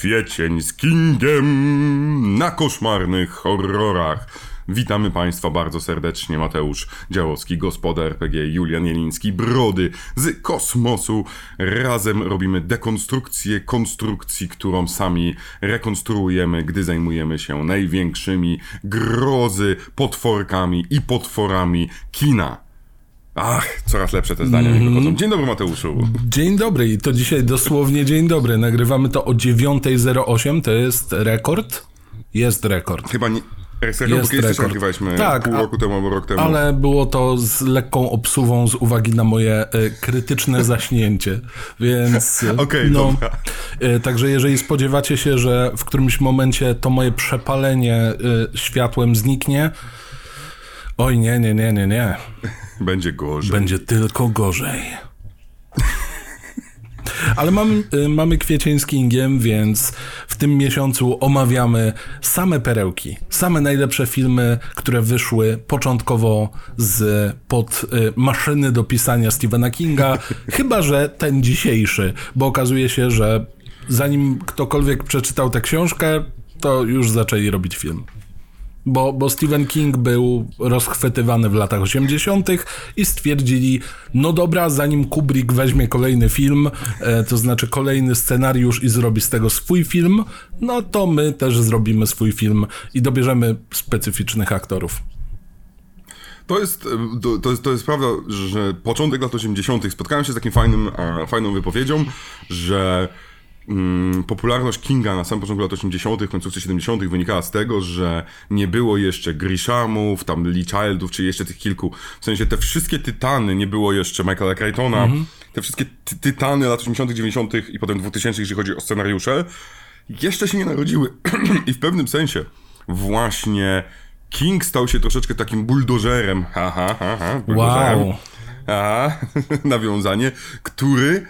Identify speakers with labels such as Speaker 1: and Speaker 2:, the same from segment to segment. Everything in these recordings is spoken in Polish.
Speaker 1: kwiecień z Kingiem na koszmarnych horrorach. Witamy Państwa bardzo serdecznie. Mateusz Działowski, gospoda RPG, Julian Jeliński, Brody z kosmosu. Razem robimy dekonstrukcję konstrukcji, którą sami rekonstruujemy, gdy zajmujemy się największymi grozy, potworkami i potworami kina. Ach, coraz lepsze te zdania mi wychodzą. Dzień dobry Mateuszu.
Speaker 2: Dzień dobry i to dzisiaj dosłownie dzień dobry. Nagrywamy to o 9.08, to jest rekord? Jest rekord.
Speaker 1: Chyba nie... Jest rekord,
Speaker 2: Jest rekord.
Speaker 1: nagrywaliśmy
Speaker 2: Tak,
Speaker 1: pół roku temu albo rok temu.
Speaker 2: Ale było to z lekką obsuwą z uwagi na moje e, krytyczne zaśnięcie, więc
Speaker 1: Okej,
Speaker 2: no,
Speaker 1: dobra.
Speaker 2: e, także jeżeli spodziewacie się, że w którymś momencie to moje przepalenie e, światłem zniknie, oj nie, nie, nie, nie, nie,
Speaker 1: Będzie gorzej.
Speaker 2: będzie tylko gorzej. Ale mamy, mamy kwiecień z Kingiem, więc w tym miesiącu omawiamy same perełki, same najlepsze filmy, które wyszły początkowo z pod y, maszyny do pisania Stephena Kinga, chyba że ten dzisiejszy, bo okazuje się, że zanim ktokolwiek przeczytał tę książkę, to już zaczęli robić film. Bo, bo Stephen King był rozchwytywany w latach 80. i stwierdzili, no dobra, zanim Kubrick weźmie kolejny film, e, to znaczy kolejny scenariusz i zrobi z tego swój film, no to my też zrobimy swój film i dobierzemy specyficznych aktorów.
Speaker 1: To jest, to, to jest, to jest prawda, że początek lat 80. spotkałem się z takim fajnym, fajną wypowiedzią, że popularność Kinga na samym początku lat 80., końcówce 70. wynikała z tego, że nie było jeszcze Grishamów, tam Lee Childów, czy jeszcze tych kilku. W sensie te wszystkie tytany, nie było jeszcze Michaela Crichtona, te wszystkie ty tytany lat 80., 90. i potem 2000, jeśli chodzi o scenariusze, jeszcze się nie narodziły. I w pewnym sensie właśnie King stał się troszeczkę takim buldożerem. Ha, ha, ha, ha, buldożerem.
Speaker 2: Wow.
Speaker 1: A, nawiązanie, który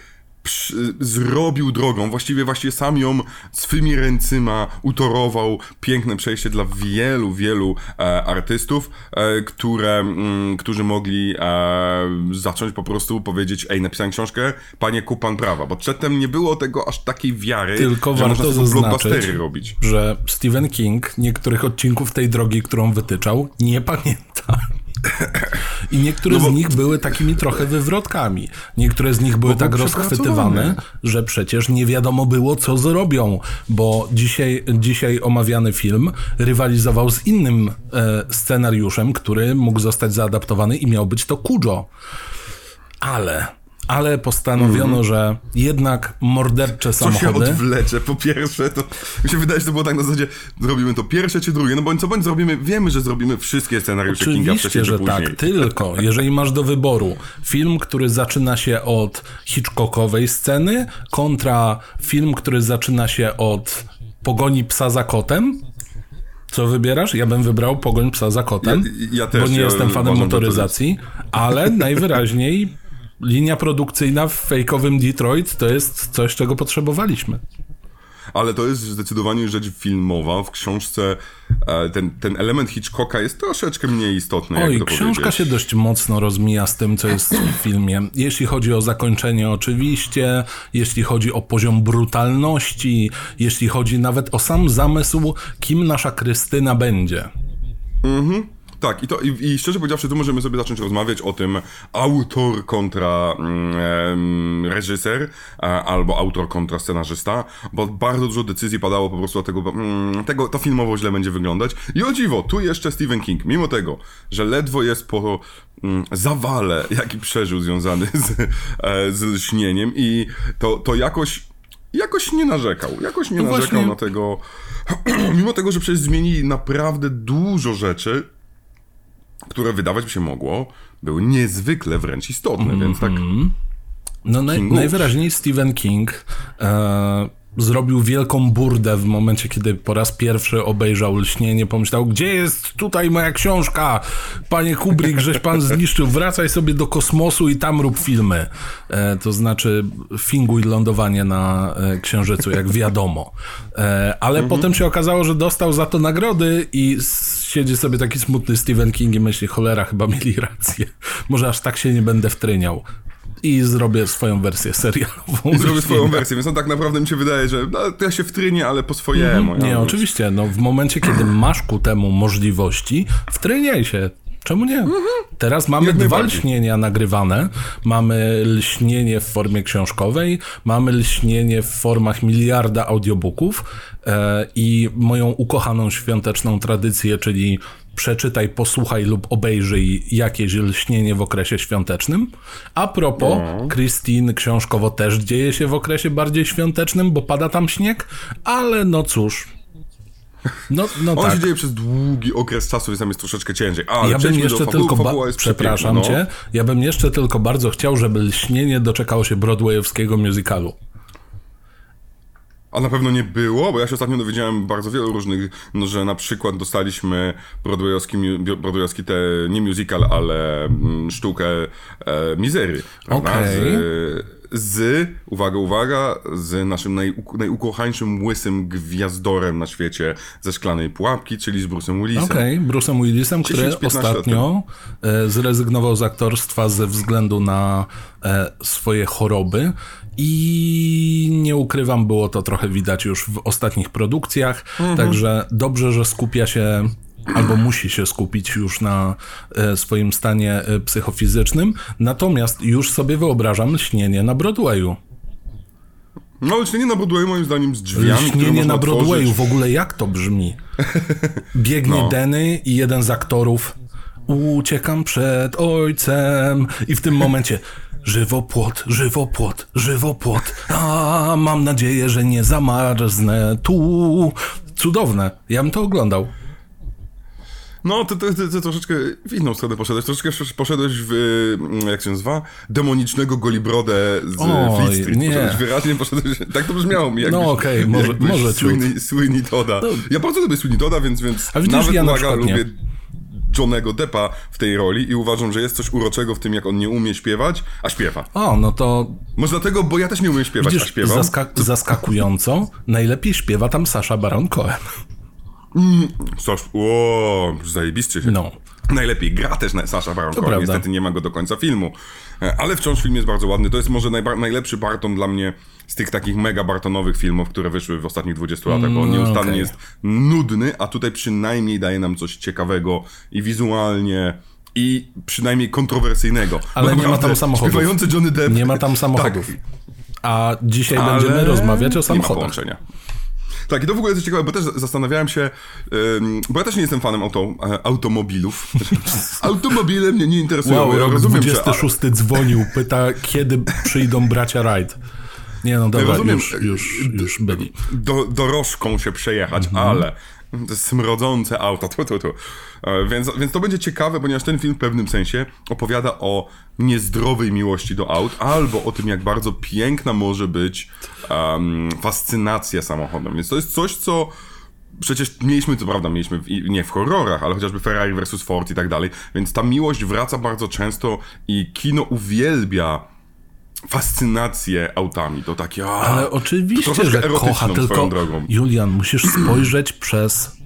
Speaker 1: zrobił drogą, właściwie właściwie sam ją swymi ręcyma utorował piękne przejście dla wielu, wielu e, artystów, e, które, mm, którzy mogli e, zacząć po prostu powiedzieć, ej, napisałem książkę, panie kup pan prawa, bo przedtem nie było tego aż takiej wiary,
Speaker 2: Tylko
Speaker 1: że można
Speaker 2: warto zaznaczyć,
Speaker 1: blockbustery robić.
Speaker 2: że Stephen King niektórych odcinków tej drogi, którą wytyczał, nie pamięta. I niektóre
Speaker 1: No bo-
Speaker 2: z nich były takimi trochę wywrotkami. Niektóre z nich były
Speaker 1: Bo
Speaker 2: tak rozchwytywane,
Speaker 1: przepracowany.
Speaker 2: że przecież nie wiadomo było, co zrobią, bo dzisiaj, dzisiaj omawiany film rywalizował z innym e, scenariuszem, który mógł zostać zaadaptowany i miał być to Kujo. Ale, ale postanowiono, że jednak mordercze
Speaker 1: Co się
Speaker 2: samochody...
Speaker 1: odwlecze? Po pierwsze, to mi się wydaje, że to było tak na zasadzie, zrobimy to pierwsze czy drugie, no bądź co bądź zrobimy, wiemy, że zrobimy wszystkie scenariusze Kinga
Speaker 2: Oczywiście,
Speaker 1: wcześniej czy
Speaker 2: że
Speaker 1: później.
Speaker 2: tak, tylko jeżeli masz do wyboru film, który zaczyna się od Hitchcockowej sceny kontra film, który zaczyna się od pogoni psa za kotem, co wybierasz? Ja bym wybrał pogoń psa za kotem,
Speaker 1: Ja- ja też,
Speaker 2: bo nie
Speaker 1: ja
Speaker 2: jestem fanem motoryzacji, ale najwyraźniej linia produkcyjna w fejkowym Detroit to jest coś, czego potrzebowaliśmy.
Speaker 1: Ale to jest zdecydowanie rzecz filmowa. W książce e, ten, ten element Hitchcocka jest troszeczkę mniej istotny,
Speaker 2: Oj, książka
Speaker 1: powiedzieć.
Speaker 2: się dość mocno rozmija z tym, co jest w filmie. Jeśli chodzi o zakończenie, oczywiście, jeśli chodzi o poziom brutalności, jeśli chodzi nawet o sam zamysł, kim nasza Krystyna będzie.
Speaker 1: Tak, i, to, i, i szczerze powiedziawszy, tu możemy sobie zacząć rozmawiać o tym autor kontra mm, reżyser, e, albo autor kontra scenarzysta, bo bardzo dużo decyzji padało po prostu o tego, mm, tego, to filmowo źle będzie wyglądać. I o dziwo, tu jeszcze Stephen King, mimo tego, że ledwo jest po mm, zawale, jaki przeżył związany z, e, z śnieniem i to, to jakoś jakoś nie narzekał. Jakoś nie
Speaker 2: No
Speaker 1: narzekał
Speaker 2: właśnie.
Speaker 1: na tego. Mimo tego, że przecież zmienili naprawdę dużo rzeczy, które wydawać by się mogło, były niezwykle wręcz istotne, więc tak.
Speaker 2: No naj, najwyraźniej Stephen King e, zrobił wielką burdę w momencie, kiedy po raz pierwszy obejrzał Lśnienie, pomyślał, gdzie jest tutaj moja książka? Panie Kubrick, żeś pan zniszczył, wracaj sobie do kosmosu i tam rób filmy. E, to znaczy finguj lądowanie na e, Księżycu, jak wiadomo. E, ale potem się okazało, że dostał za to nagrody i siedzi sobie taki smutny Stephen King i myśli, cholera, chyba mieli rację. Może aż tak się nie będę wtryniał. i zrobię swoją wersję serialową.
Speaker 1: I zrobię swoją wersję, więc on tak naprawdę mi się wydaje, że no, ja się wtrynię, ale po swojemu.
Speaker 2: Nie,
Speaker 1: ja,
Speaker 2: oczywiście, no w momencie, kiedy masz ku temu możliwości, wtryniaj się. Czemu nie? Teraz mamy
Speaker 1: Jak
Speaker 2: dwa lśnienia nagrywane. Mamy lśnienie w formie książkowej, mamy lśnienie w formach miliarda audiobooków e, i moją ukochaną świąteczną tradycję, czyli przeczytaj, posłuchaj lub obejrzyj jakieś lśnienie w okresie świątecznym. A propos,
Speaker 1: No.
Speaker 2: Christine książkowo też dzieje się w okresie bardziej świątecznym, bo pada tam śnieg, ale no cóż. No, no
Speaker 1: On
Speaker 2: tak.
Speaker 1: się dzieje przez długi okres czasu, więc tam jest troszeczkę ciężej. Ale
Speaker 2: Ja bym jeszcze
Speaker 1: fabuły.
Speaker 2: tylko,
Speaker 1: Fabuła jest
Speaker 2: przepraszam
Speaker 1: przepiękna,
Speaker 2: cię, ja bym jeszcze tylko bardzo chciał, żeby lśnienie doczekało się broadwayowskiego musicalu.
Speaker 1: A na pewno nie było, bo ja się ostatnio dowiedziałem bardzo wielu różnych, no, że na przykład dostaliśmy broadwayowski, broadwayowski te, nie musical, ale mm, sztukę e, Mizery?
Speaker 2: Okej.
Speaker 1: Z, z, uwaga, uwaga, z naszym naj, najukochańszym łysym gwiazdorem na świecie ze Szklanej Pułapki, czyli z Bruce'em Willisem.
Speaker 2: Okej, Bruce'em Willisem, który
Speaker 1: 10-15 lat
Speaker 2: ostatnio e, zrezygnował z aktorstwa ze względu na e, swoje choroby i nie ukrywam, było to trochę widać już w ostatnich produkcjach,
Speaker 1: Mhm.
Speaker 2: także dobrze, że skupia się albo musi się skupić już na e, swoim stanie e, psychofizycznym, natomiast już sobie wyobrażam lśnienie na Broadwayu.
Speaker 1: No, ale nie na Broadwayu moim zdaniem z drzwiami,
Speaker 2: Lśnienie na Broadwayu,
Speaker 1: otworzyć.
Speaker 2: w ogóle jak to brzmi? Biegnie
Speaker 1: No.
Speaker 2: Denny i jeden z aktorów uciekam przed ojcem i w tym momencie żywopłot, żywopłot, żywopłot, a mam nadzieję, że nie zamarznę tu. Cudowne, ja bym to oglądał.
Speaker 1: No, ty, ty, ty, ty troszeczkę w inną stronę poszedłeś. Troszeczkę poszedłeś w, mm, jak się nazywa, demonicznego golibrodę z
Speaker 2: Oj,
Speaker 1: Fleet Street.
Speaker 2: nie.
Speaker 1: Poszedłeś wyraźnie, poszedłeś, tak to brzmiało mi. Jakbyś,
Speaker 2: No okej, może-
Speaker 1: jakbyś
Speaker 2: może ciut.
Speaker 1: Sweeney, Sweeney Toda. Ja bardzo lubię Sweeney Toda, więc, więc
Speaker 2: A widzisz,
Speaker 1: nawet
Speaker 2: ja
Speaker 1: uwaga, lubię Johnego Deppa w tej roli i uważam, że jest coś uroczego w tym, jak on nie umie śpiewać, a śpiewa.
Speaker 2: O, no to
Speaker 1: Może dlatego, bo ja też nie umiem śpiewać, a
Speaker 2: widzisz,
Speaker 1: śpiewam.
Speaker 2: zaska- zaskakująco, najlepiej śpiewa tam Sasha Baron Cohen.
Speaker 1: Sasz, o, zajebiście się.
Speaker 2: No.
Speaker 1: Najlepiej gra też na Sasha Baron Cohen. Niestety nie ma go do końca filmu. E, Ale wciąż film jest bardzo ładny. To jest może najlepszy Barton dla mnie z tych takich mega Bartonowych filmów, które wyszły w ostatnich 20 latach, bo on
Speaker 2: No,
Speaker 1: nieustannie
Speaker 2: okej.
Speaker 1: jest nudny, a tutaj przynajmniej daje nam coś ciekawego i wizualnie i przynajmniej kontrowersyjnego.
Speaker 2: Ale nie ma tam samochodów.
Speaker 1: Śpiewający Johnny Depp.
Speaker 2: Nie ma tam samochodów.
Speaker 1: Tak,
Speaker 2: A dzisiaj
Speaker 1: ale
Speaker 2: będziemy rozmawiać o
Speaker 1: Nie ma
Speaker 2: samochodach.
Speaker 1: połączenia. Tak, i to w ogóle jest ciekawe, bo też zastanawiałem się, bo ja też nie jestem fanem auto, e, automobilów. Automobile mnie nie interesują.
Speaker 2: Wow,
Speaker 1: ja
Speaker 2: rok
Speaker 1: rozumiem, że-
Speaker 2: 26 dzwonił, pyta, kiedy przyjdą bracia Wright. Nie no dobra,
Speaker 1: rozumiem,
Speaker 2: już, już, już byli.
Speaker 1: do, dorożką się przejechać,
Speaker 2: Mhm.
Speaker 1: ale smrodzące auta, tu, tu, tu. E, Więc, więc to będzie ciekawe, ponieważ ten film w pewnym sensie opowiada o niezdrowej miłości do aut, albo o tym, jak bardzo piękna może być em, fascynacja samochodem. Więc to jest coś, co przecież mieliśmy, co prawda, mieliśmy w, nie w horrorach, ale chociażby Ferrari versus Ford i tak dalej, więc ta miłość wraca bardzo często i kino uwielbia fascynację autami. To takie... A,
Speaker 2: Ale oczywiście, że kocha, tylko
Speaker 1: drogą.
Speaker 2: Julian, musisz spojrzeć przez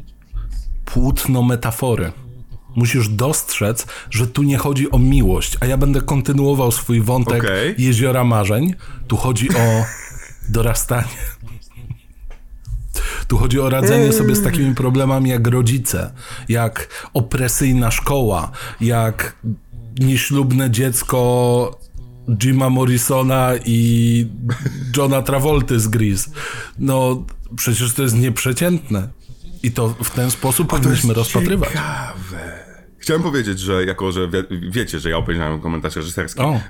Speaker 2: płótno metafory. Musisz dostrzec, że tu nie chodzi o miłość, a ja będę kontynuował swój wątek
Speaker 1: Okej.
Speaker 2: Jeziora Marzeń. Tu chodzi o dorastanie. Tu chodzi o radzenie sobie z takimi problemami jak rodzice, jak opresyjna szkoła, jak nieślubne dziecko Jima Morrisona i Johna Travolty z Grease. No, przecież to jest nieprzeciętne. I to w ten sposób powinniśmy rozpatrywać.
Speaker 1: Ciekawe. Chciałem powiedzieć, że jako, że wie, wiecie, że ja obejrzałem komentarz reżyserski.
Speaker 2: O.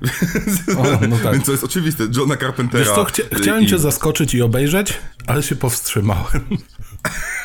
Speaker 2: O, no tak.
Speaker 1: Więc to jest oczywiste. Johna Carpentera.
Speaker 2: Wiesz co, chcia, chciałem
Speaker 1: i,
Speaker 2: cię zaskoczyć i obejrzeć, ale się powstrzymałem.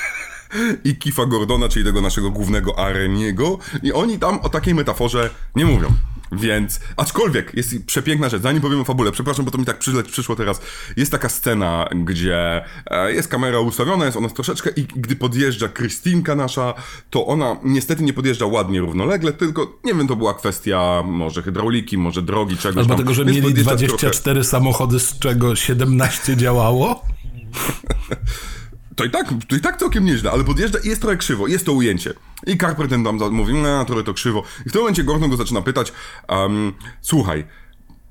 Speaker 1: I Kifa Gordona, czyli tego naszego głównego Areniego. I oni tam o takiej metaforze nie mówią. Więc, aczkolwiek, jest przepiękna rzecz, zanim powiem o fabule, przepraszam, bo to mi tak przyszło, przyszło teraz, jest taka scena, gdzie e, jest kamera ustawiona, jest ona troszeczkę i gdy podjeżdża Krystynka nasza, to ona niestety nie podjeżdża ładnie, równolegle, tylko, nie wiem, to była kwestia może hydrauliki, może drogi, czegoś
Speaker 2: Albo
Speaker 1: tam.
Speaker 2: tego, że
Speaker 1: Więc
Speaker 2: mieli
Speaker 1: podjeżdża
Speaker 2: 24 samochody, z czego 17 działało.
Speaker 1: To i tak, to i tak całkiem nieźle, ale podjeżdża i jest trochę krzywo, jest to ujęcie. I Carpenter tam mówi, no trochę to krzywo. I w tym momencie Gordon go zaczyna pytać, um, słuchaj,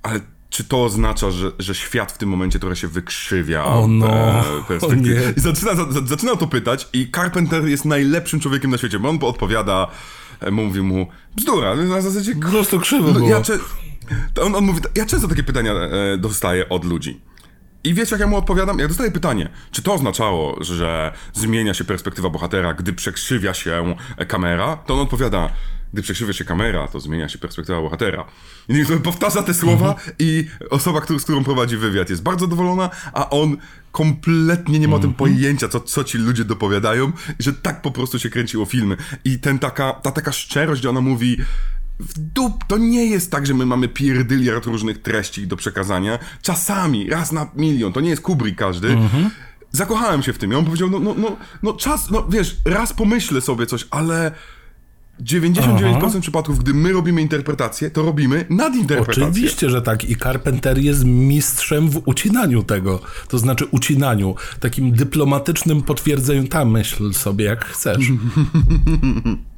Speaker 1: ale czy to oznacza, że, że świat w tym momencie trochę się wykrzywia?
Speaker 2: O no,
Speaker 1: e,
Speaker 2: nie.
Speaker 1: I zaczyna, za, zaczyna to pytać i Carpenter jest najlepszym człowiekiem na świecie, bo on odpowiada, e, mówi mu, bzdura, na zasadzie...
Speaker 2: Po prostu krzywo
Speaker 1: No, ja, on, on mówi, ja często takie pytania e, dostaję od ludzi. I wiecie, jak ja mu odpowiadam? Jak dostaję pytanie, czy to oznaczało, że zmienia się perspektywa bohatera, gdy przekrzywia się kamera, to on odpowiada, gdy przekrzywia się kamera, to zmienia się perspektywa bohatera. I powtarza te słowa i osoba, który, z którą prowadzi wywiad jest bardzo zadowolona, a on kompletnie nie ma o tym pojęcia, co, co ci ludzie dopowiadają, że tak po prostu się kręciło filmy. I ten taka, ta taka szczerość, gdzie ona mówi, w dup, to nie jest tak, że my mamy pierdyliard różnych treści do przekazania. Czasami, raz na milion, to nie jest Kubrick każdy. Zakochałem się w tym i on powiedział, no, no, no, no czas, no wiesz, raz pomyślę sobie coś, ale 99% przypadków, gdy my robimy interpretację, to robimy nadinterpretację.
Speaker 2: Oczywiście, że tak. I Carpenter jest mistrzem w ucinaniu tego. To znaczy ucinaniu. Takim dyplomatycznym potwierdzeniu. Tam myśl sobie jak chcesz.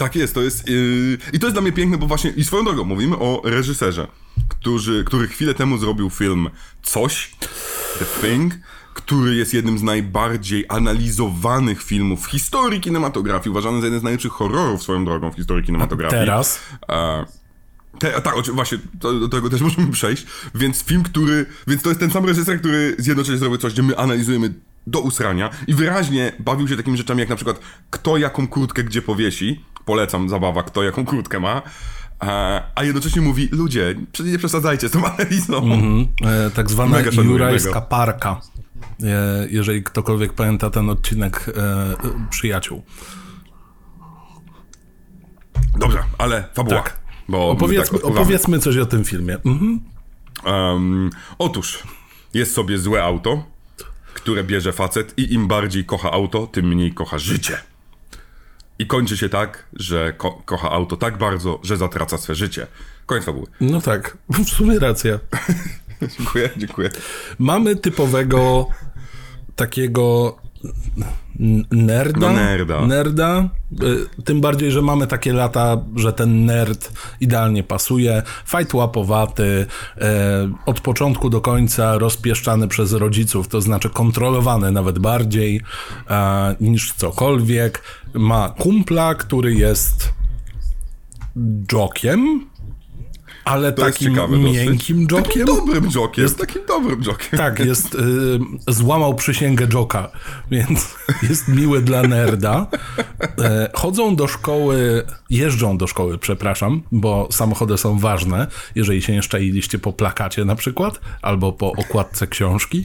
Speaker 1: Tak jest, to jest. Yy, I to jest dla mnie piękne, bo właśnie. I swoją drogą mówimy o reżyserze, który, który chwilę temu zrobił film Coś, The Thing, który jest jednym z najbardziej analizowanych filmów w historii kinematografii, uważany za jeden z najlepszych horrorów swoją drogą w historii kinematografii.
Speaker 2: Teraz?
Speaker 1: E, te, tak, właśnie, to, do tego też możemy przejść. Więc film, który. Więc to jest ten sam reżyser, który zjednoczenie zrobił coś, gdzie my analizujemy do usrania i wyraźnie bawił się takimi rzeczami, jak na przykład kto jaką kurtkę gdzie powiesi. Polecam zabawa, kto jaką kurtkę ma. E, a jednocześnie mówi, ludzie, nie przesadzajcie z tą analizą.
Speaker 2: Mhm. E, tak zwana
Speaker 1: Mega
Speaker 2: jurajska parka. E, jeżeli ktokolwiek pamięta ten odcinek e, Przyjaciół.
Speaker 1: Dobrze, ale fabuła.
Speaker 2: Tak.
Speaker 1: Bo
Speaker 2: Opowiedzmy,
Speaker 1: tak,
Speaker 2: opowiedzmy coś o tym filmie. Mhm.
Speaker 1: Em, otóż, jest sobie złe auto, które bierze facet i im bardziej kocha auto, tym mniej kocha życie. I kończy się tak, że ko- kocha auto tak bardzo, że zatraca swe życie. Koniec fabuły.
Speaker 2: No tak, w sumie racja.
Speaker 1: dziękuję, dziękuję.
Speaker 2: Mamy typowego takiego nerda.
Speaker 1: No, nerda.
Speaker 2: Nerda. Y, Tym bardziej, że mamy takie lata, że ten nerd idealnie pasuje. Fajt łapowaty, e, od początku do końca rozpieszczany przez rodziców, to znaczy kontrolowany nawet bardziej e, niż cokolwiek. Ma kumpla, który jest jokiem, ale
Speaker 1: To
Speaker 2: takim
Speaker 1: ciekawe
Speaker 2: miękkim
Speaker 1: dosyć.
Speaker 2: jokiem.
Speaker 1: Takim dobrym jokiem. Jest takim dobrym jokiem.
Speaker 2: Tak, jest, y, złamał przysięgę Joka, więc jest miły dla nerda. E, chodzą do szkoły, jeżdżą do szkoły, przepraszam, bo samochody są ważne, jeżeli się nie szczailiście po plakacie na przykład, albo po okładce książki,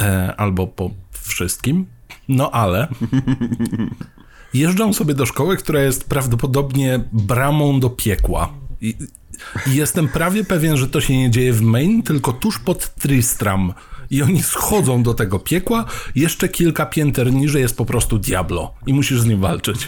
Speaker 2: e, albo po wszystkim. No ale jeżdżą sobie do szkoły, która jest prawdopodobnie bramą do piekła. I, i jestem prawie pewien, że to się nie dzieje w Maine, tylko tuż pod Tristram. I oni schodzą do tego piekła, jeszcze kilka pięter niżej jest po prostu Diablo i musisz z nim walczyć.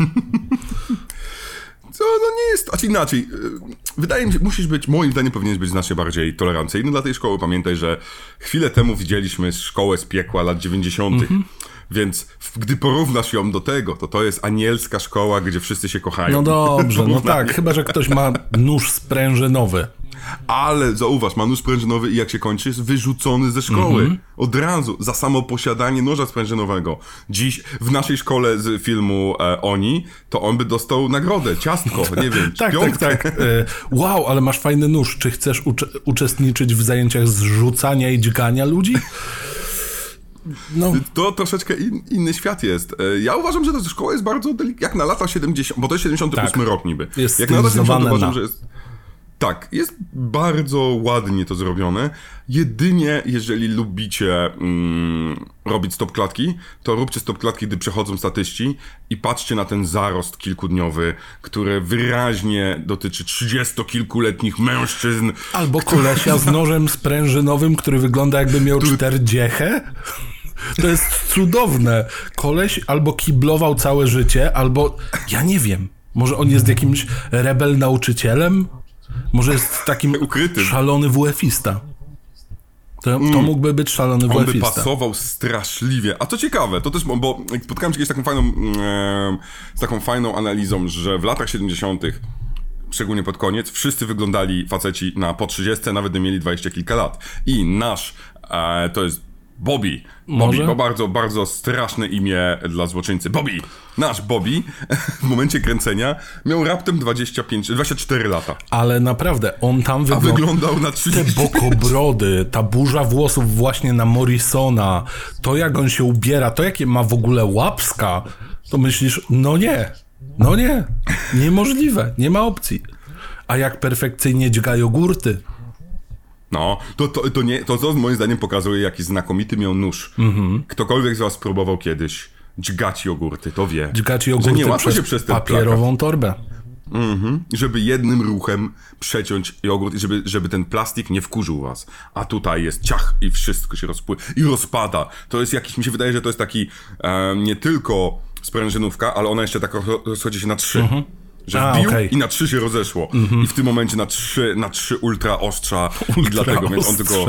Speaker 1: Co, no nie jest, aż inaczej. y, Wydaje mi się, musisz być, moim zdaniem powinieneś być znacznie bardziej tolerancyjny dla tej szkoły. Pamiętaj, że chwilę temu widzieliśmy szkołę z piekła lat 90.
Speaker 2: Mhm.
Speaker 1: Więc gdy porównasz ją do tego, to to jest anielska szkoła, gdzie wszyscy się kochają.
Speaker 2: No dobrze, no tak, chyba że ktoś ma nóż sprężynowy.
Speaker 1: Ale zauważ, ma nóż sprężynowy i jak się kończy, jest wyrzucony ze szkoły.
Speaker 2: Mhm.
Speaker 1: Od razu, za samo posiadanie noża sprężynowego. Dziś w naszej szkole z filmu e, Oni, to on by dostał nagrodę, ciastko, nie wiem,
Speaker 2: Tak, tak,
Speaker 1: piątkę.
Speaker 2: tak. E, Wow, ale masz fajny nóż. Czy chcesz ucze- uczestniczyć w zajęciach z rzucania i dźgania ludzi? No,
Speaker 1: To troszeczkę in, inny świat jest. E, Ja uważam, że ta szkoła jest bardzo delik- jak na lata 70, bo to jest 78
Speaker 2: Tak.
Speaker 1: rok niby.
Speaker 2: Jest
Speaker 1: jak na lata 70
Speaker 2: stylizowane
Speaker 1: uważam,
Speaker 2: na.
Speaker 1: że jest... Tak, jest bardzo ładnie to zrobione. Jedynie jeżeli lubicie mm, robić stop klatki, to róbcie stop klatki, gdy przechodzą statyści i patrzcie na ten zarost kilkudniowy, który wyraźnie dotyczy trzydziestokilkuletnich mężczyzn,
Speaker 2: albo kolesia z nożem sprężynowym, który wygląda jakby miał czterdziechę. To jest cudowne. Koleś albo kiblował całe życie, albo ja nie wiem. Może on jest jakimś rebel nauczycielem? Może jest takim
Speaker 1: Ukrytym.
Speaker 2: szalony WF-ista. To, to mógłby być szalony
Speaker 1: On by
Speaker 2: WF-ista.
Speaker 1: pasował straszliwie. A co ciekawe, to też, bo spotkałem się kiedyś taką fajną, mm, z taką fajną analizą, że w latach 70. szczególnie pod koniec, wszyscy wyglądali faceci na po 30, nawet gdy mieli 20 kilka lat. I nasz, e, to jest Bobby. Bobby,
Speaker 2: Może?
Speaker 1: bo bardzo, bardzo straszne imię dla złoczyńcy. Bobby! Nasz Bobby w momencie kręcenia miał raptem 25, 24 lata.
Speaker 2: Ale naprawdę, on tam
Speaker 1: A
Speaker 2: wygląda...
Speaker 1: wyglądał na
Speaker 2: Te
Speaker 1: 30.
Speaker 2: bokobrody, ta burza włosów właśnie na Morrisona, to jak on się ubiera, to jakie ma w ogóle łapska, to myślisz, no nie, no nie, niemożliwe, nie ma opcji. A jak perfekcyjnie dźga jogurty.
Speaker 1: No, to, to, to, nie, to, to moim zdaniem pokazuje, jaki znakomity miał nóż. Ktokolwiek z was próbował kiedyś dźgać jogurty, to wie.
Speaker 2: Dźgać
Speaker 1: że
Speaker 2: jogurty
Speaker 1: nie łatwo
Speaker 2: przez
Speaker 1: się przez ten
Speaker 2: papierową torbę.
Speaker 1: Mhm. Żeby jednym ruchem przeciąć jogurt i żeby, żeby ten plastik nie wkurzył was. A tutaj jest ciach i wszystko się rozpływa i rozpada. To jest jakiś, mi się wydaje, że to jest taki e, nie tylko sprężynówka, ale ona jeszcze tak ro- rozchodzi się na trzy. Że
Speaker 2: A,
Speaker 1: wbił
Speaker 2: okej.
Speaker 1: i na trzy się rozeszło. I w tym momencie na trzy, na trzy ultra ostrza. I dlatego, więc on tylko...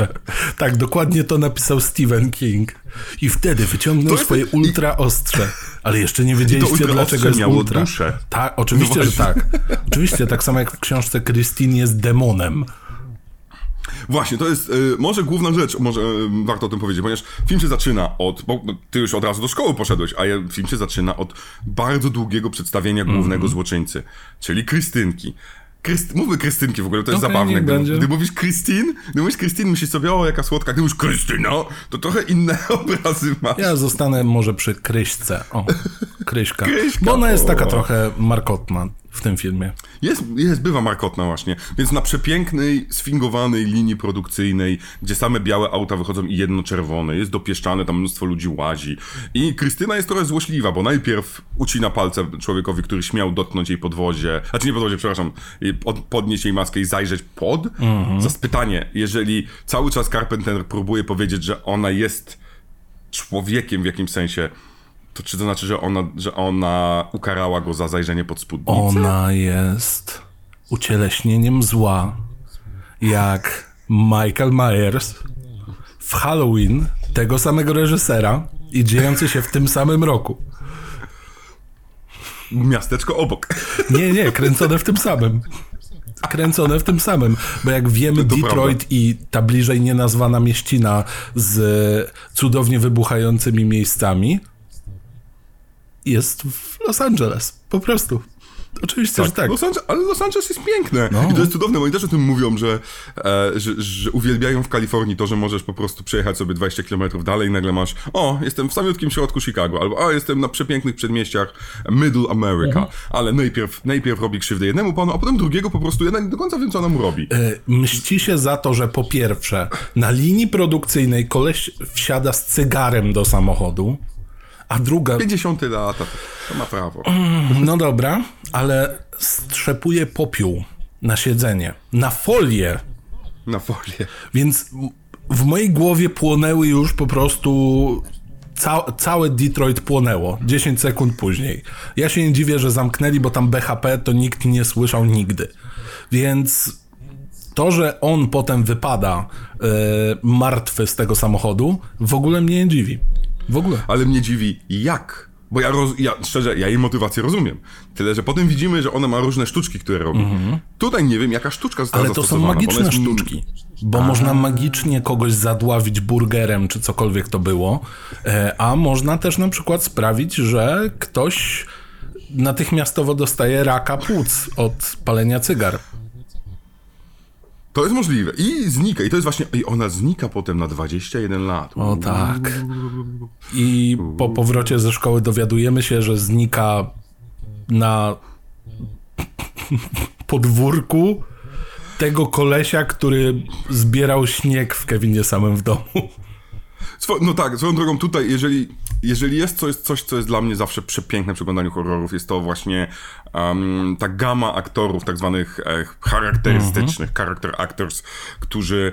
Speaker 2: Tak, dokładnie to napisał Stephen King. I wtedy wyciągnął
Speaker 1: jest-
Speaker 2: swoje ultra ostrze. Ale jeszcze nie wiedzieliście,
Speaker 1: ultra
Speaker 2: dlaczego jest
Speaker 1: miało
Speaker 2: ultra.
Speaker 1: duszę.
Speaker 2: Tak, oczywiście,
Speaker 1: No
Speaker 2: że tak. Oczywiście, tak samo jak w książce Christine jest demonem.
Speaker 1: Właśnie, to jest y, może główna rzecz, może y, warto o tym powiedzieć, ponieważ film się zaczyna od, bo ty już od razu do szkoły poszedłeś, a ja, film się zaczyna od bardzo długiego przedstawienia głównego
Speaker 2: Mhm.
Speaker 1: złoczyńcy, czyli Krystynki. Kryst... Mówmy Krystynki w ogóle, to jest
Speaker 2: Okej,
Speaker 1: zabawne. Gdy,
Speaker 2: będzie.
Speaker 1: gdy mówisz Krystyn, gdy mówisz Krystyn, myślisz sobie, o jaka słodka, gdy mówisz Krystyna, to trochę inne obrazy masz.
Speaker 2: Ja zostanę może przy Kryśce. O, Kryśka.
Speaker 1: Kryśka,
Speaker 2: Bo ona jest taka trochę markotna w tym filmie.
Speaker 1: Jest, jest, bywa markotna właśnie. Więc na przepięknej, sfingowanej linii produkcyjnej, gdzie same białe auta wychodzą i jedno czerwone, jest dopieszczane, tam mnóstwo ludzi łazi. I Krystyna jest trochę złośliwa, bo najpierw ucina palce człowiekowi, który śmiał dotknąć jej podwozie, znaczy nie podwozie, przepraszam, podnieść jej maskę i zajrzeć pod. Za spytanie, jeżeli cały czas Carpenter próbuje powiedzieć, że ona jest człowiekiem w jakimś sensie, to czy to znaczy, że ona, że ona ukarała go za zajrzenie pod spódnicę?
Speaker 2: Ona jest ucieleśnieniem zła, jak Michael Myers w Halloween tego samego reżysera i dziejący się w tym samym roku.
Speaker 1: Miasteczko obok.
Speaker 2: Nie, nie, kręcone w tym samym. Kręcone w tym samym, bo jak wiemy,
Speaker 1: To
Speaker 2: Detroit i ta bliżej nienazwana mieścina z cudownie wybuchającymi miejscami jest w Los Angeles. Po prostu. Oczywiście, że tak.
Speaker 1: Los Angeles, ale Los Angeles jest piękne.
Speaker 2: No.
Speaker 1: I to jest cudowne, bo oni też o tym mówią, że, e, że, że uwielbiają w Kalifornii to, że możesz po prostu przejechać sobie 20 km dalej i nagle masz o, jestem w samiutkim środku Chicago, albo o, jestem na przepięknych przedmieściach Middle America.
Speaker 2: Mhm.
Speaker 1: Ale najpierw, najpierw robi krzywdę jednemu panu, a potem drugiego po prostu jednak nie do końca wiem, co ona mu robi.
Speaker 2: E, mści się za to, że po pierwsze, na linii produkcyjnej koleś wsiada z cygarem do samochodu, a druga,
Speaker 1: 50 lata, to ma prawo.
Speaker 2: no dobra, ale strzepuje popiół na siedzenie, na folię,
Speaker 1: Na folię.
Speaker 2: więc w mojej głowie płonęły już po prostu ca całe Detroit płonęło 10 sekund później. Ja się nie dziwię, że zamknęli, bo tam BHP to nikt nie słyszał nigdy. Więc to, że on potem wypada e, martwy z tego samochodu, w ogóle mnie nie dziwi. W ogóle.
Speaker 1: Ale mnie dziwi, jak. Bo ja, roz, ja szczerze, ja jej motywację rozumiem. Tyle, że potem widzimy, że ona ma różne sztuczki, które robi. Tutaj nie wiem, jaka sztuczka została
Speaker 2: Ale to są
Speaker 1: zastosowana, bo
Speaker 2: magiczne
Speaker 1: jest-
Speaker 2: sztuczki. Bo można magicznie kogoś zadławić burgerem, czy cokolwiek to było. E, A można też na przykład sprawić, że ktoś natychmiastowo dostaje raka płuc od palenia cygar.
Speaker 1: To jest możliwe. I znika. I to jest właśnie... I ona znika potem na 21 lat.
Speaker 2: O tak. I po powrocie ze szkoły dowiadujemy się, że znika na podwórku tego kolesia, który zbierał śnieg w Kevinie samym w domu.
Speaker 1: No tak, swoją drogą tutaj, jeżeli, jeżeli jest coś, coś, co jest dla mnie zawsze przepiękne przy oglądaniu horrorów, jest to właśnie um, ta gama aktorów, tak zwanych e, charakterystycznych, character actors, którzy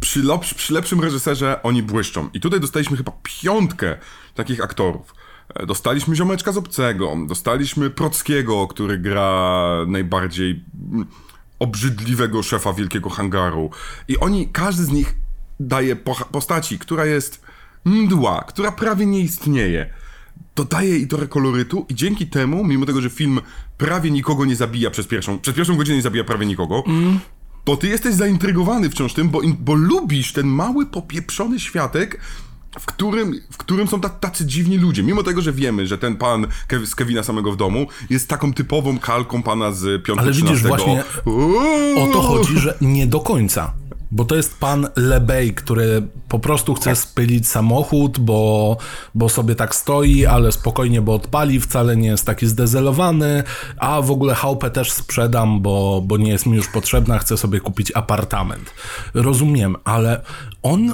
Speaker 1: przy, przy lepszym reżyserze oni błyszczą. I tutaj dostaliśmy chyba piątkę takich aktorów. E, Dostaliśmy Ziomeczka z Obcego, dostaliśmy Prockiego, który gra najbardziej mm, obrzydliwego szefa wielkiego hangaru. I oni, każdy z nich daje postaci, która jest mdła, która prawie nie istnieje. dodaje jej trochę kolorytu i dzięki temu, mimo tego, że film prawie nikogo nie zabija przez pierwszą, przez pierwszą godzinę nie zabija prawie nikogo,
Speaker 2: Mm.
Speaker 1: bo ty jesteś zaintrygowany wciąż tym, bo, bo lubisz ten mały, popieprzony światek, w którym, w którym są ta- tacy dziwni ludzie. Mimo tego, że wiemy, że ten pan Kev, z Kevina samego w domu jest taką typową kalką pana z piątego
Speaker 2: Ale widzisz,
Speaker 1: 13.
Speaker 2: właśnie. O to chodzi, że nie do końca. Bo to jest pan Lebej, który po prostu chce spylić samochód, bo, bo sobie tak stoi, ale spokojnie, bo odpali, wcale nie jest taki zdezelowany, a w ogóle chałupę też sprzedam, bo, bo nie jest mi już potrzebna, chcę sobie kupić apartament. Rozumiem, ale on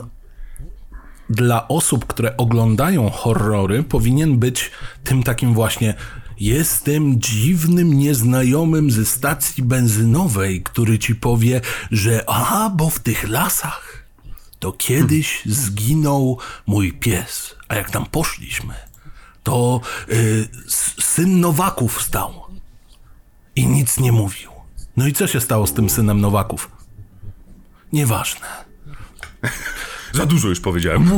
Speaker 2: dla osób, które oglądają horrory, powinien być tym takim właśnie. Jestem dziwnym nieznajomym ze stacji benzynowej, który ci powie, że aha, bo w tych lasach to kiedyś zginął mój pies, a jak tam poszliśmy, to y, syn Nowaków stał i nic nie mówił. No i co się stało z tym synem Nowaków? Nieważne.
Speaker 1: Za dużo już powiedziałem.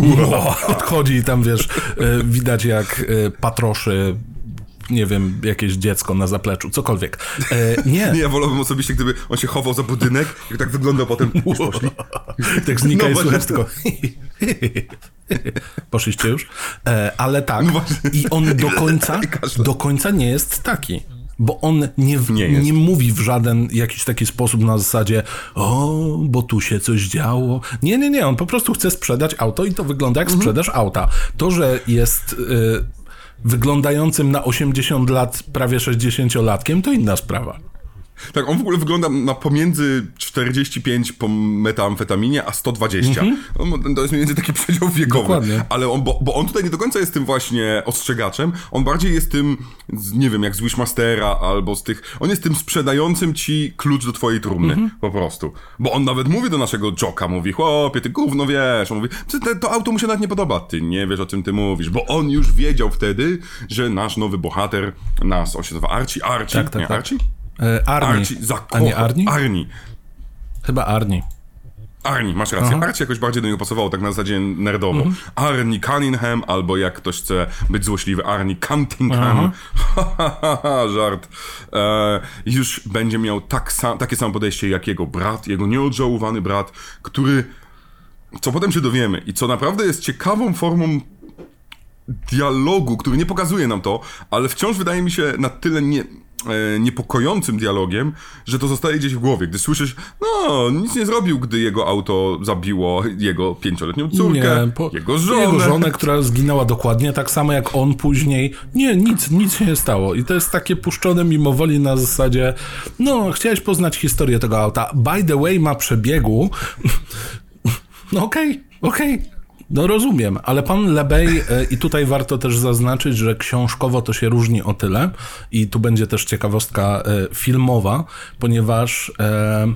Speaker 2: Odchodzi i tam, wiesz, y, widać jak y, patroszy, nie wiem, jakieś dziecko na zapleczu, cokolwiek. E, nie,
Speaker 1: Nie, ja wolałbym osobiście, gdyby on się chował za budynek i tak wyglądał potem. Już poszli.
Speaker 2: tak znika
Speaker 1: No
Speaker 2: i słychać tylko... Poszliście już? E, ale tak,
Speaker 1: No
Speaker 2: i on do końca, do końca nie jest taki. Bo on nie,
Speaker 1: Nie
Speaker 2: nie, mówi w żaden jakiś taki sposób na zasadzie o, bo tu się coś działo. Nie, nie, nie, on po prostu chce sprzedać auto i to wygląda jak
Speaker 1: Mhm.
Speaker 2: sprzedaż auta. To, że jest y, wyglądającym na 80 lat, prawie 60-latkiem, to inna sprawa.
Speaker 1: Tak, on w ogóle wygląda na pomiędzy 45 po metamfetaminie, a 120. On- To jest mniej więcej taki przedział wiekowy.
Speaker 2: Dokładnie.
Speaker 1: Ale on, bo, bo on tutaj nie do końca jest tym właśnie ostrzegaczem, on bardziej jest tym, nie wiem, jak z Wishmastera albo z tych... On jest tym sprzedającym ci klucz do twojej trumny, po prostu. Bo on nawet mówi do naszego Joka, mówi, chłopie, ty gówno wiesz. On mówi, "Ty- te- to auto mu się nawet nie podoba. Ty nie wiesz, o czym ty mówisz. Bo on już wiedział wtedy, że nasz nowy bohater, nas, on się nazywa Archie, Archie,
Speaker 2: Tak, tak,
Speaker 1: nie
Speaker 2: tak.
Speaker 1: Archie?
Speaker 2: E, Arnie.
Speaker 1: Archie zakocha.
Speaker 2: A nie Arnie?
Speaker 1: Arnie.
Speaker 2: Chyba Arnie.
Speaker 1: Arnie, masz rację. Archie jakoś bardziej do niego pasowało, tak na zasadzie nerdowo.
Speaker 2: Mhm.
Speaker 1: Arnie Cunningham, albo jak ktoś chce być złośliwy, Arnie Cunningham. Żart. E, już będzie miał tak sam, takie samo podejście jak jego brat, jego nieodżałowany brat, który, co potem się dowiemy i co naprawdę jest ciekawą formą dialogu, który nie pokazuje nam to, ale wciąż wydaje mi się na tyle nie, niepokojącym dialogiem, że to zostaje gdzieś w głowie. Gdy słyszysz, no, nic nie zrobił, gdy jego auto zabiło jego pięcioletnią córkę,
Speaker 2: Nie, po-
Speaker 1: jego żonę.
Speaker 2: Jego żonę, która zginęła dokładnie tak samo jak on później. Nie, nic, nic się nie stało. I to jest takie puszczone mimowoli na zasadzie, no, chciałeś poznać historię tego auta. By the way, ma przebiegu. No okej, okej. No rozumiem, ale pan Lebej, e, i tutaj warto też zaznaczyć, że książkowo to się różni o tyle, i tu będzie też ciekawostka e, filmowa, ponieważ e,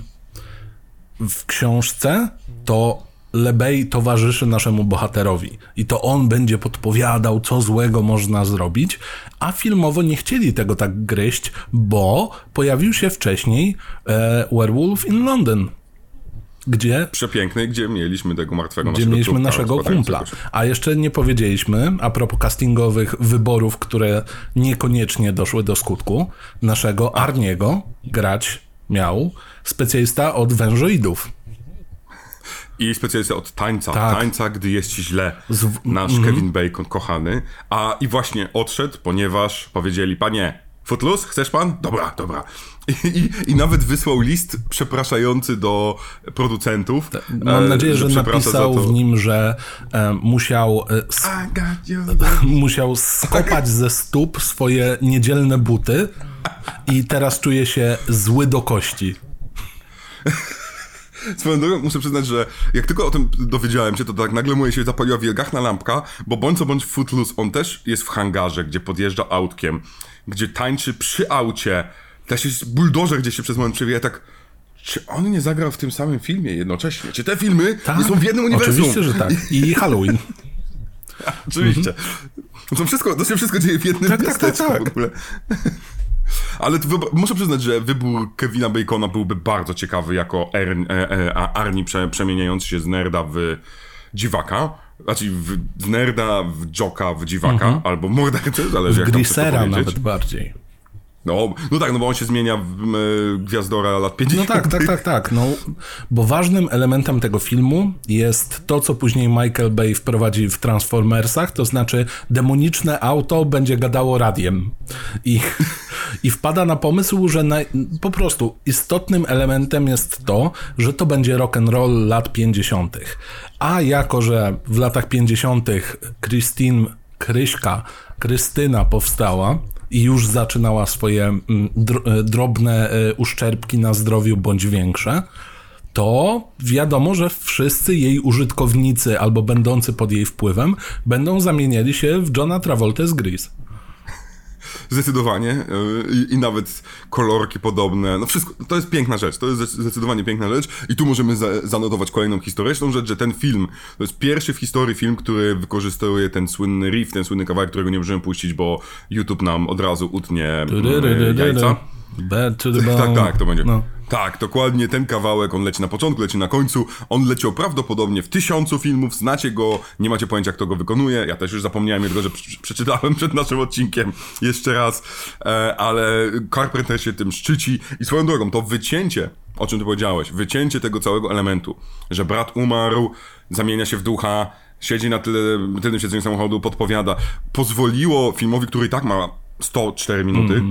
Speaker 2: w książce to Lebej towarzyszy naszemu bohaterowi. I to on będzie podpowiadał, co złego można zrobić, a filmowo nie chcieli tego tak gryźć, bo pojawił się wcześniej e, Werewolf in London, gdzie
Speaker 1: Przepiękny, gdzie mieliśmy tego martwego
Speaker 2: gdzie
Speaker 1: naszego
Speaker 2: mieliśmy naszego kumpla. A jeszcze nie powiedzieliśmy, a propos castingowych wyborów, które niekoniecznie doszły do skutku, naszego Arniego grać miał specjalista od wężoidów.
Speaker 1: I specjalista od tańca.
Speaker 2: Tak.
Speaker 1: Tańca, gdy jest ci źle.
Speaker 2: Z-
Speaker 1: Nasz Kevin Bacon, kochany. A i właśnie odszedł, ponieważ powiedzieli, panie, Footloose, chcesz pan? Dobra, dobra. I, i, nawet wysłał list przepraszający do producentów.
Speaker 2: Mam
Speaker 1: e,
Speaker 2: nadzieję, że,
Speaker 1: przeprasza
Speaker 2: napisał w nim, że e, musiał, e, musiał skopać ze stóp swoje niedzielne buty i teraz czuje się zły do kości.
Speaker 1: Swoją drogą muszę przyznać, że jak tylko o tym dowiedziałem się, to tak nagle moje się zapaliła wielgachna lampka, bo bądź co bądź Footloose, on też jest w hangarze, gdzie podjeżdża autkiem, gdzie tańczy przy aucie, też jest buldożer, gdzie się przez moment przewija tak... Czy on nie zagrał w tym samym filmie jednocześnie? Czy te filmy nie są w jednym uniwersum?
Speaker 2: Oczywiście, że tak. I Halloween.
Speaker 1: Oczywiście. To, są wszystko, to się wszystko dzieje w jednym
Speaker 2: Tak, tak, tak,
Speaker 1: miasteczku
Speaker 2: tak.
Speaker 1: w ogóle. Ale to muszę przyznać, że wybór Kevina Bacona byłby bardzo ciekawy jako Ern, e, e, a Arnie prze, przemieniający się z nerda w dziwaka, znaczy w, w nerda, w joka, w dziwaka, albo mordercę, zależy
Speaker 2: W
Speaker 1: jak to powiedzieć.
Speaker 2: nawet bardziej.
Speaker 1: No, no tak, no bo on się zmienia w e, Gwiazdora lat 50.
Speaker 2: No tak, tak, tak, tak. No, bo ważnym elementem tego filmu jest to, co później Michael Bay wprowadzi w Transformersach, to znaczy demoniczne auto będzie gadało radiem. I, i wpada na pomysł, że naj, po prostu istotnym elementem jest to, że to będzie rock and roll lat 50. A jako, że w latach 50. Christine Kryśka, Krystyna powstała, już zaczynała swoje mm, e, drobne e, uszczerbki na zdrowiu bądź większe, to wiadomo, że wszyscy jej użytkownicy albo będący pod jej wpływem będą zamieniali się w Johna Travolta z Grease.
Speaker 1: Zdecydowanie. e, I, I nawet kolorki podobne. No wszystko, to jest piękna rzecz. To jest zdecy- zdecydowanie piękna rzecz. I tu możemy za, zanotować kolejną historyczną rzecz, że ten film to jest pierwszy w historii film, który wykorzystuje ten słynny riff, ten słynny kawałek, którego nie możemy puścić, bo YouTube nam od razu utnie mm, jajca.
Speaker 2: Bad to the bone.
Speaker 1: Tak, tak, to będzie.
Speaker 2: No.
Speaker 1: Tak, dokładnie ten kawałek, on leci na początku, leci na końcu. On leciał prawdopodobnie w tysiącu filmów, znacie go, nie macie pojęcia, kto go wykonuje. Ja też już zapomniałem, tylko że prze- przeczytałem przed naszym odcinkiem jeszcze raz, e, ale Carpenter się tym szczyci. I swoją drogą, to wycięcie, o czym ty powiedziałeś, wycięcie tego całego elementu, że brat umarł, zamienia się w ducha, siedzi na tyle, tylnym siedzeniu samochodu, podpowiada, pozwoliło filmowi, który i tak ma 104 minuty,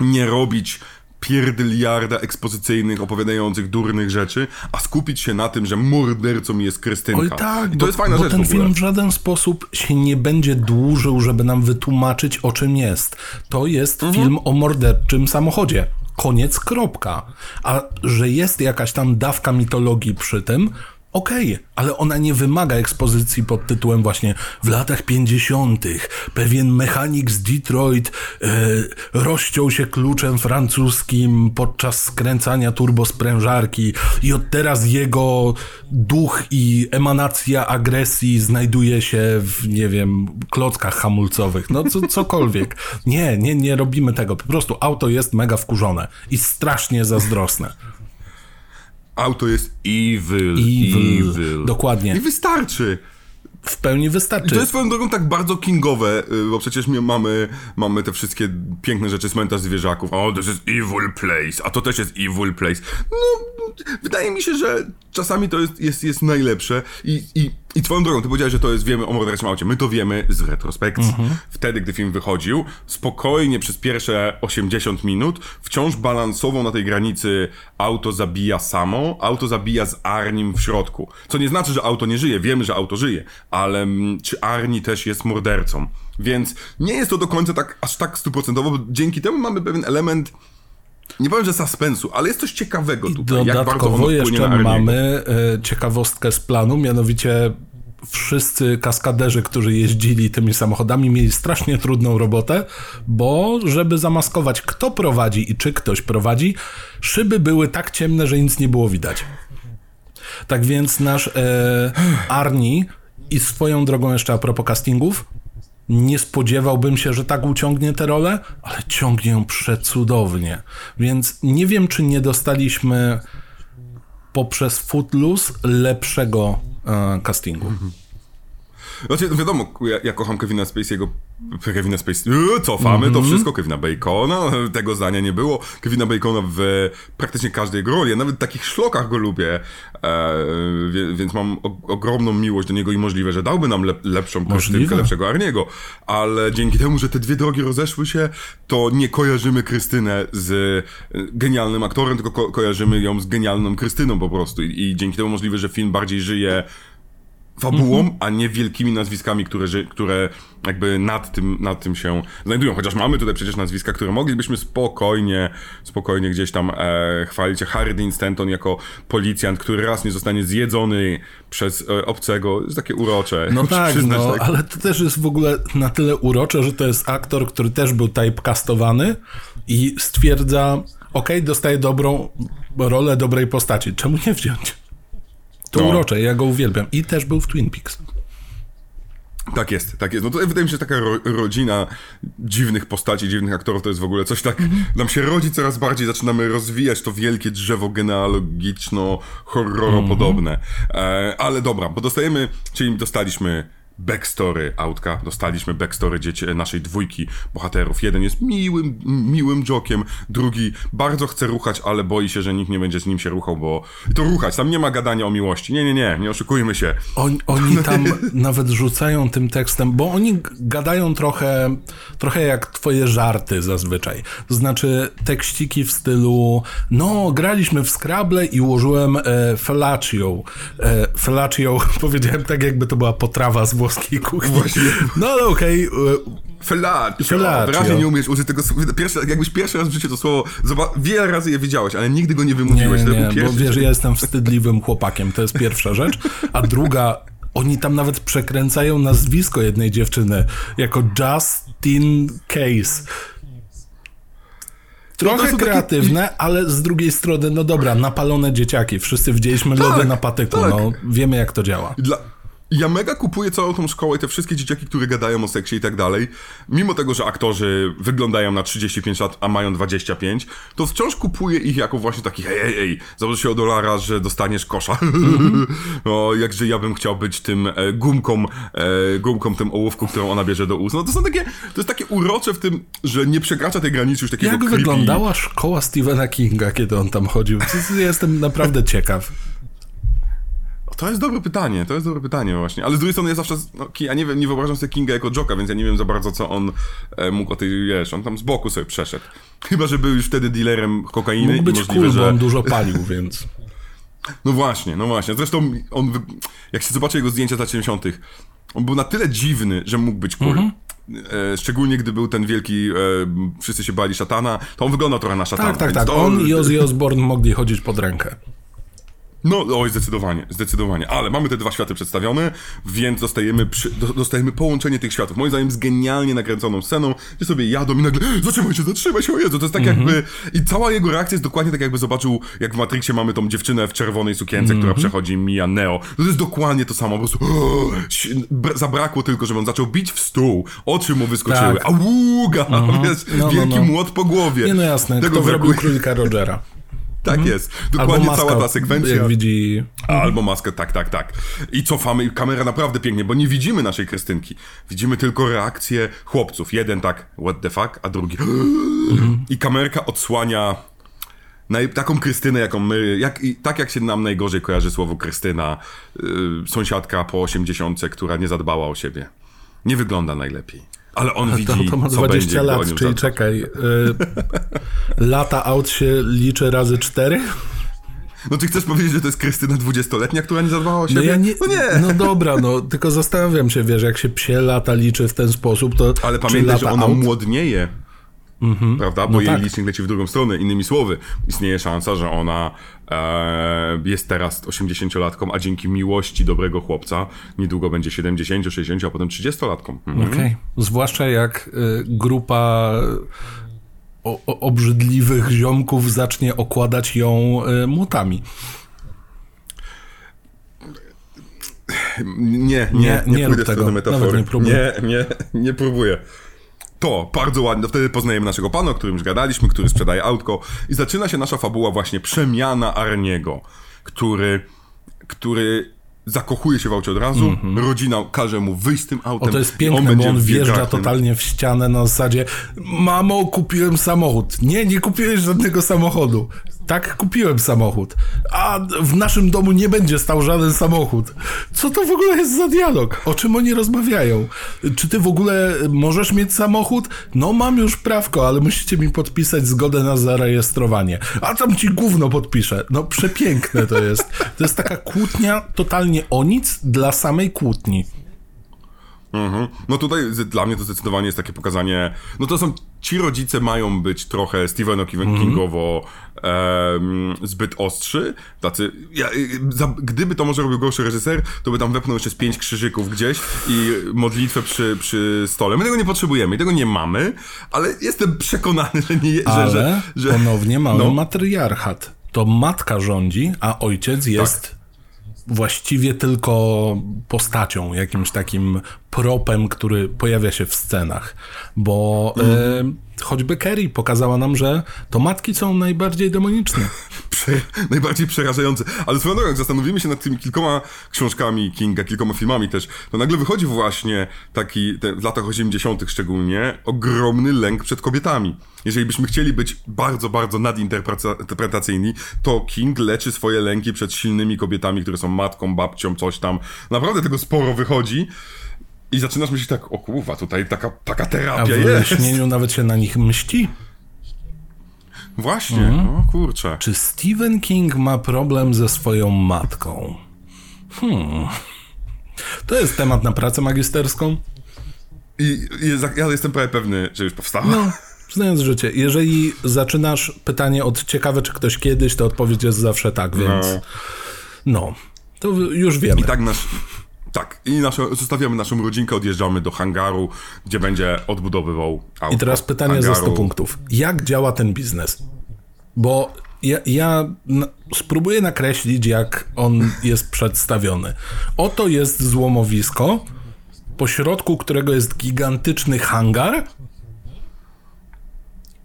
Speaker 1: nie robić pierdyliarda ekspozycyjnych, opowiadających durnych rzeczy, a skupić się na tym, że mordercą jest Krystynka.
Speaker 2: Oj tak,
Speaker 1: I to
Speaker 2: bo,
Speaker 1: jest fajna
Speaker 2: bo
Speaker 1: rzecz
Speaker 2: ten
Speaker 1: w
Speaker 2: film w żaden sposób się nie będzie dłużył, żeby nam wytłumaczyć o czym jest. To jest
Speaker 1: Mhm.
Speaker 2: film o morderczym samochodzie. Koniec, kropka. A że jest jakaś tam dawka mitologii przy tym, okej, ale ona nie wymaga ekspozycji pod tytułem właśnie w latach 50. pewien mechanik z Detroit e, rozciął się kluczem francuskim podczas skręcania turbosprężarki i od teraz jego duch i emanacja agresji znajduje się w, nie wiem, klockach hamulcowych, no co, cokolwiek. Nie, nie, nie robimy tego. Po prostu auto jest mega wkurzone i strasznie zazdrosne.
Speaker 1: Auto jest evil,
Speaker 2: Evil.
Speaker 1: evil.
Speaker 2: Dokładnie.
Speaker 1: I wystarczy.
Speaker 2: W pełni wystarczy.
Speaker 1: To jest swoją drogą tak bardzo kingowe, y, bo przecież my mamy, mamy te wszystkie piękne rzeczy, cmentarz zwierzaków. O, to jest evil place, a to też jest evil place. No, wydaje mi się, że czasami to jest, jest, jest najlepsze i, i, i twoją drogą, ty powiedziałeś, że to jest, wiemy o morderczym aucie. My to wiemy z retrospekcji. Wtedy, gdy film wychodził, spokojnie przez pierwsze 80 minut wciąż balansował na tej granicy auto zabija samo, auto zabija z Arnim w środku. Co nie znaczy, że auto nie żyje. Wiemy, że auto żyje, ale mm, czy Arni też jest mordercą? Więc nie jest to do końca tak, aż tak stuprocentowo, bo dzięki temu mamy pewien element nie powiem, że suspensu, ale jest coś ciekawego tutaj. bardzo
Speaker 2: Dodatkowo jeszcze mamy e, ciekawostkę z planu, mianowicie wszyscy kaskaderzy, którzy jeździli tymi samochodami, mieli strasznie trudną robotę, bo żeby zamaskować, kto prowadzi i czy ktoś prowadzi, szyby były tak ciemne, że nic nie było widać. Tak więc nasz e, Arni i swoją drogą jeszcze a propos castingów, nie spodziewałbym się, że tak uciągnie tę rolę, ale ciągnie ją przecudownie. Więc nie wiem, czy nie dostaliśmy poprzez Footloose lepszego e, castingu.
Speaker 1: Znaczy, no wiadomo, ja, ja kocham Kevina Spacey'ego, Kevina Spacey, Yy, cofamy to wszystko, Kevina Bacona, tego zdania nie było, Kevina Bacona w praktycznie każdej roli, ja nawet w takich szlokach go lubię, e, więc mam o, ogromną miłość do niego i możliwe, że dałby nam lep, lepszą. Krystynkę, lepszego Arniego, ale dzięki temu, że te dwie drogi rozeszły się, to nie kojarzymy Krystynę z e, genialnym aktorem, tylko ko kojarzymy ją z genialną Krystyną po prostu. I, i dzięki temu możliwe, że film bardziej żyje fabułą, a nie wielkimi nazwiskami, które, które jakby nad tym, nad tym się znajdują. Chociaż mamy tutaj przecież nazwiska, które moglibyśmy spokojnie, spokojnie gdzieś tam e, chwalić. Harry Dean Stanton jako policjant, który raz nie zostanie zjedzony przez e, obcego. jest takie urocze.
Speaker 2: No tak,
Speaker 1: przyznać,
Speaker 2: no,
Speaker 1: tak.
Speaker 2: ale to też jest w ogóle na tyle urocze, że to jest aktor, który też był typecastowany i stwierdza, okej, dostaję dobrą rolę dobrej postaci. Czemu nie wziąć? To
Speaker 1: No.
Speaker 2: urocze, ja go uwielbiam. I też był w Twin Peaks.
Speaker 1: Tak jest, tak jest. No tutaj wydaje mi się, że taka ro rodzina dziwnych postaci, dziwnych aktorów to jest w ogóle coś tak, nam się rodzi coraz bardziej, zaczynamy rozwijać to wielkie drzewo genealogiczno-horroropodobne. E, ale dobra, bo dostajemy, czyli dostaliśmy backstory Autka, dostaliśmy backstory dzieci, naszej dwójki bohaterów. Jeden jest miłym, miłym jokiem, drugi bardzo chce ruchać, ale boi się, że nikt nie będzie z nim się ruchał, bo to ruchać, tam nie ma gadania o miłości. Nie, nie, nie, nie oszukujmy się.
Speaker 2: Oni, oni tam nawet rzucają tym tekstem, bo oni gadają trochę, trochę jak twoje żarty zazwyczaj. To znaczy tekściki w stylu no, graliśmy w Scrabble i ułożyłem e, fellatio. E, powiedziałem tak, jakby to była potrawa z włoskiej kuchni.
Speaker 1: Właśnie.
Speaker 2: No ale okej. Okay.
Speaker 1: Fellatio.
Speaker 2: Fellatio.
Speaker 1: Wyraźnie nie umiesz użyć tego słowa. Pierwszy, jakbyś pierwszy raz w życiu to słowo, wiele razy je widziałeś, ale nigdy go nie
Speaker 2: Nie,
Speaker 1: wymówiłeś. Był
Speaker 2: nie, bo wiesz, ja jestem wstydliwym chłopakiem, to jest pierwsza rzecz. A druga, oni tam nawet przekręcają nazwisko jednej dziewczyny jako Justin Case. Trochę
Speaker 1: No to
Speaker 2: kreatywne, ale z drugiej strony, no dobra, napalone dzieciaki. Wszyscy widzieliśmy
Speaker 1: Tak,
Speaker 2: lody na patyku,
Speaker 1: tak.
Speaker 2: no wiemy jak to działa.
Speaker 1: Dla... Ja mega kupuję całą tą szkołę, te wszystkie dzieciaki, które gadają o seksie i tak dalej. Mimo tego, że aktorzy wyglądają na 35 lat, a mają 25, to wciąż kupuję ich jako właśnie takich ej, ej, ej, założę się o dolara, że dostaniesz kosza. no, jakże ja bym chciał być tym e, gumką, e, gumką tym ołówku, którą ona bierze do ust. No to są takie, to jest takie urocze w tym, że nie przekracza tej granicy już takiego
Speaker 2: Jak
Speaker 1: creepy.
Speaker 2: wyglądała szkoła Stephena Kinga, kiedy on tam chodził? Jestem naprawdę ciekaw.
Speaker 1: To jest dobre pytanie, to jest dobre pytanie właśnie. Ale z drugiej strony ja zawsze, no, ja nie wiem, nie wyobrażam sobie Kinga jako Joka, więc ja nie wiem za bardzo, co on e, mógł o tej, wiesz, on tam z boku sobie przeszedł. Chyba, że był już wtedy dealerem kokainy
Speaker 2: Mógł być
Speaker 1: możliwe,
Speaker 2: cool, bo
Speaker 1: że...
Speaker 2: on dużo palił, więc...
Speaker 1: No właśnie, no właśnie. Zresztą on, jak się zobaczy jego zdjęcia z lat 70., on był na tyle dziwny, że mógł być cool.
Speaker 2: Mhm.
Speaker 1: E, szczególnie gdy był ten wielki, e, wszyscy się bali szatana, to on wyglądał trochę na szatana.
Speaker 2: Tak, tak, tak.
Speaker 1: To,
Speaker 2: On i Ozzy Osbourne mogli chodzić pod rękę.
Speaker 1: No, oj, zdecydowanie, zdecydowanie. Ale mamy te dwa światy przedstawione, więc dostajemy, przy, do, dostajemy połączenie tych światów. Moim zdaniem z genialnie nakręconą sceną, gdzie sobie jadą i nagle zatrzymaj się, zatrzymaj się, o Jezu, to jest tak jakby... I cała jego reakcja jest dokładnie tak jakby zobaczył, jak w Matrixie mamy tą dziewczynę w czerwonej sukience, która przechodzi Mia Neo. To jest dokładnie to samo, po prostu o, zabrakło tylko, żeby on zaczął bić w stół, oczy mu wyskoczyły,
Speaker 2: Tak.
Speaker 1: a ługa, wiesz,
Speaker 2: No, no,
Speaker 1: wielki
Speaker 2: no.
Speaker 1: młot po głowie.
Speaker 2: Nie no jasne,
Speaker 1: Tego
Speaker 2: kto zrobił
Speaker 1: brakuje.
Speaker 2: królika Rogera.
Speaker 1: Tak jest,
Speaker 2: Albo
Speaker 1: dokładnie
Speaker 2: maska,
Speaker 1: cała ta sekwencja.
Speaker 2: jak widzi...
Speaker 1: Albo maskę, tak, tak, tak. I cofamy, i kamera naprawdę pięknie, bo nie widzimy naszej Krystynki. Widzimy tylko reakcję chłopców. Jeden tak, what the fuck, a drugi... I kamerka odsłania naj, taką Krystynę, jaką my... Jak, tak jak się nam najgorzej kojarzy słowo Krystyna, yy, sąsiadka po 80, która nie zadbała o siebie. Nie wygląda najlepiej. Ale on
Speaker 2: To,
Speaker 1: widzi,
Speaker 2: to ma
Speaker 1: co
Speaker 2: 20
Speaker 1: będzie, gdy o
Speaker 2: lat, czyli czekaj. Y, lata aut się liczy razy 4?
Speaker 1: No ty chcesz powiedzieć, że to jest Krystyna 20-letnia, która nie zadbała o siebie?
Speaker 2: No ja nie,
Speaker 1: No nie.
Speaker 2: no dobra, no tylko zastanawiam się, wiesz, jak się psie lata liczy w ten sposób, to
Speaker 1: Ale pamiętaj, że ona
Speaker 2: aut?
Speaker 1: młodnieje. Prawda? Bo
Speaker 2: No
Speaker 1: jej
Speaker 2: tak.
Speaker 1: licznik leci w drugą stronę. Innymi słowy, istnieje szansa, że ona jest teraz 80-latką, a dzięki miłości dobrego chłopca niedługo będzie 70, 60, a potem 30-latką. Mhm.
Speaker 2: Okej. Zwłaszcza jak y, grupa obrzydliwych ziomków zacznie okładać ją y, młotami.
Speaker 1: Nie, nie,
Speaker 2: Nie,
Speaker 1: nie,
Speaker 2: nie
Speaker 1: pójdę w
Speaker 2: tego.
Speaker 1: stronę metafory.
Speaker 2: Nie,
Speaker 1: nie, nie próbuję. To bardzo ładnie, wtedy poznajemy naszego pana, o którym już gadaliśmy, który sprzedaje autko. I zaczyna się nasza fabuła właśnie przemiana Arniego, który, który zakochuje się w aucie od razu, rodzina każe mu wyjść z tym autem.
Speaker 2: O, to jest piękne, bo
Speaker 1: będzie
Speaker 2: on wjeżdża totalnie w ścianę na zasadzie Mamo, kupiłem samochód. Nie, nie kupiłeś żadnego samochodu. Tak, kupiłem samochód. A w naszym domu nie będzie stał żaden samochód. Co to w ogóle jest za dialog? O czym oni rozmawiają? Czy ty w ogóle możesz mieć samochód? No, mam już prawko, ale musicie mi podpisać zgodę na zarejestrowanie. A tam ci gówno podpiszę. No, przepiękne to jest. To jest taka kłótnia totalnie o nic dla samej kłótni.
Speaker 1: Mhm. No tutaj dla mnie to zdecydowanie jest takie pokazanie, no to są, ci rodzice mają być trochę Stephen
Speaker 2: Mhm.
Speaker 1: Kingowo em, zbyt ostrzy, tacy, ja, y, za, gdyby to może robił gorszy reżyser, to by tam wepnął jeszcze z pięć krzyżyków gdzieś i modlitwę przy, przy stole. My tego nie potrzebujemy, tego nie mamy, ale jestem przekonany, że nie, że,
Speaker 2: Ale
Speaker 1: że, że
Speaker 2: ponownie mamy
Speaker 1: no.
Speaker 2: matriarchat. To matka rządzi, a ojciec jest właściwie tylko postacią, jakimś takim propem, który pojawia się w scenach. Bo mm. e, choćby Kerry pokazała nam, że to matki są najbardziej demoniczne.
Speaker 1: Prze najbardziej przerażające. Ale swoją drogą, jak zastanowimy się nad tymi kilkoma książkami Kinga, kilkoma filmami też, to nagle wychodzi właśnie taki, te, w latach 80. szczególnie, ogromny lęk przed kobietami. Jeżeli byśmy chcieli być bardzo, bardzo nadinterpretacyjni, to King leczy swoje lęki przed silnymi kobietami, które są matką, babcią, coś tam. Naprawdę tego sporo wychodzi. I zaczynasz myśleć tak, o kurwa, tutaj taka, taka terapia A w
Speaker 2: jest. W nawet się na nich mści.
Speaker 1: Właśnie, mhm. no kurczę.
Speaker 2: Czy Stephen King ma problem ze swoją matką? Hmm. To jest temat na pracę magisterską.
Speaker 1: I, i ja jestem prawie pewny, że już powstała.
Speaker 2: No, znając życie. Jeżeli zaczynasz pytanie od ciekawe, czy ktoś kiedyś, to odpowiedź jest zawsze tak, więc no, no to już wiemy.
Speaker 1: I tak nasz, tak, i nasze, zostawiamy naszą rodzinkę, odjeżdżamy do hangaru, gdzie będzie odbudowywał auto.
Speaker 2: I teraz pytanie hangaru. za 100 punktów. Jak działa ten biznes? Bo ja, ja spróbuję nakreślić, jak on jest przedstawiony. Oto jest złomowisko, po środku którego jest gigantyczny hangar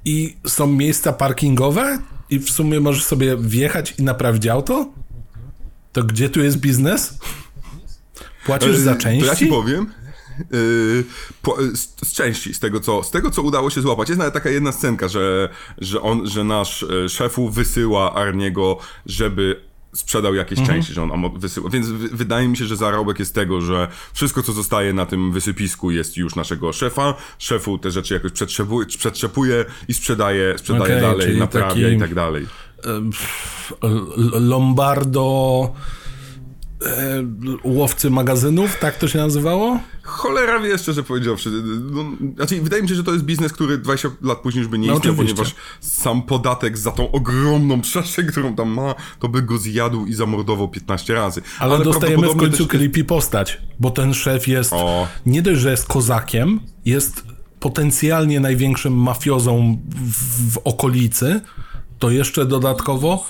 Speaker 2: i są miejsca parkingowe i w sumie możesz sobie wjechać i naprawić auto? To gdzie tu jest biznes? Płacisz za części?
Speaker 1: To ja ci powiem. Yy, po, z, z, części, z tego, co, z tego co udało się złapać. Jest nawet taka jedna scenka, że, że, on, że nasz e, szefu wysyła Arniego, żeby sprzedał jakieś mhm. części, że on wysyła. Więc wydaje mi się, że zarobek jest tego, że wszystko, co zostaje na tym wysypisku jest już naszego szefa. Szefu te rzeczy jakoś przetrzepuje i sprzedaje, sprzedaje okay, dalej, naprawia taki, i tak dalej.
Speaker 2: Lombardo e, łowcy magazynów, tak to się nazywało?
Speaker 1: Cholera wie, szczerze powiedziawszy. No, znaczy, wydaje mi się, że to jest biznes, który 20 lat później już by nie no, istniał, ponieważ sam podatek za tą ogromną przestrzeń, którą tam ma, to by go zjadł i zamordował 15 razy.
Speaker 2: Ale, Ale dostajemy w końcu też... creepy postać, bo ten szef jest o. nie dość, że jest kozakiem, jest potencjalnie największym mafiozą w, w okolicy, to jeszcze dodatkowo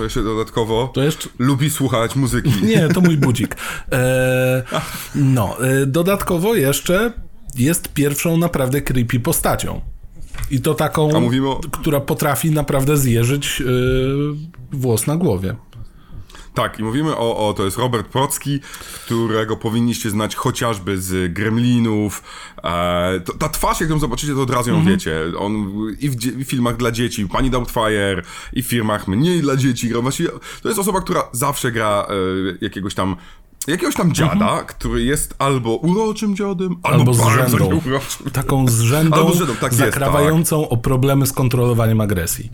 Speaker 1: to jeszcze dodatkowo to jeszcze... lubi słuchać muzyki.
Speaker 2: Nie, to mój budzik. E, no, e, dodatkowo jeszcze jest pierwszą naprawdę creepy postacią. I to taką, o... która potrafi naprawdę zjeżyć e, włos na głowie.
Speaker 1: Tak, i mówimy o, o, to jest Robert Procki, którego powinniście znać chociażby z Gremlinów. E, to, ta twarz, jak ją zobaczycie, to od razu ją -hmm. wiecie. On i w, w, filmach dla dzieci, Pani Doubtfire, i w filmach mniej dla dzieci. Gra właściwie, to jest osoba, która zawsze gra e, jakiegoś tam jakiegoś tam dziada, mhm. który jest albo uroczym dziadem, albo, albo z rzędą.
Speaker 2: Taką z rzędą, albo z rzędą tak zakrawającą jest, tak. o problemy z kontrolowaniem agresji.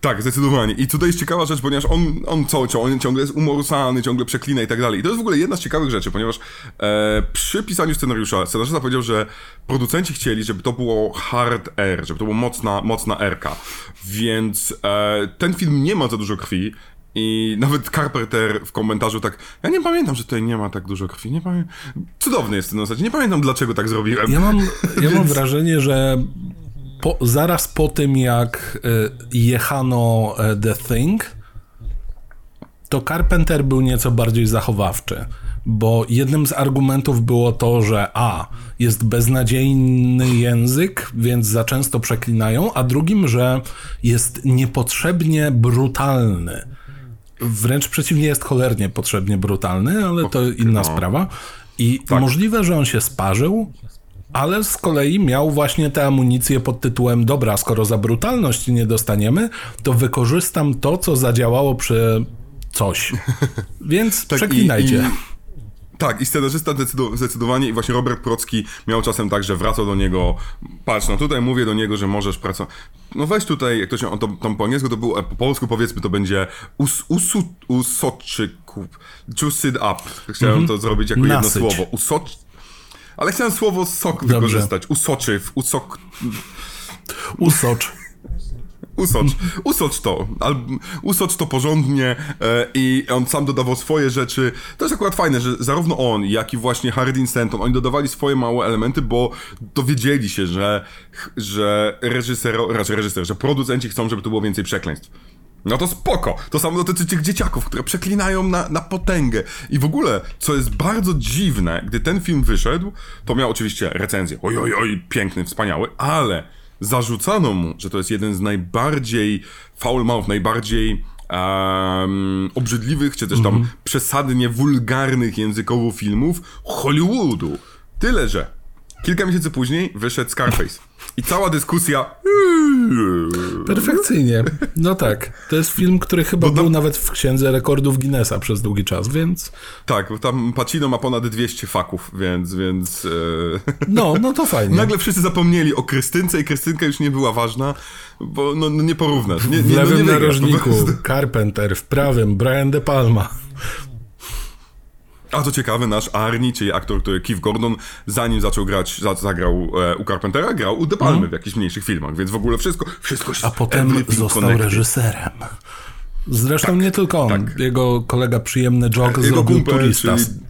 Speaker 1: Tak, zdecydowanie. I tutaj jest ciekawa rzecz, ponieważ on, on co, on ciągle jest umorusany, ciągle przeklina i tak dalej. I to jest w ogóle jedna z ciekawych rzeczy, ponieważ e, przy pisaniu scenariusza scenarzysta powiedział, że producenci chcieli, żeby to było hard R, żeby to było mocna, mocna R-ka. Więc e, ten film nie ma za dużo krwi, i nawet Carpenter w komentarzu tak, ja nie pamiętam, że tutaj nie ma tak dużo krwi, nie pamiętam. Cudowny jest ten zasadzie, nie pamiętam dlaczego tak zrobiłem.
Speaker 2: Ja mam, ja Więc... mam wrażenie, że po, zaraz po tym, jak y, jechano e, The Thing, to Carpenter był nieco bardziej zachowawczy, bo jednym z argumentów było to, że a, jest beznadziejny język, więc za często przeklinają, a drugim, że jest niepotrzebnie brutalny. Wręcz przeciwnie, jest cholernie potrzebnie brutalny, ale to inna sprawa. I tak. możliwe, że on się sparzył, ale z kolei miał właśnie tę amunicję pod tytułem dobra, skoro za brutalność nie dostaniemy, to wykorzystam to, co zadziałało przy coś. Więc tak, przeklinajcie. I, i...
Speaker 1: Tak, i scenarzysta zdecydowanie i właśnie Robert Procki miał czasem tak, że wracał do niego, patrz, no tutaj mówię do niego, że możesz pracować, no weź tutaj, jak to się, to, tam po angielsku to było, po polsku powiedzmy to będzie us, usu, usoczy, juice it up, chciałem mm -hmm. to zrobić jako Nasyć. jedno słowo, usocz, ale chciałem słowo sok Dobrze. wykorzystać. Usoczyw, usok...
Speaker 2: Usocz.
Speaker 1: Usocz, usocz to, usocz to porządnie e, i on sam dodawał swoje rzeczy. To jest akurat fajne, że zarówno on, jak i właśnie Hardin Stanton, oni dodawali swoje małe elementy, bo dowiedzieli się, że, że reżyser, raczej reżyser, że producenci chcą, żeby tu było więcej przekleństw. No to spoko. To samo dotyczy tych dzieciaków, które przeklinają na, na potęgę. I w ogóle, co jest bardzo dziwne, gdy ten film wyszedł, to miał oczywiście recenzję. Oj, oj, oj, piękny, wspaniały, ale zarzucano mu, że to jest jeden z najbardziej foul mouth, najbardziej um, obrzydliwych, czy też tam mm -hmm. przesadnie wulgarnych językowo filmów Hollywoodu. Tyle, że kilka miesięcy później wyszedł Scarface. I cała dyskusja.
Speaker 2: Perfekcyjnie. No tak. To jest film, który chyba tam... był nawet w księdze rekordów Guinnessa przez długi czas, więc.
Speaker 1: Tak, bo tam Pacino ma ponad 200 faków, więc. więc e...
Speaker 2: No, no to fajnie.
Speaker 1: Nagle wszyscy zapomnieli o Krystynce i Krystynka już nie była ważna, bo no, no nie porównasz. Nie, nie,
Speaker 2: w lewym no, nie narożniku Carpenter, w prawym Brian De Palma.
Speaker 1: A co ciekawe, nasz Arnie, czyli aktor, który Keith Gordon, zanim zaczął grać, zagrał e, u Carpentera, grał u De Palmy mm. w jakichś mniejszych filmach, więc w ogóle wszystko, wszystko
Speaker 2: A potem został connected. reżyserem. Zresztą tak, nie tylko on. Tak. Jego kolega przyjemny Jog Jego zrobił kumpel, Turistas. Czyli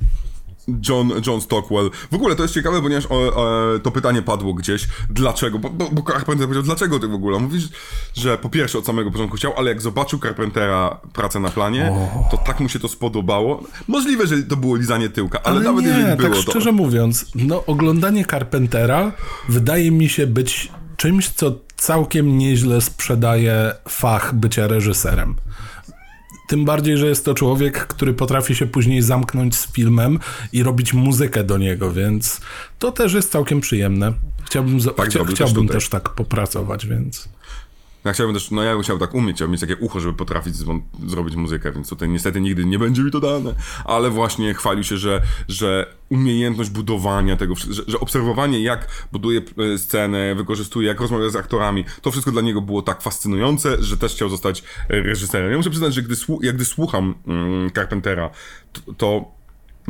Speaker 1: John, John Stockwell. W ogóle to jest ciekawe, ponieważ o, o, to pytanie padło gdzieś. Dlaczego? Bo, bo, bo Carpenter powiedział, dlaczego ty w ogóle? Mówisz, że po pierwsze od samego początku chciał, ale jak zobaczył Carpentera pracę na planie, oh. to tak mu się to spodobało. Możliwe, że to było lizanie tyłka, ale, ale nawet nie, jeżeli było
Speaker 2: tak
Speaker 1: to...
Speaker 2: szczerze mówiąc, no oglądanie Carpentera wydaje mi się być czymś, co całkiem nieźle sprzedaje fach bycia reżyserem. Tym bardziej, że jest to człowiek, który potrafi się później zamknąć z filmem i robić muzykę do niego, więc to też jest całkiem przyjemne. Chciałbym, tak, chcia, chciałbym też, też tak popracować, więc.
Speaker 1: Ja chciałbym też, no ja chciałbym tak umieć, chciałbym mieć takie ucho, żeby potrafić zrobić muzykę, więc tutaj niestety nigdy nie będzie mi to dane, ale właśnie chwalił się, że, że umiejętność budowania tego, że, że obserwowanie jak buduje e, scenę, wykorzystuje, jak rozmawia z aktorami, to wszystko dla niego było tak fascynujące, że też chciał zostać reżyserem. Ja muszę przyznać, że gdy, jak gdy słucham mm, Carpentera, to, to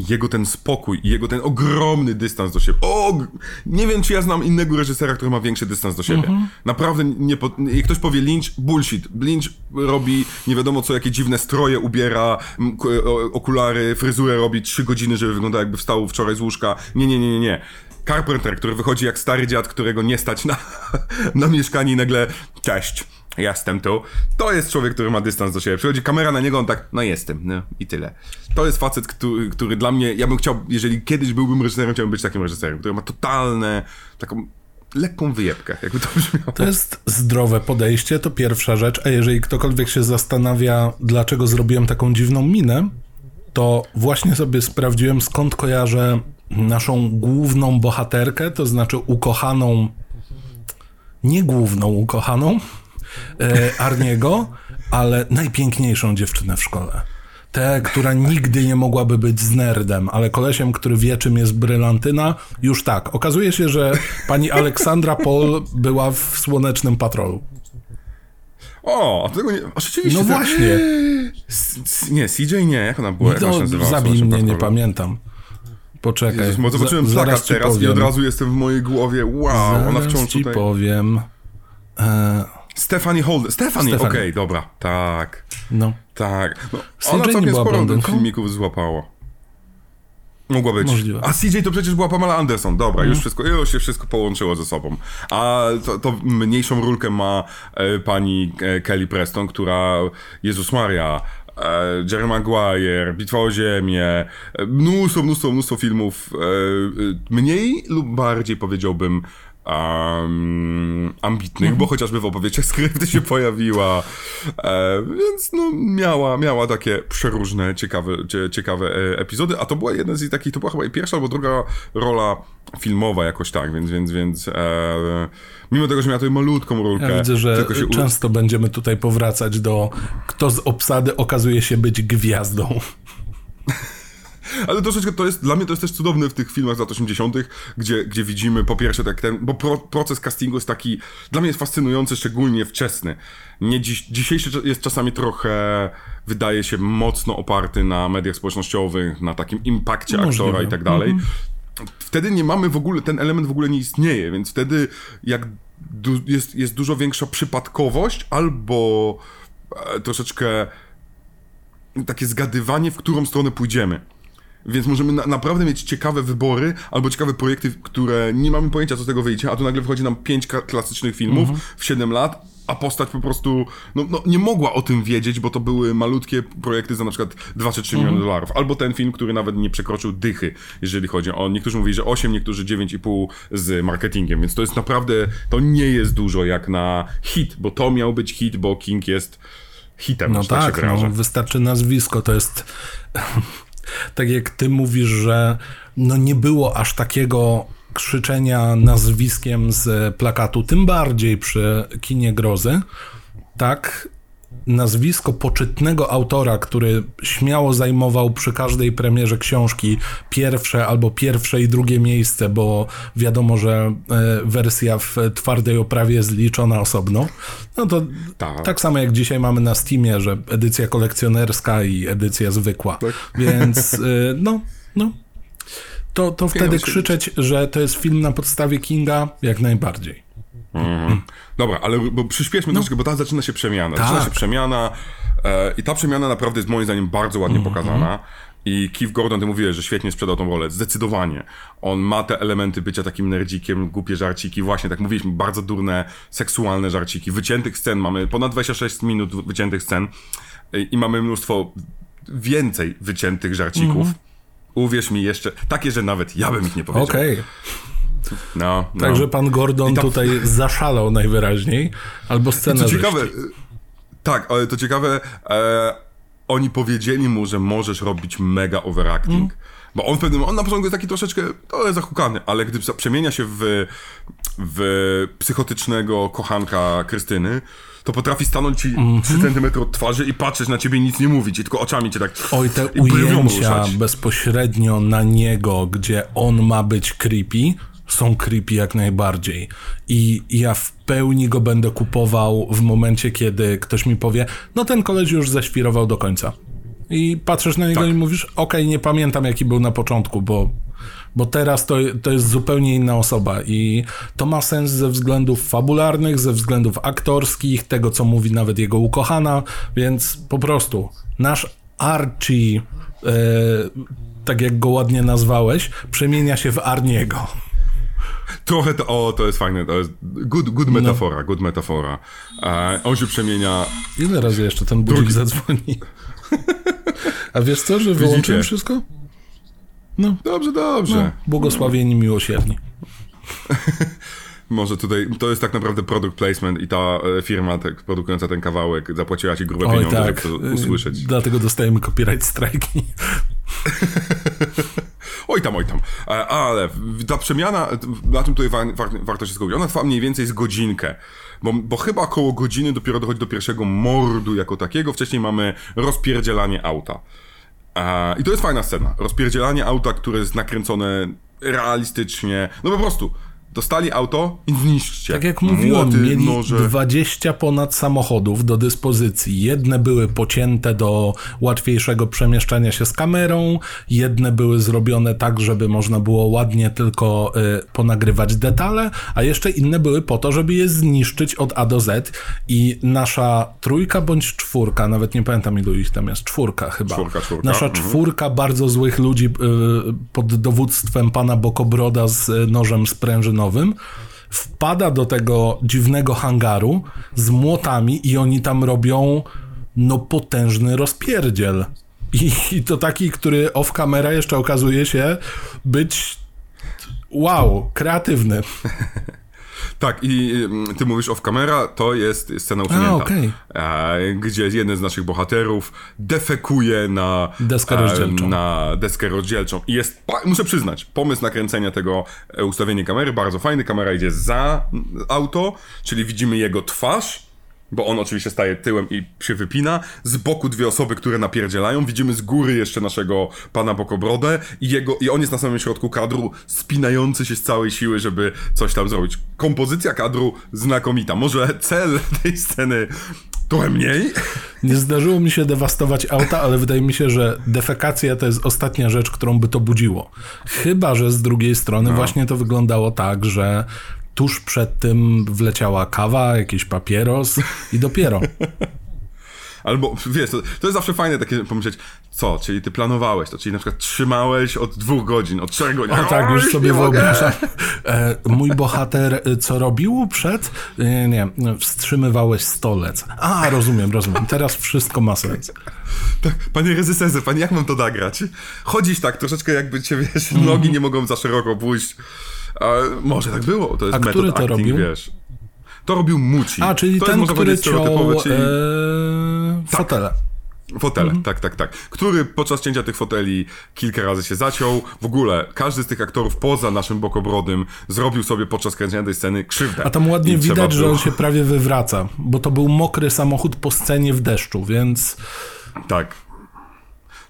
Speaker 1: jego ten spokój i jego ten ogromny dystans do siebie. O, nie wiem, czy ja znam innego reżysera, który ma większy dystans do siebie. Mhm. Naprawdę nie. Jak ktoś powie Lynch, bullshit. Lynch robi nie wiadomo co, jakie dziwne stroje ubiera, okulary, fryzurę robi trzy godziny, żeby wyglądał jakby wstał wczoraj z łóżka. Nie, nie, nie, nie, nie. Carpenter, który wychodzi jak stary dziad, którego nie stać na, na mieszkanie i nagle cześć jestem tu. To jest człowiek, który ma dystans do siebie. Przychodzi kamera na niego, on tak, no jestem, no i tyle. To jest facet, który, który dla mnie, ja bym chciał, jeżeli kiedyś byłbym reżyserem, chciałbym być takim reżyserem, który ma totalne, taką lekką wyjebkę, jakby to brzmiało.
Speaker 2: To jest zdrowe podejście, to pierwsza rzecz, a jeżeli ktokolwiek się zastanawia, dlaczego zrobiłem taką dziwną minę, to właśnie sobie sprawdziłem, skąd kojarzę naszą główną bohaterkę, to znaczy ukochaną, nie główną ukochaną, Arniego, ale najpiękniejszą dziewczynę w szkole. Tę, która nigdy nie mogłaby być z nerdem, ale kolesiem, który wie, czym jest brylantyna, już tak. Okazuje się, że pani Aleksandra Paul była w Słonecznym Patrolu.
Speaker 1: O, tego nie... Rzeczywiście.
Speaker 2: No właśnie.
Speaker 1: nie, CJ nie, jak ona była?
Speaker 2: No, zabij mnie, nie pamiętam. Poczekaj. Jezus,
Speaker 1: zobaczyłem plakat teraz powiem. i od razu jestem w mojej głowie. Wow, zaraz ona wciąż
Speaker 2: ci powiem. E...
Speaker 1: Stephanie Holden. Stephanie, okej, okay, dobra. Tak.
Speaker 2: No.
Speaker 1: Tak. No, ona całkiem sporo blondynką? filmików złapała. Mogła być.
Speaker 2: Możliwe.
Speaker 1: A CJ to przecież była Pamela Anderson. Dobra, już, mhm. wszystko, już się wszystko połączyło ze sobą. A to, to mniejszą rulkę ma e, pani e, Kelly Preston, która, Jezus Maria, e, Jerry Maguire, Bitwa o Ziemię, e, mnóstwo, mnóstwo, mnóstwo filmów. E, e, mniej lub bardziej powiedziałbym um, ambitnych, bo chociażby w opowieściach skrypty się pojawiła, e, więc no, miała, miała takie przeróżne, ciekawe, ciekawe e, epizody, a to była jedna z takich, to była chyba i pierwsza albo druga rola filmowa jakoś tak, więc, więc, więc e, mimo tego, że miała tutaj malutką rolkę.
Speaker 2: Ja widzę, że często będziemy tutaj powracać do kto z obsady okazuje się być gwiazdą.
Speaker 1: Ale troszeczkę to jest, dla mnie to jest też cudowne w tych filmach z lat 80., gdzie, gdzie widzimy po pierwsze tak ten, bo pro, proces castingu jest taki, dla mnie jest fascynujący, szczególnie wczesny. Nie dziś, dzisiejszy jest czasami trochę, wydaje się, mocno oparty na mediach społecznościowych, na takim impakcie Możliwe. aktora i tak dalej. Mhm. Wtedy nie mamy w ogóle, ten element w ogóle nie istnieje, więc wtedy jak du, jest, jest dużo większa przypadkowość albo e, troszeczkę takie zgadywanie, w którą stronę pójdziemy. Więc możemy na, naprawdę mieć ciekawe wybory albo ciekawe projekty, które nie mamy pojęcia, co z tego wyjdzie, a tu nagle wychodzi nam pięć klasycznych filmów mhm. w 7 lat, a postać po prostu no, no, nie mogła o tym wiedzieć, bo to były malutkie projekty za na przykład 2 czy 3 mhm. miliony dolarów. Albo ten film, który nawet nie przekroczył dychy, jeżeli chodzi o. Niektórzy mówili, że 8, niektórzy 9,5 z marketingiem, więc to jest naprawdę. To nie jest dużo jak na hit, bo to miał być hit, bo King jest hitem.
Speaker 2: No tak, tak no, wystarczy nazwisko, to jest. Tak jak ty mówisz, że no nie było aż takiego krzyczenia nazwiskiem z plakatu, tym bardziej przy kinie grozy, tak nazwisko poczytnego autora, który śmiało zajmował przy każdej premierze książki pierwsze albo pierwsze i drugie miejsce, bo wiadomo, że e, wersja w twardej oprawie jest liczona osobno. No to tak, tak samo jak dzisiaj mamy na Steamie, że edycja kolekcjonerska i edycja zwykła. Tak. Więc e, no, no to, to wtedy krzyczeć, że to jest film na podstawie Kinga, jak najbardziej.
Speaker 1: Mhm. Dobra, ale bo przyspieszmy no. troszkę, bo tam zaczyna się przemiana. Tak. Zaczyna się przemiana e, i ta przemiana naprawdę jest moim zdaniem bardzo ładnie -hmm. pokazana. I Keith Gordon, ty mówiłeś, że świetnie sprzedał tą rolę. Zdecydowanie. On ma te elementy bycia takim nerdzikiem, głupie żarciki, właśnie tak mówiliśmy, bardzo durne, seksualne żarciki. Wyciętych scen, mamy ponad 26 minut wyciętych scen i mamy mnóstwo więcej wyciętych żarcików. -hmm Uwierz mi jeszcze, takie, że nawet ja bym ich nie powiedział.
Speaker 2: Okej. Okay. No, no. Także pan Gordon ta... tutaj zaszalał najwyraźniej, albo scenę.
Speaker 1: Co ciekawe, tak, ale to ciekawe, e, oni powiedzieli mu, że możesz robić mega overacting. Mm. Bo on w pewnym on na początku jest taki troszeczkę to jest zahukany, ale gdy przemienia się w, w psychotycznego kochanka Krystyny, to potrafi stanąć ci mm -hmm. 3 cm od twarzy i patrzeć na ciebie i nic nie mówić, i tylko oczami cię tak.
Speaker 2: Oj, te ujęcia bezpośrednio na niego, gdzie on ma być creepy, są creepy jak najbardziej. I ja w pełni go będę kupował w momencie, kiedy ktoś mi powie, no ten koleś już zaświrował do końca. I patrzysz na niego tak. i mówisz, okej, okay, nie pamiętam jaki był na początku, bo bo teraz to, to jest zupełnie inna osoba i to ma sens ze względów fabularnych, ze względów aktorskich, tego co mówi nawet jego ukochana, więc po prostu nasz Archie, e, tak jak go ładnie nazwałeś, przemienia się w Arniego.
Speaker 1: Trochę to, o, to jest fajne, to jest good, good no. metafora, no. good metafora. E, on się przemienia...
Speaker 2: Ile razy jeszcze ten budzik Drugi... zadzwoni? A wiesz co, że wyłączyłem wszystko?
Speaker 1: No. Dobrze, dobrze. No,
Speaker 2: błogosławieni miłosierni.
Speaker 1: Może tutaj, to jest tak naprawdę product placement i ta e, firma tak, produkująca ten kawałek zapłaciła ci grube Oj, pieniądze, tak. żeby to usłyszeć.
Speaker 2: Dlatego dostajemy copyright strajki.
Speaker 1: oj tam, oj tam. E, ale ta przemiana, na tym tutaj wa wa warto się skupić. Ona trwa mniej więcej z godzinkę. Bo, bo chyba około godziny dopiero dochodzi do pierwszego mordu jako takiego. Wcześniej mamy rozpierdzielanie auta. I to jest fajna scena. Rozpierdzielanie auta, które jest nakręcone realistycznie. No po prostu Dostali auto i zniszczcie.
Speaker 2: Tak jak mówiłem, Młoty, mieli noże. 20 ponad samochodów do dyspozycji. Jedne były pocięte do łatwiejszego przemieszczania się z kamerą, jedne były zrobione tak, żeby można było ładnie tylko y, ponagrywać detale, a jeszcze inne były po to, żeby je zniszczyć od A do Z. I nasza trójka bądź czwórka, nawet nie pamiętam ilu ich tam jest, czwórka chyba.
Speaker 1: Czwórka, czwórka.
Speaker 2: Nasza mhm. czwórka bardzo złych ludzi y, pod dowództwem pana Bokobroda z y, nożem sprężynowym wpada do tego dziwnego hangaru z młotami i oni tam robią no potężny rozpierdziel. I, I, to taki, który off camera jeszcze okazuje się być wow, kreatywny.
Speaker 1: Tak, i ty mówisz off camera, to jest scena usunięta. A, okay. Gdzie jeden z naszych bohaterów defekuje na
Speaker 2: deskę rozdzielczą.
Speaker 1: Na deskę rozdzielczą. I jest, muszę przyznać, pomysł nakręcenia tego e, ustawienia kamery bardzo fajny. Kamera idzie za auto, czyli widzimy jego twarz bo on oczywiście staje tyłem i się wypina. Z boku dwie osoby, które napierdzielają. Widzimy z góry jeszcze naszego pana Bokobrodę i, jego, i on jest na samym środku kadru, spinający się z całej siły, żeby coś tam zrobić. Kompozycja kadru znakomita. Może cel tej sceny trochę mniej.
Speaker 2: Nie zdarzyło mi się dewastować auta, ale wydaje mi się, że defekacja to jest ostatnia rzecz, którą by to budziło. Chyba, że z drugiej strony no. właśnie to wyglądało tak, że tuż przed tym wleciała kawa, jakiś papieros i dopiero.
Speaker 1: Albo, wiesz, to, to jest zawsze fajne takie pomyśleć, co, czyli ty planowałeś to, czyli na przykład trzymałeś od dwóch godzin, od trzech godzin.
Speaker 2: O tak, już sobie wyobrażam. E, mój bohater e, co robił przed? Nie, nie, wstrzymywałeś stolec. A, rozumiem, rozumiem. Teraz wszystko ma sens.
Speaker 1: Tak, panie rezyserze, panie, jak mam to nagrać? Chodzisz tak, troszeczkę jakby cię, wiesz, nogi nie mogą za szeroko pójść. A, może tak było, to jest
Speaker 2: A który to
Speaker 1: acting,
Speaker 2: robił?
Speaker 1: wiesz. To robił Muci.
Speaker 2: A, czyli
Speaker 1: to
Speaker 2: ten,
Speaker 1: jest,
Speaker 2: który ciął
Speaker 1: czyli...
Speaker 2: e, fotele.
Speaker 1: Fotele, tak, tak, tak. Który podczas cięcia tych foteli kilka razy się zaciął. W ogóle każdy z tych aktorów poza naszym Bokobrodym zrobił sobie podczas kręcenia tej sceny krzywdę.
Speaker 2: A tam ładnie
Speaker 1: I
Speaker 2: widać, że
Speaker 1: było-
Speaker 2: on się prawie wywraca, bo to był mokry samochód po scenie w deszczu, więc
Speaker 1: Tak.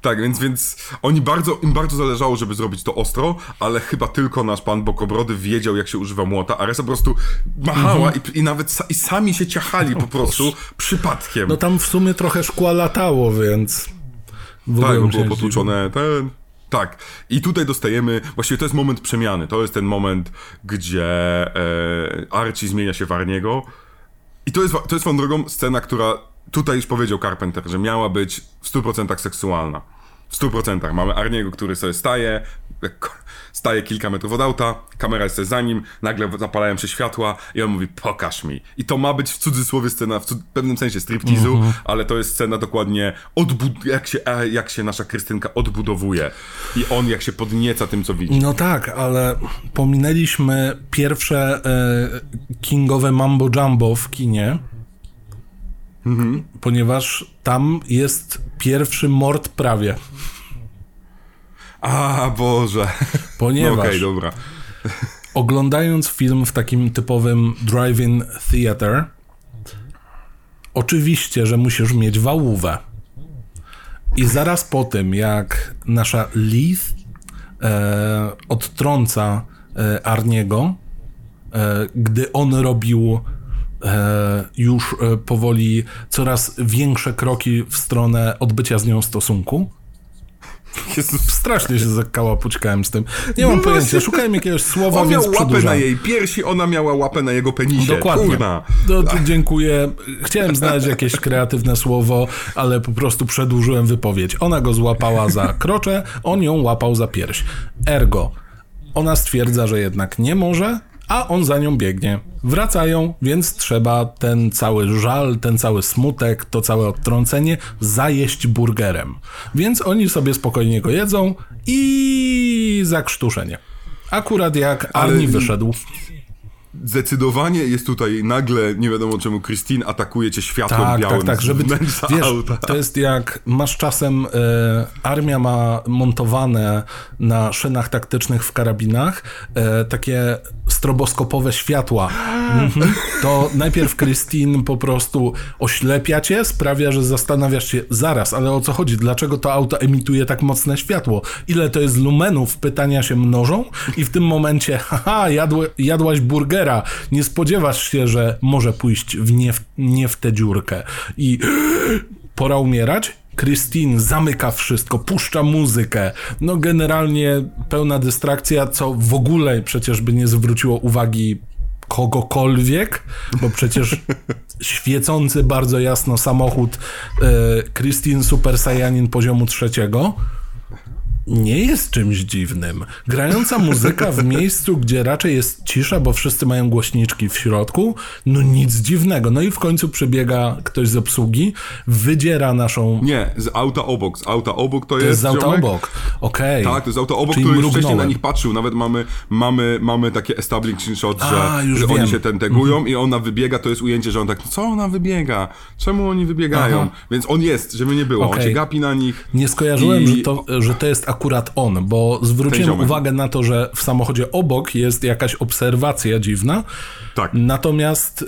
Speaker 1: Tak, więc, więc oni bardzo, im bardzo zależało, żeby zrobić to ostro, ale chyba tylko nasz pan Bokobrody wiedział, jak się używa młota, a reszta po prostu machała i, i nawet sa, i sami się ciachali po prostu przypadkiem.
Speaker 2: no tam w sumie trochę szkła latało, więc w
Speaker 1: tak, bo było potłuczone ten... Tak. I tutaj dostajemy, właściwie to jest moment przemiany. To jest ten moment, gdzie e, Archie zmienia się w Arniego. I to jest, to jest swoją drogą scena, która tutaj już powiedział Carpenter, że miała być w 100% seksualna. W 100%. Mamy Arniego, który sobie staje, staje kilka metrów od auta, kamera jest za nim, nagle zapalają się światła i on mówi, pokaż mi. I to ma być w cudzysłowie scena, w cud- pewnym sensie striptease'u, ale to jest scena dokładnie, odbud- jak, się, e, jak się nasza Krystynka odbudowuje. I on jak się podnieca tym, co widzi.
Speaker 2: No tak, ale pominęliśmy pierwsze e, kingowe mambo jumbo w kinie, ponieważ tam jest pierwszy mord prawie.
Speaker 1: A, Boże.
Speaker 2: Ponieważ
Speaker 1: No okej, dobra.
Speaker 2: oglądając film w takim typowym drive-in theater, oczywiście, że musisz mieć wałówę. I zaraz po tym, jak nasza Leith e, odtrąca e, Arniego, e, gdy on robił już e, powoli coraz większe kroki w stronę odbycia z nią stosunku,
Speaker 1: Jezus.
Speaker 2: strasznie się zakałapućkałem z tym. Nie mam
Speaker 1: No
Speaker 2: pojęcia,
Speaker 1: właśnie.
Speaker 2: szukałem jakiegoś słowa,
Speaker 1: On miał
Speaker 2: więc
Speaker 1: łapę na jej piersi, ona miała łapę na jego penisie.
Speaker 2: Dokładnie.
Speaker 1: Kurna.
Speaker 2: No, dziękuję. Chciałem znaleźć jakieś kreatywne słowo, ale po prostu przedłużyłem wypowiedź. Ona go złapała za krocze, on ją łapał za pierś. Ergo, ona stwierdza, że jednak nie może, a on za nią biegnie. Wracają, więc trzeba ten cały żal, ten cały smutek, to całe odtrącenie zajeść burgerem. Więc oni sobie spokojnie go jedzą i zakrztuszenie. Akurat jak Arni wyszedł.
Speaker 1: Zdecydowanie jest tutaj nagle, nie wiadomo czemu, Christine atakuje cię światłem
Speaker 2: Tak,
Speaker 1: białym
Speaker 2: tak, tak, żeby,
Speaker 1: wnętrza
Speaker 2: wiesz,
Speaker 1: auta.
Speaker 2: to jest jak masz czasem, e, armia ma montowane na szynach taktycznych w karabinach e, takie stroboskopowe światła. Mhm. To najpierw Christine po prostu oślepia cię, sprawia, że zastanawiasz się, zaraz, ale o co chodzi, dlaczego to auto emituje tak mocne światło? Ile to jest lumenów? Pytania się mnożą i w tym momencie, haha, jadło, jadłaś burgera, nie spodziewasz się, że może pójść w nie, w, nie w tę dziurkę i pora umierać? Christine zamyka wszystko, puszcza muzykę. No generalnie pełna dystrakcja, co w ogóle przecież by nie zwróciło uwagi kogokolwiek, bo przecież świecący bardzo jasno samochód e, Christine Super Saiyanin poziomu trzeciego nie jest czymś dziwnym. Grająca muzyka w miejscu, gdzie raczej jest cisza, bo wszyscy mają głośniczki w środku, no nic dziwnego. No i w końcu przybiega ktoś z obsługi, wydziera naszą...
Speaker 1: Nie, z auta obok, z auta obok to,
Speaker 2: To
Speaker 1: jest
Speaker 2: z auta
Speaker 1: ziomek.
Speaker 2: obok. Okej.
Speaker 1: Tak, to jest auto obok,
Speaker 2: Czyli
Speaker 1: który już wcześniej na nich patrzył. Nawet mamy, mamy, mamy takie establishing shot, że,
Speaker 2: A,
Speaker 1: że
Speaker 2: wiem.
Speaker 1: oni się ten tegują i ona wybiega, to jest ujęcie, że on tak, co ona wybiega? Czemu oni wybiegają?
Speaker 2: Aha.
Speaker 1: Więc on jest, żeby nie było. On
Speaker 2: Okej.
Speaker 1: się gapi na nich.
Speaker 2: Nie skojarzyłem,
Speaker 1: I-
Speaker 2: że, to, że to jest akurat on, bo zwróciłem uwagę na to, że w samochodzie obok jest jakaś obserwacja dziwna,
Speaker 1: Tak.
Speaker 2: natomiast y,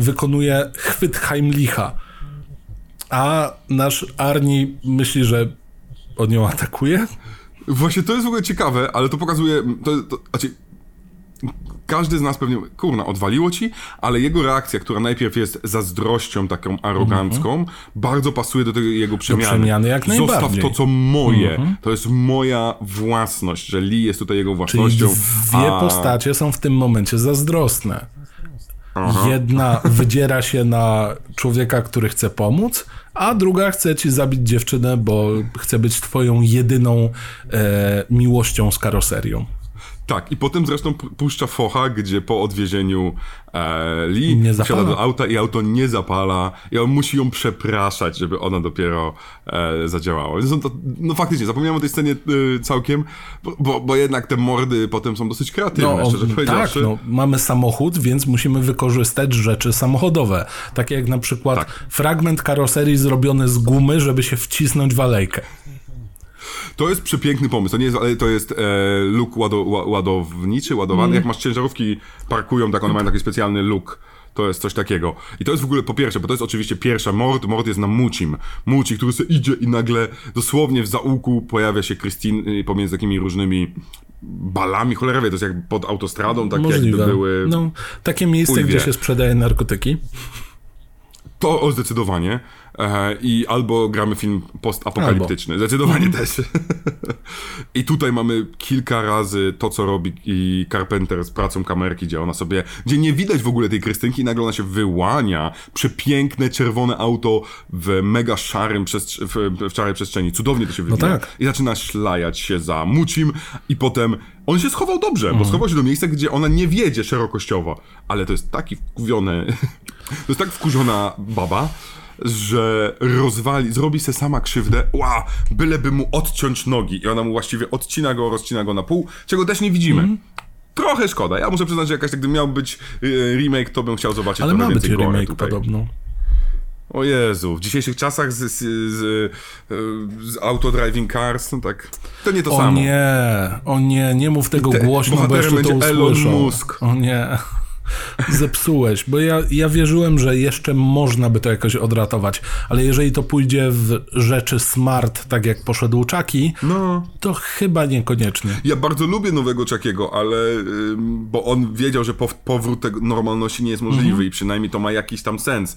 Speaker 2: wykonuje chwyt Heimlicha. A nasz Arni myśli, że on ją atakuje?
Speaker 1: Właśnie to jest w ogóle ciekawe, ale to pokazuje. To, to, znaczy, każdy z nas pewnie, kurna, odwaliło ci, ale jego reakcja, która najpierw jest zazdrością taką arogancką, bardzo pasuje do tego jego przemiany.
Speaker 2: przemiany jak
Speaker 1: Zostaw
Speaker 2: najbardziej.
Speaker 1: to, co moje. To jest moja własność, że Lee jest tutaj jego
Speaker 2: Czyli
Speaker 1: własnością.
Speaker 2: dwie
Speaker 1: a-
Speaker 2: postacie są w tym momencie zazdrosne. Jedna wydziera się na człowieka, który chce pomóc, a druga chce ci zabić dziewczynę, bo chce być twoją jedyną e, miłością z karoserią.
Speaker 1: Tak, i potem zresztą pu- puszcza focha, gdzie po odwiezieniu e, Lee wsiada do auta i auto nie zapala i on musi ją przepraszać, żeby ona dopiero e, zadziałała. To, no faktycznie, zapomniałem o tej scenie e, całkiem, bo, bo, bo jednak te mordy potem są dosyć kreatywne,
Speaker 2: No,
Speaker 1: szczerze
Speaker 2: tak,
Speaker 1: powiedziawszy.
Speaker 2: no, mamy samochód, więc musimy wykorzystać rzeczy samochodowe. Takie jak na przykład
Speaker 1: Tak.
Speaker 2: fragment karoserii zrobiony z gumy, żeby się wcisnąć w alejkę.
Speaker 1: To jest przepiękny pomysł. To nie jest, ale to jest e, luk łado, ła- ładowniczy, ładowany.
Speaker 2: Mm.
Speaker 1: Jak masz ciężarówki, parkują, tak one mają taki specjalny luk. To jest coś takiego. I to jest w ogóle po pierwsze, bo to jest oczywiście pierwsza mord. Mord jest na Mucim. Muci, który sobie idzie i nagle dosłownie w zaułku pojawia się Christine y, pomiędzy takimi różnymi balami. Cholera wie, to jest jak pod autostradą, tak
Speaker 2: Możliwe.
Speaker 1: jakby były...
Speaker 2: No, takie miejsce, gdzie się sprzedaje narkotyki.
Speaker 1: To o, zdecydowanie. I albo gramy film postapokaliptyczny. Zdecydowanie
Speaker 2: Mhm.
Speaker 1: też. I tutaj mamy kilka razy to, co robi i Carpenter z pracą kamerki, gdzie ona sobie, gdzie nie widać w ogóle tej Krystynki i nagle ona się wyłania. Przepiękne, czerwone auto w mega szarym, w, w szarej przestrzeni. Cudownie to się wywija.
Speaker 2: tak.
Speaker 1: I zaczyna szlajać się za Mucim i potem on się schował dobrze,
Speaker 2: Mhm.
Speaker 1: bo schował się do miejsca, gdzie ona nie wiedzie szerokościowo. Ale to jest taki wkuwiony, to jest tak wkurzona baba, że rozwali, zrobi se sama krzywdę, ła, byleby mu odciąć nogi i ona mu właściwie odcina go, rozcina go na pół, czego też nie widzimy.
Speaker 2: Mhm.
Speaker 1: Trochę szkoda. Ja muszę przyznać, że jakaś, gdyby miał być y, remake, to bym chciał zobaczyć
Speaker 2: Ale
Speaker 1: trochę
Speaker 2: ma być
Speaker 1: więcej gore
Speaker 2: remake
Speaker 1: tutaj.
Speaker 2: podobno.
Speaker 1: O Jezu, w dzisiejszych czasach z, z, z, y, z autodriving cars, no tak, to nie to
Speaker 2: O
Speaker 1: samo.
Speaker 2: nie, o nie, nie mów tego
Speaker 1: Te-
Speaker 2: głośno, bo jeszcze to
Speaker 1: będzie Elon
Speaker 2: usłyszą.
Speaker 1: Musk.
Speaker 2: O nie. Zepsułeś, bo ja, ja wierzyłem, że jeszcze można by to jakoś odratować, ale jeżeli to pójdzie w rzeczy smart, tak jak poszedł Chucky,
Speaker 1: No.
Speaker 2: to chyba niekoniecznie.
Speaker 1: Ja bardzo lubię nowego Chuckiego, ale bo on wiedział, że pow- powrót tego normalności nie jest możliwy
Speaker 2: Mhm.
Speaker 1: i przynajmniej to ma jakiś tam sens.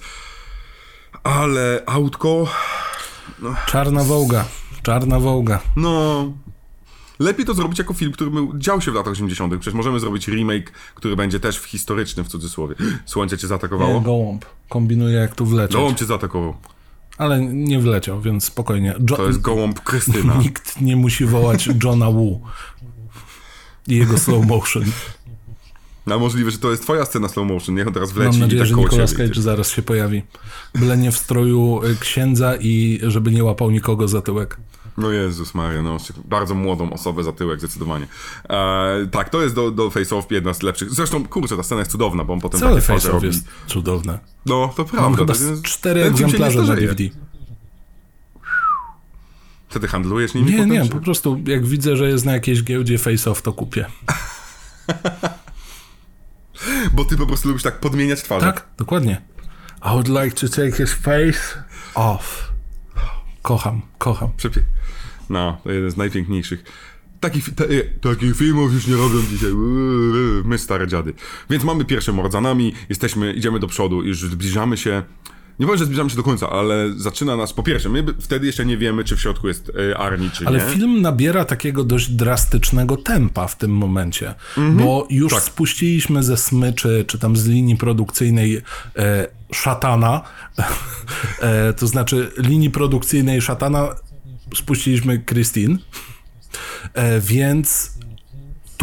Speaker 1: Ale autko,
Speaker 2: Czarna Wołga, Czarna Wołga.
Speaker 1: no. Lepiej to zrobić jako film, który był, dział się w latach 80. Przecież możemy zrobić remake, który będzie też w historyczny w cudzysłowie. Słońce cię zaatakowało?
Speaker 2: Gołąb. Kombinuję jak tu wlecieć.
Speaker 1: Gołąb cię zaatakował.
Speaker 2: Ale nie wleciał, więc spokojnie. Jo-
Speaker 1: To jest gołąb Krystyna.
Speaker 2: Nikt nie musi wołać Johna Woo i jego slow motion.
Speaker 1: A możliwe, że to jest twoja scena slow motion. Niech on teraz wleci
Speaker 2: Mam nadzieję,
Speaker 1: i tak
Speaker 2: że Nicolas Cage zaraz się pojawi. Byle nie w stroju y, księdza i żeby nie łapał nikogo za tyłek.
Speaker 1: No Jezus Maria, no bardzo młodą osobę za tyłek zdecydowanie. E, tak, to jest do, do Face Off jedna z lepszych. Zresztą, kurczę, ta scena jest cudowna, bo on potem
Speaker 2: Całe face
Speaker 1: robi.
Speaker 2: jest cudowne.
Speaker 1: No, to prawda.
Speaker 2: Mam chyba
Speaker 1: to jest-
Speaker 2: cztery egzemplarze na. DVD.
Speaker 1: Co ty handlujesz nimi
Speaker 2: Nie,
Speaker 1: potem,
Speaker 2: nie,
Speaker 1: czy-
Speaker 2: po prostu jak widzę, że jest na jakiejś giełdzie face off, to kupię.
Speaker 1: Bo ty po prostu lubisz tak podmieniać twarze.
Speaker 2: Tak, dokładnie. I would like to take his face off. Kocham, kocham.
Speaker 1: Przepie... No, to jeden z najpiękniejszych. Takich, e, takich filmów już nie robią dzisiaj. My stare dziady. Więc mamy pierwsze mord za nami, jesteśmy, idziemy do przodu już zbliżamy się. Nie powiem, że zbliżamy się do końca, ale zaczyna nas. Po pierwsze, my wtedy jeszcze nie wiemy, czy w środku jest e, Arni, czy
Speaker 2: Ale
Speaker 1: nie.
Speaker 2: film nabiera takiego dość drastycznego tempa w tym momencie, bo już
Speaker 1: Tak.
Speaker 2: spuściliśmy ze smyczy, czy tam z linii produkcyjnej e, szatana, e, to znaczy linii produkcyjnej szatana spuściliśmy Christine, e, więc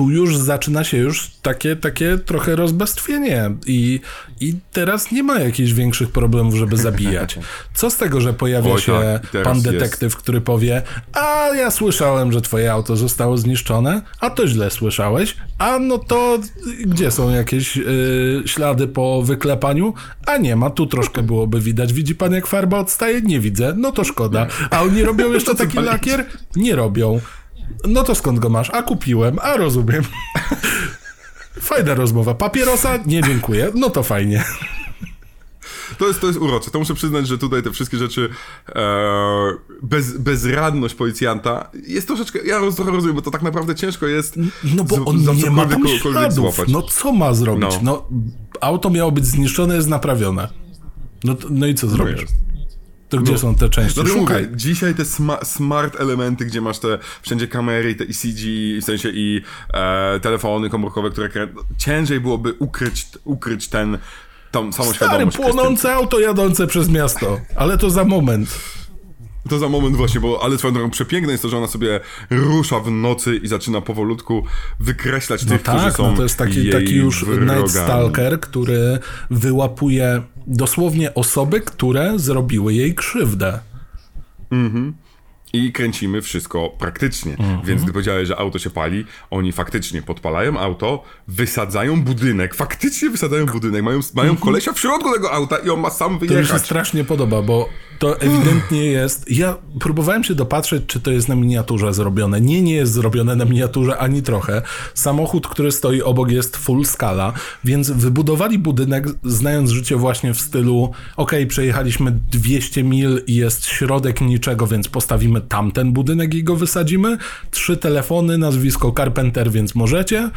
Speaker 2: tu już zaczyna się już takie, takie trochę rozbestwienie i, i teraz nie ma jakichś większych problemów, żeby zabijać. Co z tego, że pojawia
Speaker 1: Oj,
Speaker 2: się
Speaker 1: tak,
Speaker 2: pan
Speaker 1: jest.
Speaker 2: detektyw, który powie, a ja słyszałem, że twoje auto zostało zniszczone, a to źle słyszałeś, a no to gdzie są jakieś y, ślady po wyklepaniu? A nie ma, tu troszkę byłoby widać. Widzi pan jak farba odstaje? Nie widzę, no to szkoda. A oni robią jeszcze taki lakier? Nie robią. No to skąd go masz? A kupiłem, a rozumiem. Fajna rozmowa. Papierosa? Nie dziękuję. No to fajnie.
Speaker 1: To jest, to jest urocze. To muszę przyznać, że tutaj te wszystkie rzeczy, e, bez, bezradność policjanta jest troszeczkę, ja roz, trochę rozumiem, bo to tak naprawdę ciężko jest
Speaker 2: No bo
Speaker 1: z-
Speaker 2: on
Speaker 1: za
Speaker 2: nie ma tam śladów. No co ma zrobić?
Speaker 1: No.
Speaker 2: No. auto miało być zniszczone, jest naprawione. No, no i co zrobisz?
Speaker 1: jest.
Speaker 2: To gdzie są te części?
Speaker 1: Dlatego
Speaker 2: Szukaj.
Speaker 1: mówię, dzisiaj te sma- smart elementy, gdzie masz te wszędzie kamery, i te ECG, w sensie i e, telefony komórkowe, które krę... ciężej byłoby ukryć, ukryć ten tam
Speaker 2: Stary,
Speaker 1: samoświadomość.
Speaker 2: płonące auto jadące przez miasto. Ale to za moment.
Speaker 1: To za moment właśnie, bo ale swoją drogą przepiękne jest to, że ona sobie rusza w nocy i zaczyna powolutku wykreślać
Speaker 2: No
Speaker 1: tych, którzy
Speaker 2: tak,
Speaker 1: są
Speaker 2: no to jest taki,
Speaker 1: jej
Speaker 2: taki już
Speaker 1: wrogami.
Speaker 2: Night Stalker, który wyłapuje dosłownie osoby, które zrobiły jej krzywdę.
Speaker 1: I kręcimy wszystko praktycznie.
Speaker 2: Mhm.
Speaker 1: Więc gdy powiedziałeś, że auto się pali, oni faktycznie podpalają auto, wysadzają budynek, faktycznie wysadzają budynek, mają, mają kolesia w środku tego auta i on ma sam
Speaker 2: Mhm. To mi się
Speaker 1: wyjechać.
Speaker 2: strasznie podoba, bo to ewidentnie jest. Ja próbowałem się dopatrzeć, czy to jest na miniaturze zrobione. Nie, nie jest zrobione na miniaturze ani trochę. Samochód, który stoi obok, jest full skala, więc wybudowali budynek, znając życie właśnie w stylu: OK, przejechaliśmy 200 mil i jest środek niczego, więc postawimy tamten budynek i go wysadzimy. Trzy telefony, nazwisko Carpenter, więc możecie.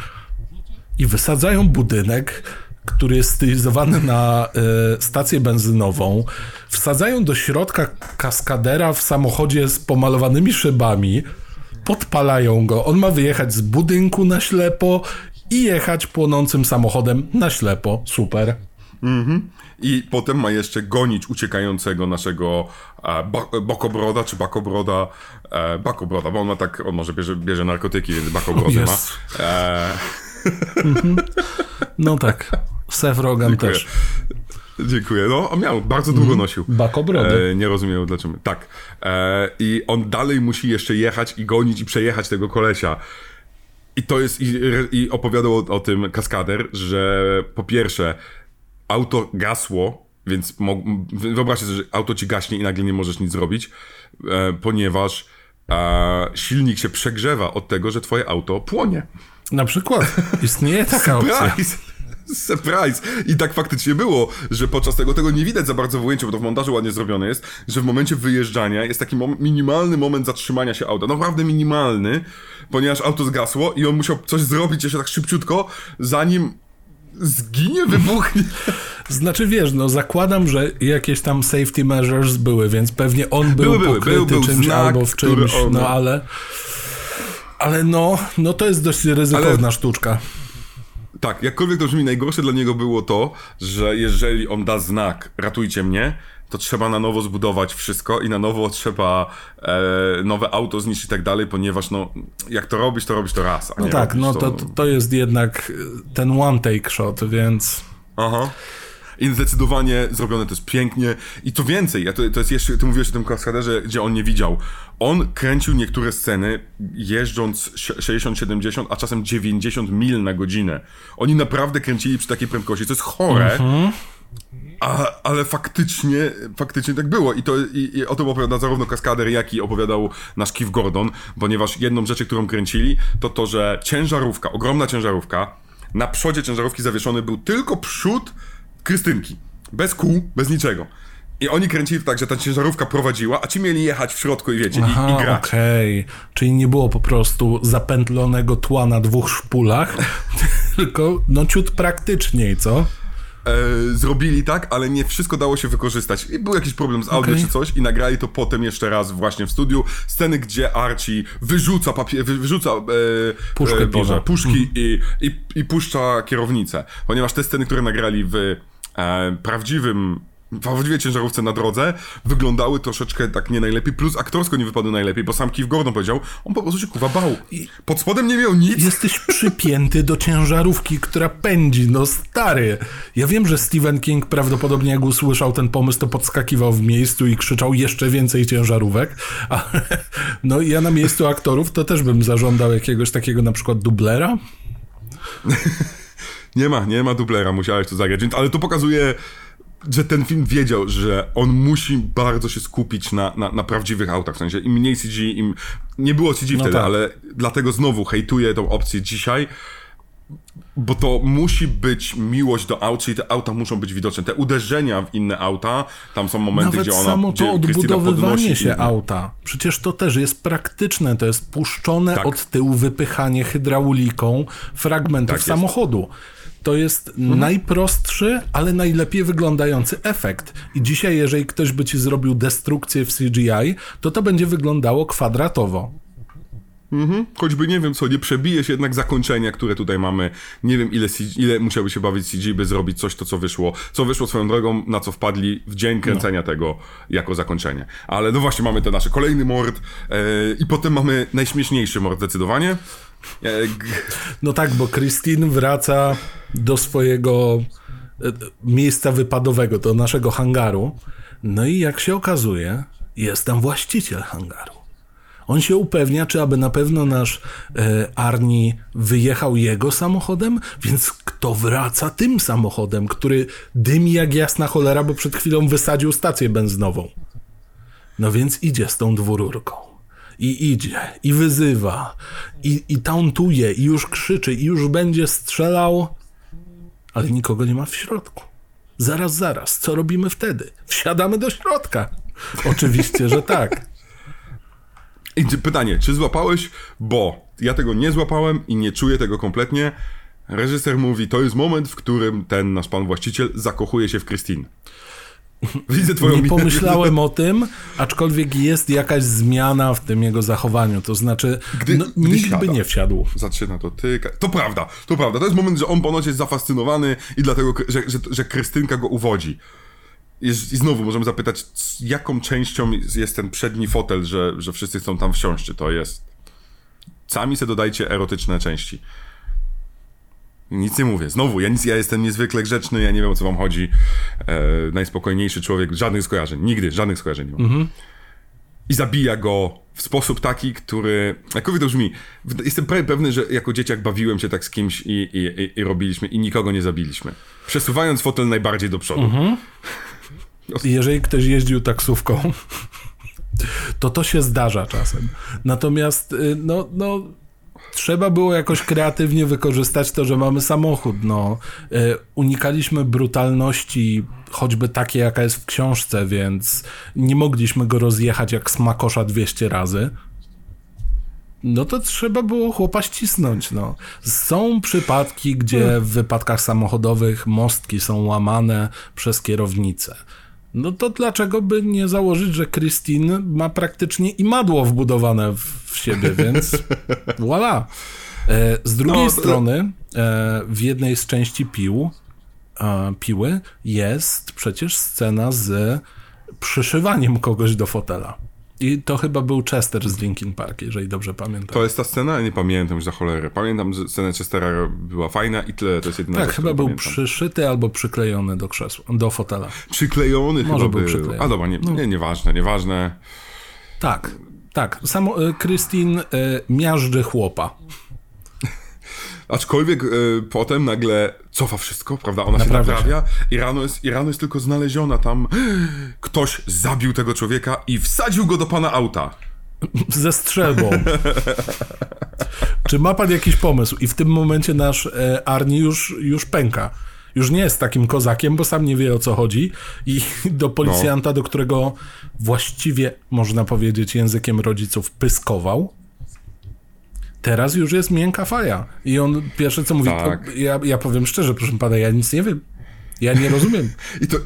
Speaker 2: I wysadzają budynek który jest stylizowany na e, stację benzynową, wsadzają do środka kaskadera w samochodzie z pomalowanymi szybami, podpalają go. On ma wyjechać z budynku na ślepo i jechać płonącym samochodem na ślepo. Super.
Speaker 1: I potem ma jeszcze gonić uciekającego naszego e, ba- bokobroda, czy bakobroda, e, bakobroda, bo on ma tak, on może bierze, bierze narkotyki, więc bakobrody ma. E,
Speaker 2: No tak. Seth Rogen
Speaker 1: Dziękuję.
Speaker 2: też.
Speaker 1: Dziękuję. No, on miał, bardzo długo nosił.
Speaker 2: Bakobrody.
Speaker 1: E, nie rozumiem dlaczego. Tak. E, I on dalej musi jeszcze jechać i gonić i przejechać tego kolesia. I to jest, i, i opowiadał o, o tym kaskader, że po pierwsze, auto gasło, więc wyobraźcie sobie, że auto ci gaśnie i nagle nie możesz nic zrobić, e, ponieważ e, silnik się przegrzewa od tego, że twoje auto płonie.
Speaker 2: Na przykład. Istnieje taka opcja.
Speaker 1: Surprise! Surprise! I tak faktycznie było, że podczas tego, tego nie widać za bardzo w ujęciu, bo to w montażu ładnie zrobione jest, że w momencie wyjeżdżania jest taki mom- minimalny moment zatrzymania się auta. Naprawdę minimalny, ponieważ auto zgasło i on musiał coś zrobić jeszcze tak szybciutko, zanim zginie, wybuchnie.
Speaker 2: Znaczy wiesz, no zakładam, że jakieś tam safety measures były, więc pewnie on był
Speaker 1: Były, były.
Speaker 2: pokryty
Speaker 1: Był- był
Speaker 2: czymś
Speaker 1: znak,
Speaker 2: albo w czymś,
Speaker 1: on-
Speaker 2: no ale... Ale no, no to jest dość ryzykowna
Speaker 1: Ale-
Speaker 2: sztuczka.
Speaker 1: Tak, jakkolwiek to brzmi, najgorsze dla niego było to, że jeżeli on da znak, ratujcie mnie, to trzeba na nowo zbudować wszystko i na nowo trzeba e, nowe auto zniszczyć i tak dalej, ponieważ no, jak to robisz, to robisz to raz,
Speaker 2: No tak, no to, to jest jednak ten one take shot, więc...
Speaker 1: Aha. I zdecydowanie zrobione to jest pięknie. I to więcej, ja to, to jest jeszcze, ty mówiłeś o tym kaskaderze, gdzie on nie widział. On kręcił niektóre sceny jeżdżąc ś- 60-70, a czasem 90 mil na godzinę. Oni naprawdę kręcili przy takiej prędkości, to jest chore. A, ale faktycznie, faktycznie tak było. I, to, i, i o tym opowiada zarówno kaskader, jak i opowiadał nasz Keith Gordon, ponieważ jedną rzeczy, którą kręcili, to to, że ciężarówka, ogromna ciężarówka, na przodzie ciężarówki zawieszony był tylko przód Krystynki. Bez kół, bez niczego. I oni kręcili to tak, że ta ciężarówka prowadziła, a ci mieli jechać w środku i wiecie, i,
Speaker 2: Aha,
Speaker 1: i grać.
Speaker 2: okej. Czyli nie było po prostu zapętlonego tła na dwóch szpulach, tylko no ciut praktyczniej, co?
Speaker 1: E, zrobili tak, ale nie wszystko dało się wykorzystać. I był jakiś problem z audio
Speaker 2: Okej.
Speaker 1: czy coś i nagrali to potem jeszcze raz właśnie w studiu. Sceny, gdzie Archie wyrzuca papier, wy- wyrzuca e,
Speaker 2: Puszkę
Speaker 1: e, Boże, puszki i, i, i puszcza kierownicę. Ponieważ te sceny, które nagrali w e, prawdziwym w prawdziwej ciężarówce na drodze wyglądały troszeczkę tak nie najlepiej, plus aktorsko nie wypadły najlepiej, bo sam Keith Gordon powiedział, on po prostu się kuwa bał. Pod spodem nie miał nic.
Speaker 2: Jesteś przypięty do ciężarówki, która pędzi, no stary. Ja wiem, że Stephen King prawdopodobnie jak usłyszał ten pomysł, to podskakiwał w miejscu i krzyczał jeszcze więcej ciężarówek, ale no ja na miejscu aktorów to też bym zażądał jakiegoś takiego na przykład dublera.
Speaker 1: Nie ma, nie ma dublera, musiałeś to zagrać, ale to pokazuje, że ten film wiedział, że on musi bardzo się skupić na, na, na prawdziwych autach, w sensie im mniej CG, im... Nie było CG wtedy,
Speaker 2: tak.
Speaker 1: ale dlatego znowu hejtuję tą opcję dzisiaj, bo to musi być miłość do aut, czyli te auta muszą być widoczne. Te uderzenia w inne auta, tam są momenty,
Speaker 2: Nawet
Speaker 1: gdzie ona...
Speaker 2: samo to odbudowywanie się
Speaker 1: i-
Speaker 2: auta. Przecież to też jest praktyczne, to jest puszczone
Speaker 1: Tak.
Speaker 2: od tyłu wypychanie hydrauliką fragmentów
Speaker 1: Tak
Speaker 2: samochodu. To jest najprostszy, ale najlepiej wyglądający efekt. I dzisiaj, jeżeli ktoś by ci zrobił destrukcję w CGI, to to będzie wyglądało kwadratowo.
Speaker 1: Mhm. Choćby nie wiem co, nie przebije się jednak zakończenia, które tutaj mamy. Nie wiem ile, CG, ile musiałby się bawić CG, by zrobić coś to, co wyszło. Co wyszło swoją drogą, na co wpadli w dzień kręcenia no. tego jako zakończenie. Ale no właśnie mamy ten nasz kolejny mord e, i potem mamy najśmieszniejszy mord zdecydowanie.
Speaker 2: E, no tak, bo Christine wraca do swojego e, miejsca wypadowego, do naszego hangaru. No i jak się okazuje, jest tam właściciel hangaru. On się upewnia, czy aby na pewno nasz e, Arni wyjechał jego samochodem, więc kto wraca tym samochodem, który dymi jak jasna cholera, bo przed chwilą wysadził stację benzynową. No więc idzie z tą dwururką. I idzie, i wyzywa, i, i tauntuje, i już krzyczy, i już będzie strzelał, ale nikogo nie ma w środku. Zaraz, zaraz, co robimy wtedy? Wsiadamy do środka. Oczywiście, że tak.
Speaker 1: I pytanie, czy złapałeś? Bo ja tego nie złapałem i nie czuję tego kompletnie. Reżyser mówi, to jest moment, w którym ten nasz pan właściciel zakochuje się w Christine.
Speaker 2: Widzę twoją Nie pomyślałem o tym, aczkolwiek jest jakaś zmiana w tym jego zachowaniu. To znaczy, gdy, no, gdy nikt by nie wsiadł.
Speaker 1: Zaczyna to tyka. To prawda, to prawda. To jest moment, że on ponoć jest zafascynowany i dlatego, że, że, że Krystynka go uwodzi. I znowu możemy zapytać, jaką częścią jest ten przedni fotel, że, że wszyscy chcą tam wsiąść? Czy to jest. Sami sobie dodajcie erotyczne części. Nic nie mówię. Znowu, ja, nic, ja jestem niezwykle grzeczny, ja nie wiem o co wam chodzi. E, najspokojniejszy człowiek, żadnych skojarzeń. Nigdy, żadnych skojarzeń nie mam. Mhm. I zabija go w sposób taki, który. Jak to brzmi? Jestem prawie pewny, że jako dzieciak bawiłem się tak z kimś i, i, i, i robiliśmy i nikogo nie zabiliśmy. Przesuwając fotel najbardziej do przodu. Mhm.
Speaker 2: Jeżeli ktoś jeździł taksówką, to to się zdarza czasem. Natomiast, y, no, no trzeba było jakoś kreatywnie wykorzystać to, że mamy samochód. No, y, unikaliśmy brutalności, choćby takiej, jaka jest w książce, więc nie mogliśmy go rozjechać jak smakosza 200 razy. No to trzeba było chłopa ścisnąć. No. Są przypadki, gdzie w wypadkach samochodowych mostki są łamane przez kierownicę. No to dlaczego by nie założyć, że Christine ma praktycznie imadło wbudowane w siebie, więc voilà. E, z drugiej no, to... strony, e, w jednej z części pił, e, piły jest przecież scena z przyszywaniem kogoś do fotela. I to chyba był Chester z Linkin Park, jeżeli dobrze pamiętam.
Speaker 1: To jest ta scena? Nie pamiętam już za cholerę. Pamiętam, że scena Chestera była fajna i tyle, to jest jedyna
Speaker 2: Tak, chyba był pamiętam. przyszyty albo przyklejony do krzesła, do fotela.
Speaker 1: Przyklejony Może chyba był. był. Przyklejony. A dobra, nie, no. nie, nieważne, nieważne.
Speaker 2: Tak, tak. Samo Christine y, miażdży chłopa.
Speaker 1: Aczkolwiek y, potem nagle cofa wszystko, prawda? Ona się naprawia i rano, jest, i rano jest tylko znaleziona tam. Ktoś zabił tego człowieka i wsadził go do pana auta.
Speaker 2: Ze strzelbą. Czy ma pan jakiś pomysł? I w tym momencie nasz e, Arni już, już pęka. Już nie jest takim kozakiem, bo sam nie wie o co chodzi. I do policjanta, no. do którego właściwie, można powiedzieć, językiem rodziców pyskował, Teraz już jest miękka faja. I on pierwsze co mówi, tak. ja, ja powiem szczerze, proszę pana, ja nic nie wiem. Ja nie rozumiem.
Speaker 1: I to,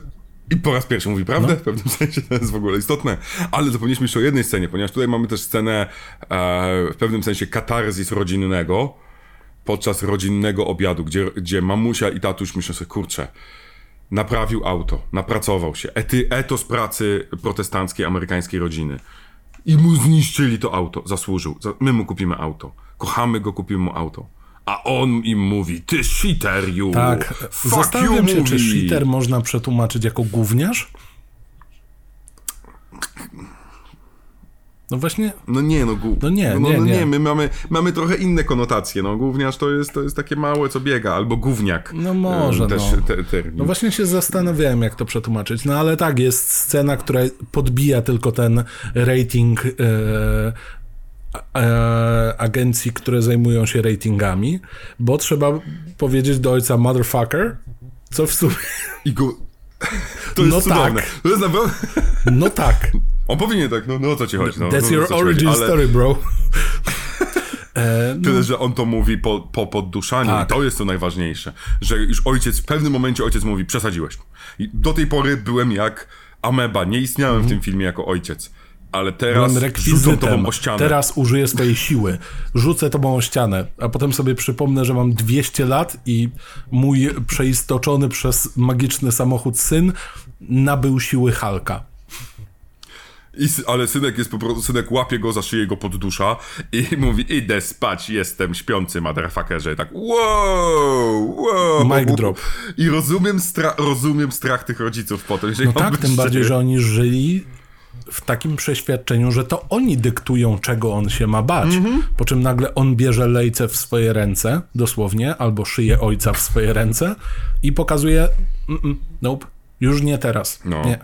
Speaker 1: i po raz pierwszy mówi prawdę, no. w pewnym sensie to jest w ogóle istotne. Ale zapomnieliśmy jeszcze o jednej scenie, ponieważ tutaj mamy też scenę e, w pewnym sensie katarzis rodzinnego podczas rodzinnego obiadu, gdzie, gdzie mamusia i tatuś myślą sobie, kurczę, naprawił auto, napracował się, ety, etos pracy protestanckiej, amerykańskiej rodziny. I mu zniszczyli to auto, zasłużył. My mu kupimy auto. Kochamy go, kupimy mu auto. A on im mówi, ty cheater, you.
Speaker 2: Tak, Fuck zastanawiam się, mówi. czy cheater można przetłumaczyć jako gówniarz? No właśnie.
Speaker 1: No nie, no, gu... no nie, no, no, nie, no, nie, nie. My mamy, mamy trochę inne konotacje. No, gówniarz to jest, to jest takie małe, co biega, albo gówniak.
Speaker 2: No może, też, no. Te, no właśnie się zastanawiałem, jak to przetłumaczyć. No ale tak, jest scena, która podbija tylko ten rating e, e, agencji, które zajmują się ratingami, bo trzeba powiedzieć do ojca motherfucker, co w sumie...
Speaker 1: I go... To jest no cudowne. Tak. To jest naprawdę...
Speaker 2: No tak.
Speaker 1: On powinien tak, no, no o co ci chodzi? No,
Speaker 2: That's
Speaker 1: no,
Speaker 2: your origin chodzi, ale... story, bro.
Speaker 1: E, no. Tyle, że on to mówi po, po podduszaniu tak. i to jest to najważniejsze, że już ojciec, w pewnym momencie ojciec mówi, przesadziłeś. I do tej pory byłem jak ameba, nie istniałem w tym filmie jako ojciec. Ale teraz rzucą tobą o ścianę.
Speaker 2: Teraz użyję swojej siły. Rzucę tobą o ścianę, a potem sobie przypomnę, że mam 200 lat i mój przeistoczony przez magiczny samochód syn nabył siły Halka.
Speaker 1: I, ale synek jest po prostu, synek łapie go za szyję, go poddusza i mówi, idę spać, jestem śpiący, motherfuckerze. I tak, wow, wow.
Speaker 2: Mic drop.
Speaker 1: I rozumiem, stra- rozumiem strach tych rodziców potem.
Speaker 2: No tak, tym bardziej, że oni żyli w takim przeświadczeniu, że to oni dyktują, czego on się ma bać.
Speaker 1: Mhm.
Speaker 2: Po czym nagle on bierze lejce w swoje ręce, dosłownie, albo szyję ojca w swoje ręce i pokazuje, "Mm-mm, nope, już nie teraz.
Speaker 1: No.
Speaker 2: Nie.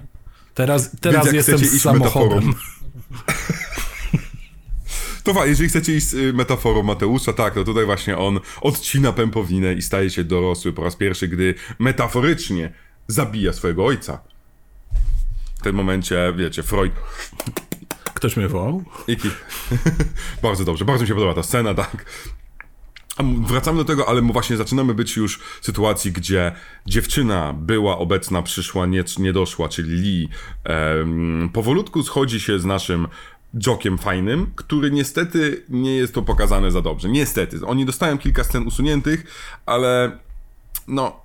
Speaker 2: Teraz, teraz jestem z samochodem.
Speaker 1: To wa- jeżeli chcecie iść z y, metaforą Mateusza, tak, to tutaj właśnie on odcina pępowinę i staje się dorosły po raz pierwszy, gdy metaforycznie zabija swojego ojca. W tym momencie, wiecie, Freud
Speaker 2: Ktoś mnie wołał?
Speaker 1: I ki- bardzo dobrze, bardzo mi się podoba ta scena, tak. Wracamy do tego, ale właśnie zaczynamy być już w sytuacji, gdzie dziewczyna była obecna, przyszła, nie, nie doszła, czyli Lee. Powolutku schodzi się z naszym jokiem fajnym, który niestety nie jest to pokazane za dobrze. Niestety. Oni dostają kilka scen usuniętych, ale no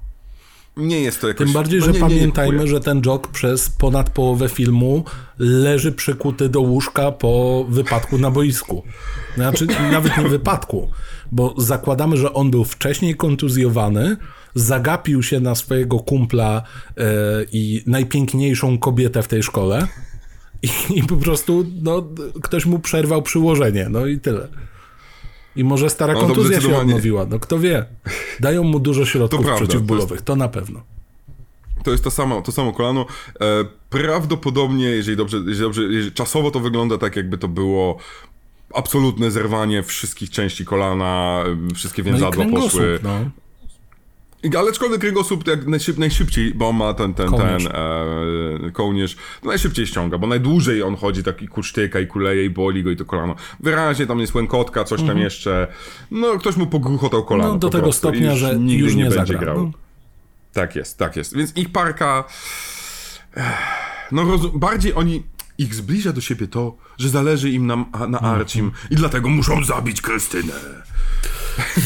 Speaker 1: nie jest to jakoś...
Speaker 2: Tym bardziej,
Speaker 1: no,
Speaker 2: że
Speaker 1: nie, nie, nie
Speaker 2: pamiętajmy,
Speaker 1: kupuje.
Speaker 2: że ten Jock przez ponad połowę filmu leży przykuty do łóżka po wypadku na boisku. Znaczy, nawet nie wypadku, bo zakładamy, że on był wcześniej kontuzjowany, zagapił się na swojego kumpla e, i najpiękniejszą kobietę w tej szkole i, i po prostu no, ktoś mu przerwał przyłożenie, no i tyle. I może stara
Speaker 1: No to
Speaker 2: kontuzja się odnowiła, no kto wie. Dają mu dużo środków
Speaker 1: To
Speaker 2: przeciwbólowych, to na pewno.
Speaker 1: To jest to samo, to samo kolano. E, prawdopodobnie, jeżeli dobrze, jeżeli dobrze jeżeli czasowo to wygląda tak, jakby to było absolutne zerwanie wszystkich części kolana, wszystkie
Speaker 2: No
Speaker 1: więzadła
Speaker 2: kręgosłup,
Speaker 1: poszły.
Speaker 2: no.
Speaker 1: Ale aczkolwiek kręgosłup jak najszyb, najszybciej, bo ma ten, ten,
Speaker 2: Kołnierz.
Speaker 1: ten e, kołnierz, to najszybciej ściąga, bo najdłużej on chodzi taki kusztyka i kuleje i boli go i to kolano. Wyraźnie tam jest łękotka, coś tam jeszcze. No, ktoś mu pogruchotał kolano.
Speaker 2: No, do tego
Speaker 1: prostu
Speaker 2: stopnia, że
Speaker 1: nigdy
Speaker 2: już nie
Speaker 1: będzie
Speaker 2: zagra.
Speaker 1: grał.
Speaker 2: No.
Speaker 1: Tak jest, tak jest. Więc ich parka. No, bardziej oni. Ich zbliża do siebie to, że zależy im na, na
Speaker 2: Mhm.
Speaker 1: Arcim i dlatego muszą zabić Krystynę.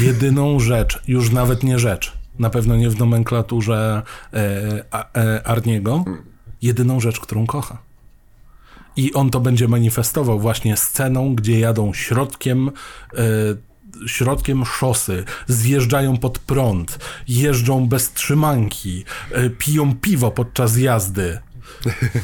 Speaker 2: Jedyną rzecz, już nawet nie rzecz, na pewno nie w nomenklaturze e, e, Arniego, jedyną rzecz, którą kocha. I on to będzie manifestował właśnie sceną, gdzie jadą środkiem, e, środkiem szosy, zjeżdżają pod prąd, jeżdżą bez trzymanki, e, piją piwo podczas jazdy.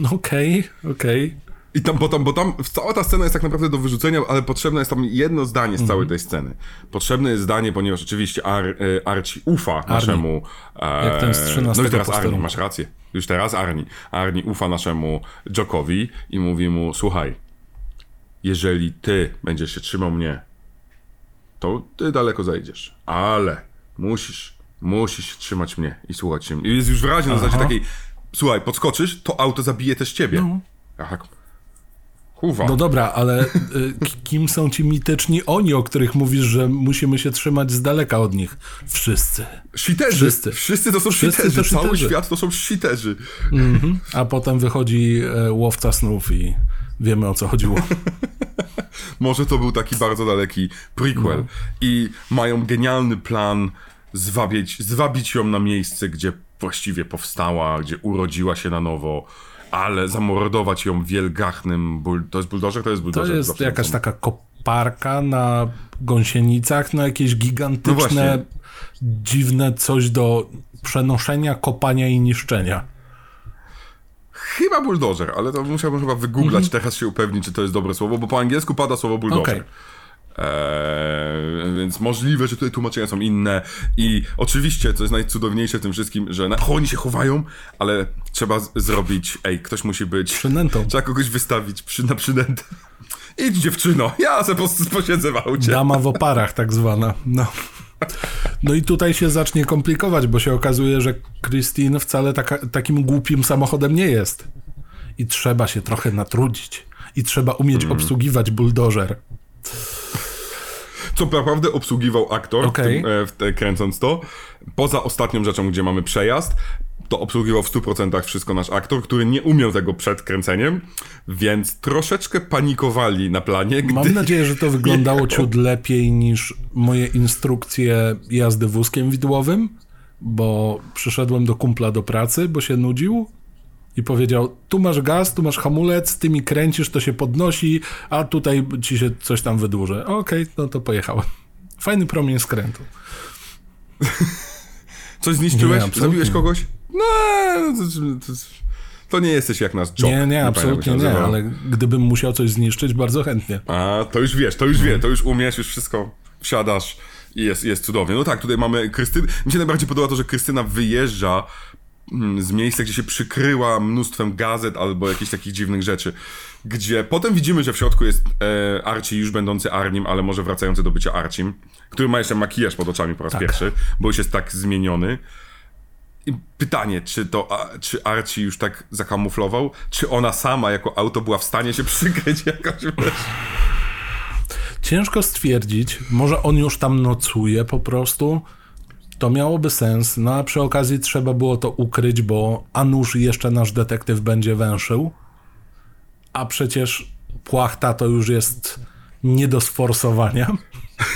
Speaker 2: No Okej, okej.
Speaker 1: I tam, bo tam, bo tam cała ta scena jest tak naprawdę do wyrzucenia, ale potrzebne jest tam jedno zdanie z
Speaker 2: Mhm.
Speaker 1: całej tej sceny. Potrzebne jest zdanie, ponieważ oczywiście Ar, e, Archie ufa naszemu... E,
Speaker 2: Jak ten z 13
Speaker 1: No i teraz Arni, masz rację. Już teraz Arni. Arni ufa naszemu Jockowi i mówi mu, słuchaj, jeżeli ty będziesz się trzymał mnie, to ty daleko zajdziesz. Ale musisz, musisz trzymać mnie i słuchać się mnie. I jest już wyraźnie na zasadzie takiej, słuchaj, podskoczysz, to auto zabije też ciebie.
Speaker 2: No.
Speaker 1: Aha.
Speaker 2: No dobra, ale y, kim są ci mityczni oni, o których mówisz, że musimy się trzymać z daleka od nich? Wszyscy.
Speaker 1: Shiterzy.
Speaker 2: Wszyscy.
Speaker 1: Wszyscy. to są
Speaker 2: Wszyscy
Speaker 1: shiterzy.
Speaker 2: to
Speaker 1: Cały świat to są shiterzy.
Speaker 2: A potem wychodzi e, łowca snów i wiemy o co chodziło.
Speaker 1: Może to był taki bardzo daleki prequel.
Speaker 2: No.
Speaker 1: I mają genialny plan zwabić, zwabić ją na miejsce, gdzie właściwie powstała, gdzie urodziła się na nowo, ale zamordować ją wielgachnym... Ból... To jest buldożer? To jest
Speaker 2: To
Speaker 1: buldożer.
Speaker 2: jest
Speaker 1: zawsze
Speaker 2: jakaś taka koparka na gąsienicach, no jakieś
Speaker 1: No
Speaker 2: gigantyczne,
Speaker 1: właśnie.
Speaker 2: dziwne coś do przenoszenia, kopania i niszczenia.
Speaker 1: Chyba buldożer, ale to musiałbym chyba wygooglać teraz się upewnić, czy to jest dobre słowo, bo po angielsku pada słowo buldożer.
Speaker 2: Okej.
Speaker 1: Eee, więc możliwe, że tutaj tłumaczenia są inne. I oczywiście, co jest najcudowniejsze w tym wszystkim, że na, oni się chowają, ale trzeba z- zrobić. Ej, ktoś musi być.
Speaker 2: Przynętą.
Speaker 1: Trzeba kogoś wystawić przy, na przynętę. Idź dziewczyno, ja se po prostu posiedzę w aucie.
Speaker 2: Dama w oparach tak zwana. No. No i tutaj się zacznie komplikować, bo się okazuje, że Christine wcale taka, takim głupim samochodem nie jest. I trzeba się trochę natrudzić. I trzeba umieć
Speaker 1: Mm.
Speaker 2: obsługiwać buldożer.
Speaker 1: Co naprawdę obsługiwał aktor, w tym, e, w te, kręcąc to. Poza ostatnią rzeczą, gdzie mamy przejazd, to obsługiwał w 100% wszystko nasz aktor, który nie umiał tego przed kręceniem, więc troszeczkę panikowali na planie. Gdy...
Speaker 2: Mam nadzieję, że to wyglądało ciut lepiej niż moje instrukcje jazdy wózkiem widłowym, bo przyszedłem do kumpla do pracy, bo się nudził i powiedział, tu masz gaz, tu masz hamulec, ty mi kręcisz, to się podnosi, a tutaj ci się coś tam wydłuży. Okej, okay, no to pojechałem. Fajny promień skrętu.
Speaker 1: Coś zniszczyłeś? Nie, Zabiłeś kogoś? No, to, to, to, nie jesteś jak nas Jock.
Speaker 2: Nie, nie, nie absolutnie nie, ale gdybym musiał coś zniszczyć, bardzo chętnie.
Speaker 1: A, to już wiesz, to już wie, to już umiesz, już wszystko wsiadasz i jest, jest cudownie. No tak, tutaj mamy Krystynę. Mi się najbardziej podoba to, że Krystyna wyjeżdża z miejsca, gdzie się przykryła mnóstwem gazet albo jakichś takich dziwnych rzeczy, gdzie potem widzimy, że w środku jest e, Archie już będący Arnim, ale może wracający do bycia Archim, który ma jeszcze makijaż pod oczami po raz tak. pierwszy, bo już jest tak zmieniony. I pytanie, czy to, czy Archie już tak zakamuflował, czy ona sama jako auto była w stanie się przykryć jakoś, wiesz?
Speaker 2: Ciężko stwierdzić, może on już tam nocuje po prostu. To miałoby sens, no a przy okazji trzeba było to ukryć, bo a nuż jeszcze nasz detektyw będzie węszył. A przecież płachta to już jest nie do sforsowania.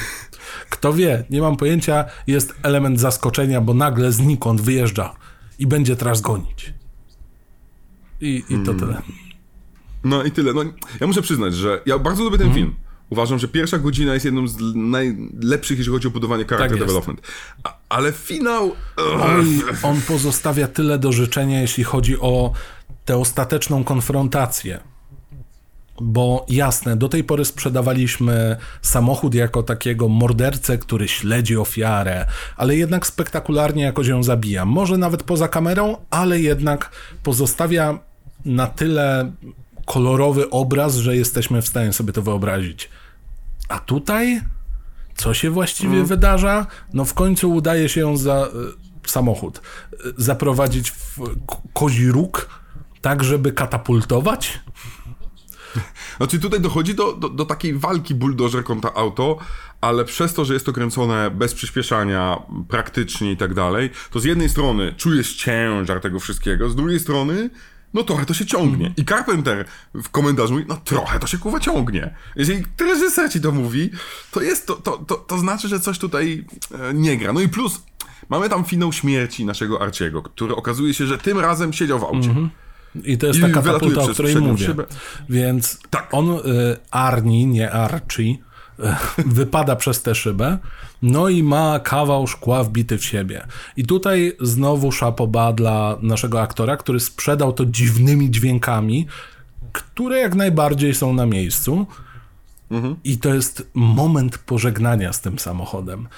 Speaker 2: Kto wie, nie mam pojęcia, jest element zaskoczenia, bo nagle znikąd wyjeżdża i będzie teraz gonić. I, i to hmm. tyle.
Speaker 1: No i tyle. No, ja muszę przyznać, że ja bardzo lubię ten hmm. film. Uważam, że pierwsza godzina jest jedną z najlepszych, jeżeli chodzi o budowanie character tak development. A, ale finał...
Speaker 2: On pozostawia tyle do życzenia, jeśli chodzi o tę ostateczną konfrontację. Bo jasne, do tej pory sprzedawaliśmy samochód jako takiego mordercę, który śledzi ofiarę, ale jednak spektakularnie jakoś ją zabija. Może nawet poza kamerą, ale jednak pozostawia na tyle kolorowy obraz, że jesteśmy w stanie sobie to wyobrazić. A tutaj co się właściwie mm. wydarza? No w końcu udaje się ją za y, samochód y, zaprowadzić w kozi róg, tak żeby katapultować.
Speaker 1: Znaczy tutaj dochodzi do, do, do takiej walki buldożer kontra auto, ale przez to, że jest to kręcone bez przyspieszania, praktycznie i tak dalej, to z jednej strony czujesz ciężar tego wszystkiego, z drugiej strony no trochę to się ciągnie. Mm. I Carpenter w komentarzu mówi, no trochę to się kuwa ciągnie. Jeżeli reżyser ci to mówi, to jest to, to, to, to znaczy, że coś tutaj e, nie gra. No i plus, mamy tam finał śmierci naszego Arciego, który okazuje się, że tym razem siedział w aucie. Mm -hmm.
Speaker 2: I to jest I ta katapulta, o której mówię. Szybę. Więc tak. on, y, Arni, nie Archie, wypada przez tę szybę, no i ma kawał szkła wbity w siebie. I tutaj znowu szapoba dla naszego aktora, który sprzedał to dziwnymi dźwiękami, które jak najbardziej są na miejscu. Mhm. I to jest moment pożegnania z tym samochodem.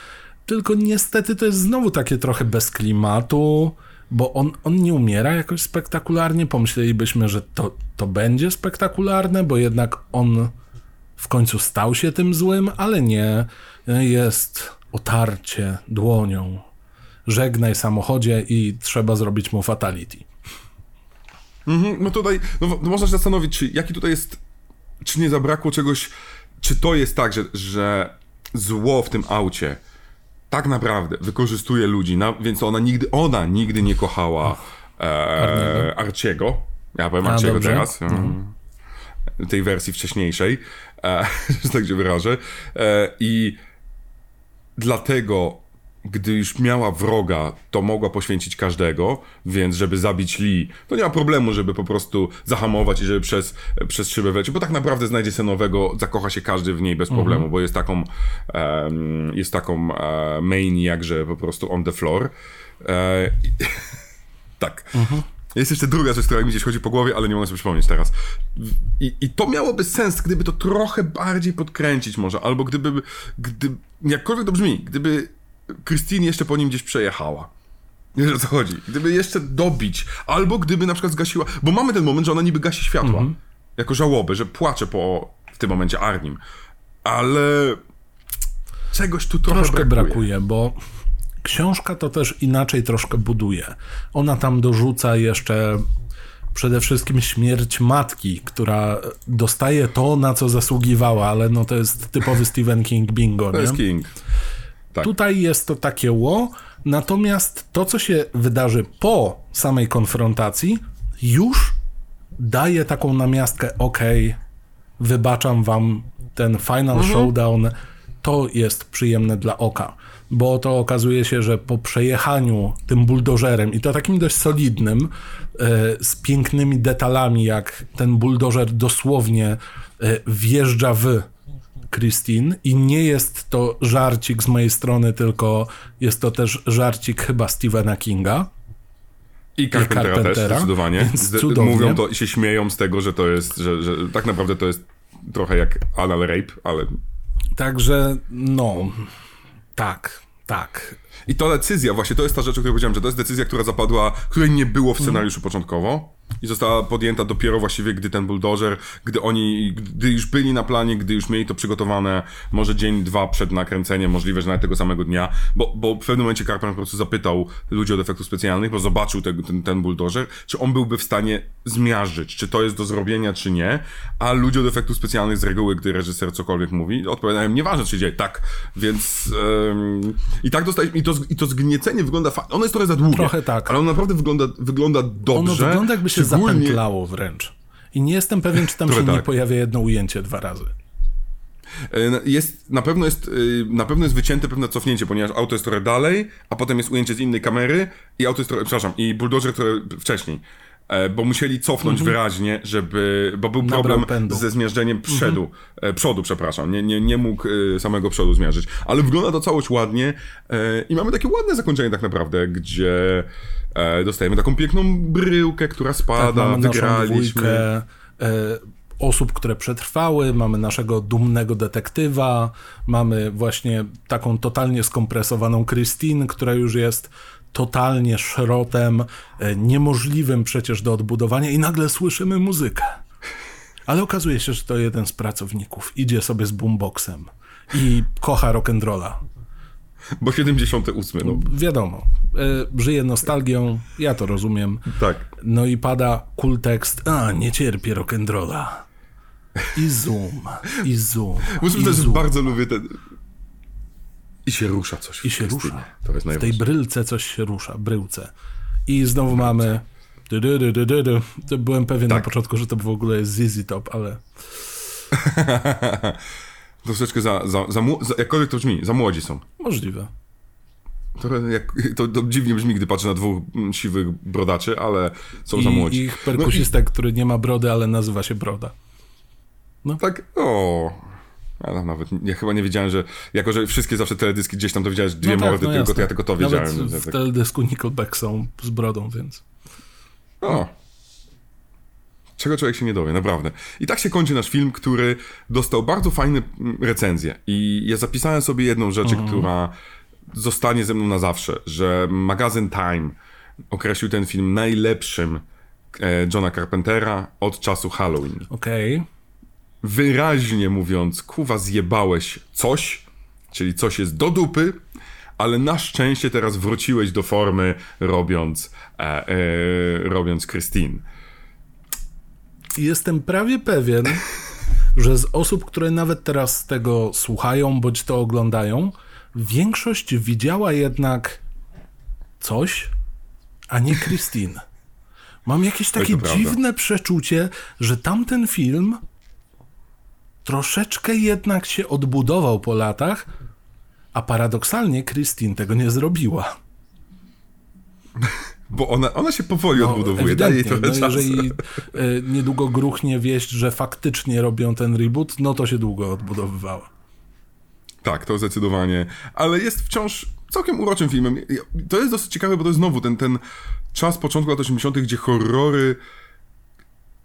Speaker 2: Tylko niestety to jest znowu takie trochę bez klimatu, bo on, on nie umiera jakoś spektakularnie. Pomyślelibyśmy, że to, to będzie spektakularne, bo jednak on w końcu stał się tym złym, ale nie. Jest otarcie dłonią. Żegnaj samochodzie i trzeba zrobić mu fatality.
Speaker 1: Mhm, no tutaj no, no można się zastanowić, czy jaki tutaj jest, czy nie zabrakło czegoś, czy to jest tak, że, że zło w tym aucie tak naprawdę wykorzystuje ludzi, na, więc ona nigdy, ona nigdy nie kochała e, Arciego. Ja powiem Arciego teraz. Mhm. Tej wersji wcześniejszej, e, że tak się wyrażę. E, I dlatego, gdy już miała wroga, to mogła poświęcić każdego, więc żeby zabić Lee, to nie ma problemu, żeby po prostu zahamować i żeby przez, przez szybę wlecieć, bo tak naprawdę znajdzie się nowego, zakocha się każdy w niej bez problemu, mhm. bo jest taką um, jest taką uh, main jakże po prostu on the floor. E, tak. Mhm. Jest jeszcze druga rzecz, która mi gdzieś chodzi po głowie, ale nie mogę sobie przypomnieć teraz. I, I to miałoby sens, gdyby to trochę bardziej podkręcić może, albo gdyby, gdy, jakkolwiek to brzmi, gdyby Christine jeszcze po nim gdzieś przejechała. Wiesz o co chodzi? Gdyby jeszcze dobić, albo gdyby na przykład zgasiła, bo mamy ten moment, że ona niby gasi światła, -hmm. jako żałobę, że płacze po, w tym momencie Arnim, ale czegoś tu trochę
Speaker 2: Troszkę
Speaker 1: brakuje.
Speaker 2: brakuje, bo książka to też inaczej troszkę buduje. Ona tam dorzuca jeszcze przede wszystkim śmierć matki, która dostaje to, na co zasługiwała, ale no to jest typowy Stephen King bingo,
Speaker 1: To
Speaker 2: nie?
Speaker 1: jest King. Tak.
Speaker 2: Tutaj jest to takie ło, natomiast to, co się wydarzy po samej konfrontacji, już daje taką namiastkę, okej, wybaczam wam ten final showdown, to jest przyjemne dla oka. Bo to okazuje się, że po przejechaniu tym buldożerem, i to takim dość solidnym, e, z pięknymi detalami, jak ten buldożer dosłownie e, wjeżdża w Christine i nie jest to żarcik z mojej strony, tylko jest to też żarcik chyba Stephena Kinga.
Speaker 1: I Carpentera, też,
Speaker 2: Carpentera,
Speaker 1: zdecydowanie.
Speaker 2: więc
Speaker 1: Zde-
Speaker 2: cudownie.
Speaker 1: mówią to i się śmieją z tego, że to jest, że, że tak naprawdę to jest trochę jak anal rape, ale...
Speaker 2: Także, no, tak, tak.
Speaker 1: I to decyzja, właśnie to jest ta rzecz, o której powiedziałem, że to jest decyzja, która zapadła, której nie było w scenariuszu początkowo i została podjęta dopiero właściwie, gdy ten buldożer, gdy oni, gdy już byli na planie, gdy już mieli to przygotowane, może dzień, dwa przed nakręceniem, możliwe, że nawet tego samego dnia, bo, bo w pewnym momencie Carpenter po prostu zapytał ludzi od efektów specjalnych, bo zobaczył tego, ten, ten buldożer, czy on byłby w stanie zmiażdżyć, czy to jest do zrobienia, czy nie, a ludzie od efektów specjalnych z reguły, gdy reżyser cokolwiek mówi, odpowiadają, nieważne, czy się dzieje, tak, więc em, i tak dostaliśmy, i to, i to zgniecenie wygląda, fa- ono jest trochę za długie,
Speaker 2: Trochę tak.
Speaker 1: ale ono naprawdę wygląda, wygląda
Speaker 2: Ono
Speaker 1: dobrze.
Speaker 2: wygląda jakby się
Speaker 1: szczególnie-
Speaker 2: zapętlało wręcz. I nie jestem pewien, czy tam się
Speaker 1: Trochę
Speaker 2: nie
Speaker 1: tak.
Speaker 2: pojawia jedno ujęcie dwa razy.
Speaker 1: E, Jest, na pewno jest, y, na pewno jest wycięte pewne cofnięcie, ponieważ auto jest trochę dalej, a potem jest ujęcie z innej kamery i auto jest trochę, przepraszam, i bulldozer trochę wcześniej. E, Bo musieli cofnąć wyraźnie, żeby, bo był
Speaker 2: Mhm. Nabrał
Speaker 1: problem
Speaker 2: pędu.
Speaker 1: ze zmiażdżeniem przodu, e, przodu, przepraszam, nie, nie, nie mógł e, samego przodu zmiażdżyć. Ale wygląda to całość ładnie i mamy takie ładne zakończenie tak naprawdę, gdzie dostajemy taką piękną bryłkę, która spada,
Speaker 2: Tak, mamy naszą
Speaker 1: wygraliśmy.
Speaker 2: dwójkę osób, które przetrwały, mamy naszego dumnego detektywa, mamy właśnie taką totalnie skompresowaną Christine, która już jest totalnie szrotem, e, niemożliwym przecież do odbudowania i nagle słyszymy muzykę. Ale okazuje się, że to jeden z pracowników idzie sobie z boomboxem i kocha rock'n'rolla.
Speaker 1: Bo 78, no
Speaker 2: Wiadomo, e, żyje nostalgią, ja to rozumiem.
Speaker 1: tak.
Speaker 2: No i pada cool tekst, a nie cierpię rock'n'rolla. I zoom, i zoom,
Speaker 1: Muszę też bardzo lubię ten. I się rusza coś.
Speaker 2: I się
Speaker 1: Krystynie.
Speaker 2: rusza.
Speaker 1: To jest
Speaker 2: W tej
Speaker 1: najważniejsze.
Speaker 2: brylce coś się rusza, bryłce. I znowu mamy... Du, du, du, du, du. To byłem pewien na
Speaker 1: Tak.
Speaker 2: początku, że to w ogóle jest ZZ Top, ale
Speaker 1: Troszeczkę za, za, za, za. Jakkolwiek to brzmi, za młodzi są.
Speaker 2: możliwe.
Speaker 1: Trochę jak, to, to dziwnie brzmi, gdy patrzę na dwóch siwych brodaczy, ale są za
Speaker 2: I
Speaker 1: młodzi.
Speaker 2: ich perkusista, który nie ma brody, ale nazywa się Broda.
Speaker 1: No tak, o. Ja nawet, ja chyba nie wiedziałem, że, jako że wszystkie zawsze teledyski gdzieś tam to widziałeś dwie
Speaker 2: No tak,
Speaker 1: mordy,
Speaker 2: no
Speaker 1: tylko to ja tylko to wiedziałem.
Speaker 2: Nawet w
Speaker 1: tak,
Speaker 2: teledysku Nickelback są z brodą, więc...
Speaker 1: o. Czego człowiek się nie dowie, naprawdę. I tak się kończy nasz film, który dostał bardzo fajne mm, recenzje. I ja zapisałem sobie jedną rzecz,
Speaker 2: Mhm.
Speaker 1: która zostanie ze mną na zawsze, że magazyn Time określił ten film najlepszym e, Johna Carpentera od czasu Halloween.
Speaker 2: Okej.
Speaker 1: Wyraźnie mówiąc, kuwa zjebałeś coś, czyli coś jest do dupy, ale na szczęście teraz wróciłeś do formy robiąc, e, e, robiąc Christine.
Speaker 2: Jestem prawie pewien, że z osób, które nawet teraz tego słuchają bądź to oglądają, większość widziała jednak coś, a nie Christine. Mam jakieś takie dziwne przeczucie, że tamten film troszeczkę jednak się odbudował po latach, a paradoksalnie Christine tego nie zrobiła.
Speaker 1: Bo ona, ona się powoli
Speaker 2: No,
Speaker 1: odbudowuje, daje jej trochę
Speaker 2: no,
Speaker 1: czasu.
Speaker 2: Jeżeli e, niedługo gruchnie wieść, że faktycznie robią ten reboot, no to się długo odbudowywała.
Speaker 1: Tak, to zdecydowanie. Ale jest wciąż całkiem uroczym filmem. To jest dosyć ciekawe, bo to jest znowu ten, ten czas początku lat 80., gdzie horrory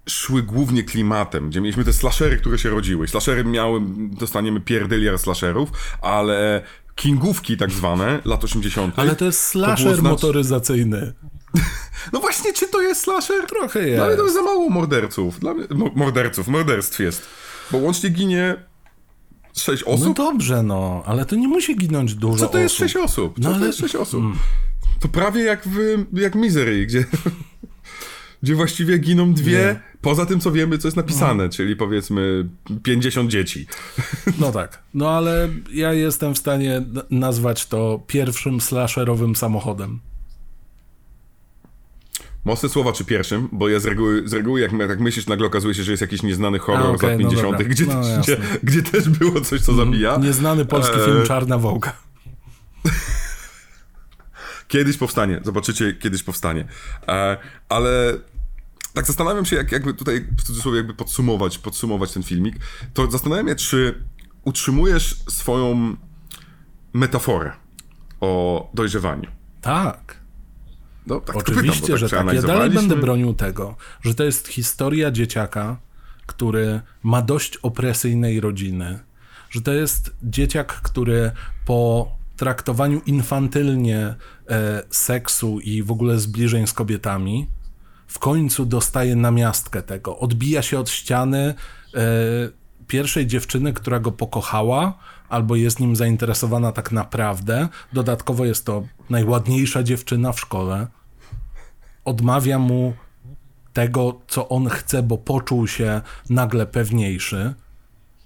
Speaker 1: szły głównie klimatem, gdzie mieliśmy te slashery, które się rodziły. Slashery miały, dostaniemy pierdyliar slasherów, ale kingówki tak zwane, lat 80.
Speaker 2: Ale to jest slasher
Speaker 1: znacz-
Speaker 2: motoryzacyjny.
Speaker 1: No właśnie, czy to jest slasher?
Speaker 2: Trochę
Speaker 1: Dla mnie to
Speaker 2: jest.
Speaker 1: jest za mało morderców. Dla mnie, mo- morderców, morderstw jest. Bo łącznie ginie sześć
Speaker 2: No
Speaker 1: osób.
Speaker 2: dobrze, no, ale to nie musi ginąć dużo
Speaker 1: Co to jest
Speaker 2: osób.
Speaker 1: sześć osób? Co
Speaker 2: No
Speaker 1: to
Speaker 2: ale-
Speaker 1: jest sześć osób? To prawie jak w jak Misery, gdzie gdzie właściwie giną dwie,
Speaker 2: Nie.
Speaker 1: poza tym co wiemy, co jest napisane, czyli powiedzmy 50 dzieci.
Speaker 2: No tak. No ale ja jestem w stanie nazwać to pierwszym slasherowym samochodem.
Speaker 1: Mocne słowa czy pierwszym, bo ja z reguły, z reguły jak, jak myślisz, nagle okazuje się, że jest jakiś nieznany horror
Speaker 2: A, okej,
Speaker 1: z lat
Speaker 2: no
Speaker 1: 50.,
Speaker 2: dobra.
Speaker 1: gdzie,
Speaker 2: No,
Speaker 1: gdzie,
Speaker 2: jasne.
Speaker 1: gdzie też było coś, co zabija.
Speaker 2: Nieznany polski
Speaker 1: Eee.
Speaker 2: film Czarna Wołga.
Speaker 1: Kiedyś powstanie, zobaczycie, kiedyś powstanie. E, ale tak zastanawiam się, jak jakby tutaj w cudzysłowie jakby podsumować, podsumować ten filmik, to zastanawiam się, czy utrzymujesz swoją metaforę o dojrzewaniu.
Speaker 2: Tak.
Speaker 1: No, tak
Speaker 2: Oczywiście,
Speaker 1: pytam, bo
Speaker 2: że tak. Ja dalej będę bronił tego, że to jest historia dzieciaka, który ma dość opresyjnej rodziny, że to jest dzieciak, który po traktowaniu infantylnie e, seksu i w ogóle zbliżeń z kobietami, w końcu dostaje namiastkę tego. Odbija się od ściany e, pierwszej dziewczyny, która go pokochała, albo jest nim zainteresowana tak naprawdę. Dodatkowo jest to najładniejsza dziewczyna w szkole. Odmawia mu tego, co on chce, bo poczuł się nagle pewniejszy.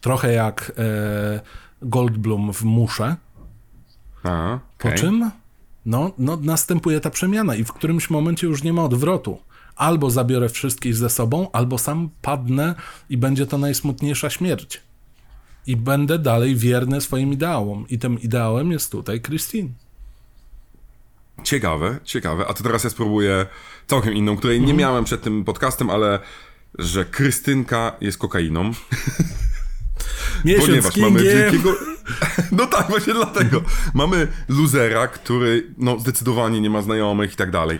Speaker 2: Trochę jak e, Goldblum w Musze.
Speaker 1: A,
Speaker 2: Po
Speaker 1: okej.
Speaker 2: czym no, no, następuje ta przemiana i w którymś momencie już nie ma odwrotu. Albo zabiorę wszystkich ze sobą, albo sam padnę i będzie to najsmutniejsza śmierć. I będę dalej wierny swoim ideałom. I tym ideałem jest tutaj Christine.
Speaker 1: Ciekawe, ciekawe. A to teraz ja spróbuję całkiem inną, której nie miałem przed tym podcastem, ale że Krystynka jest kokainą.
Speaker 2: Miesiąc
Speaker 1: Ponieważ
Speaker 2: z
Speaker 1: mamy
Speaker 2: Kingiem.
Speaker 1: wielkiego... No tak, właśnie dlatego. Mamy luzera, który no zdecydowanie nie ma znajomych i tak dalej.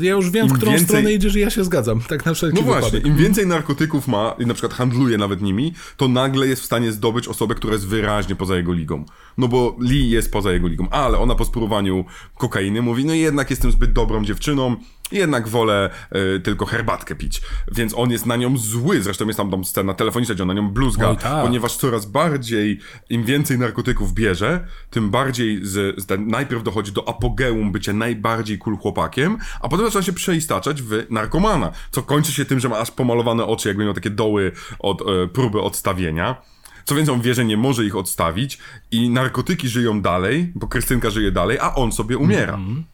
Speaker 2: Ja już wiem, w
Speaker 1: Im
Speaker 2: którą
Speaker 1: więcej-
Speaker 2: stronę idziesz i ja się zgadzam. Tak na wszelki
Speaker 1: No właśnie,
Speaker 2: wypadek.
Speaker 1: im więcej narkotyków ma i na przykład handluje nawet nimi, to nagle jest w stanie zdobyć osobę, która jest wyraźnie poza jego ligą. No bo Lee jest poza jego ligą, ale ona po spróbowaniu kokainy mówi, no jednak jestem zbyt dobrą dziewczyną, jednak wolę e, tylko herbatkę pić. Więc on jest na nią zły, zresztą jest tam, tam scena telefoniczna, gdzie on na nią bluzga,
Speaker 2: tak.
Speaker 1: ponieważ coraz bardziej, im więcej narkotyków bierze, tym bardziej z, z ten, najpierw dochodzi do apogeum bycia najbardziej cool chłopakiem, a potem zaczyna się przeistaczać w narkomana, co kończy się tym, że ma aż pomalowane oczy, jakby miał takie doły od e, próby odstawienia. Co więcej, on wie, że nie może ich odstawić i narkotyki żyją dalej, bo Krystynka żyje dalej, a on sobie umiera.
Speaker 2: Mhm.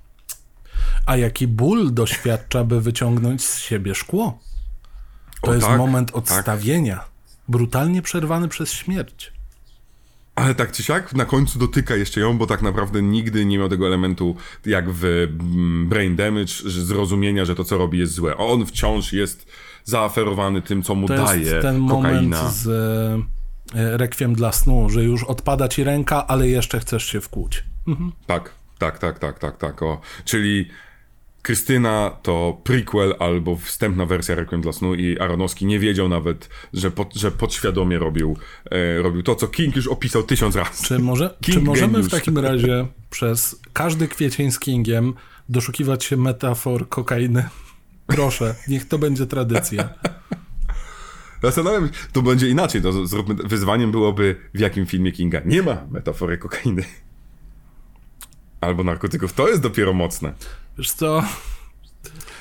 Speaker 2: A jaki ból doświadcza, by wyciągnąć z siebie szkło? To
Speaker 1: O
Speaker 2: jest
Speaker 1: tak,
Speaker 2: moment
Speaker 1: tak.
Speaker 2: odstawienia. Brutalnie przerwany przez śmierć.
Speaker 1: Ale tak czy siak, na końcu dotyka jeszcze ją, bo tak naprawdę nigdy nie miał tego elementu, jak w mm, Brain Damage, zrozumienia, że to, co robi, jest złe. On wciąż jest zaaferowany tym, co mu
Speaker 2: To
Speaker 1: daje
Speaker 2: jest ten
Speaker 1: kokaina.
Speaker 2: moment z e, Rekwiem dla snu, że już odpada ci ręka, ale jeszcze chcesz się wkłuć.
Speaker 1: Tak, tak, tak, tak, tak, tak. O. Czyli Krystyna to prequel albo wstępna wersja Requiem dla snu i Aronowski nie wiedział nawet, że, pod, że podświadomie robił, e, robił to, co King już opisał tysiąc razy.
Speaker 2: Czy, może,
Speaker 1: King
Speaker 2: czy możemy
Speaker 1: geniusz.
Speaker 2: w takim razie przez każdy kwiecień z Kingiem doszukiwać się metafor kokainy? Proszę, niech to będzie tradycja.
Speaker 1: Zastanawiam się, to będzie inaczej. To zróbmy, wyzwaniem byłoby, w jakim filmie Kinga nie ma metafory kokainy. Albo narkotyków. To jest dopiero mocne.
Speaker 2: Wiesz co?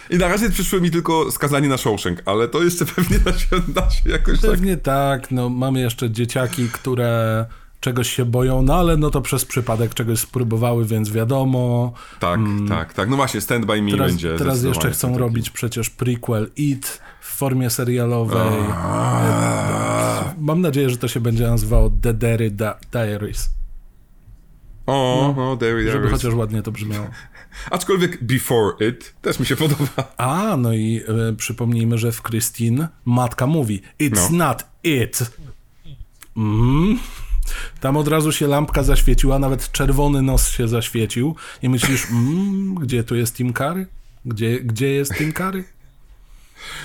Speaker 1: I na razie przyszło mi tylko skazanie na Shawshank, ale to jeszcze pewnie da się, da się jakoś tak...
Speaker 2: Pewnie tak, no mamy jeszcze dzieciaki, które czegoś się boją, no ale no to przez przypadek czegoś spróbowały, więc wiadomo.
Speaker 1: Tak, tak, tak. No właśnie, Stand By Me
Speaker 2: Teraz,
Speaker 1: będzie
Speaker 2: teraz jeszcze chcą
Speaker 1: taki-
Speaker 2: robić przecież prequel It w formie serialowej. Mam nadzieję, że to się będzie nazywało The Diaries,
Speaker 1: O, no, there, there
Speaker 2: żeby
Speaker 1: is.
Speaker 2: chociaż ładnie to brzmiało.
Speaker 1: Aczkolwiek Before It też mi się podoba.
Speaker 2: A, no i e, przypomnijmy, że w Christine matka mówi It's
Speaker 1: No.
Speaker 2: not it. Mhm. Tam od razu się lampka zaświeciła, nawet czerwony nos się zaświecił i myślisz, mm, gdzie tu jest Tim Curry? Gdzie, gdzie jest Tim Curry?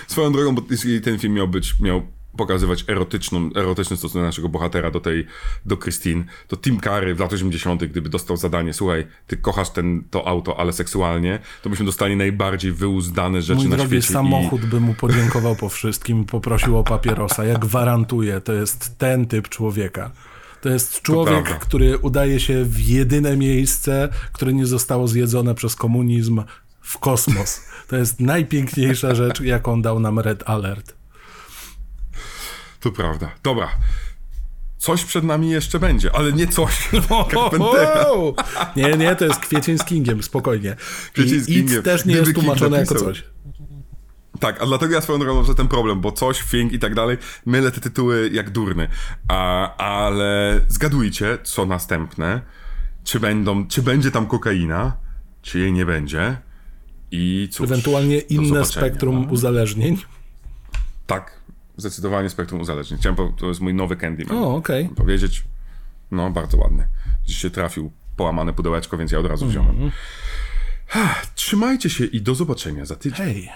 Speaker 1: Swoją drogą, bo ten film miał być, miał pokazywać erotyczną, erotyczny stosunek naszego bohatera do tej, do Christine, to Tim Curry w latach 80., gdyby dostał zadanie, słuchaj, ty kochasz ten, to auto, ale seksualnie, to byśmy dostali najbardziej wyuzdane rzeczy
Speaker 2: Mój
Speaker 1: na
Speaker 2: drogi,
Speaker 1: świecie.
Speaker 2: samochód by mu podziękował po wszystkim i poprosił o papierosa. Ja gwarantuję, to jest ten typ człowieka. To jest człowiek,
Speaker 1: prawda.
Speaker 2: który udaje się w jedyne miejsce, które nie zostało zjedzone przez komunizm, w kosmos. To jest najpiękniejsza rzecz, jaką dał nam Red Alert.
Speaker 1: To prawda. Dobra. Coś przed nami jeszcze będzie, ale nie coś. Carpentera.
Speaker 2: Nie, nie, to jest kwiecień z Kingiem, spokojnie.
Speaker 1: Kwiecień z Kingiem.
Speaker 2: Też nie
Speaker 1: Gdyby
Speaker 2: jest
Speaker 1: King
Speaker 2: tłumaczone jako coś.
Speaker 1: Tak, a dlatego ja swoją drogą mam ten problem, bo coś, Thing i tak dalej, mylę te tytuły jak durny. A, ale zgadujcie, co następne. Czy będą, czy będzie tam kokaina, czy jej nie będzie. I cóż,
Speaker 2: Ewentualnie inne spektrum uzależnień.
Speaker 1: Tak, zdecydowanie spektrum uzależnień. Chciałem, po- to jest mój nowy Candyman.
Speaker 2: O, okej.
Speaker 1: Powiedzieć, no bardzo ładny. Dziś się trafił połamane pudełeczko, więc ja od razu wziąłem.
Speaker 2: Mhm.
Speaker 1: Trzymajcie się i do zobaczenia za tydzień.
Speaker 2: Hej.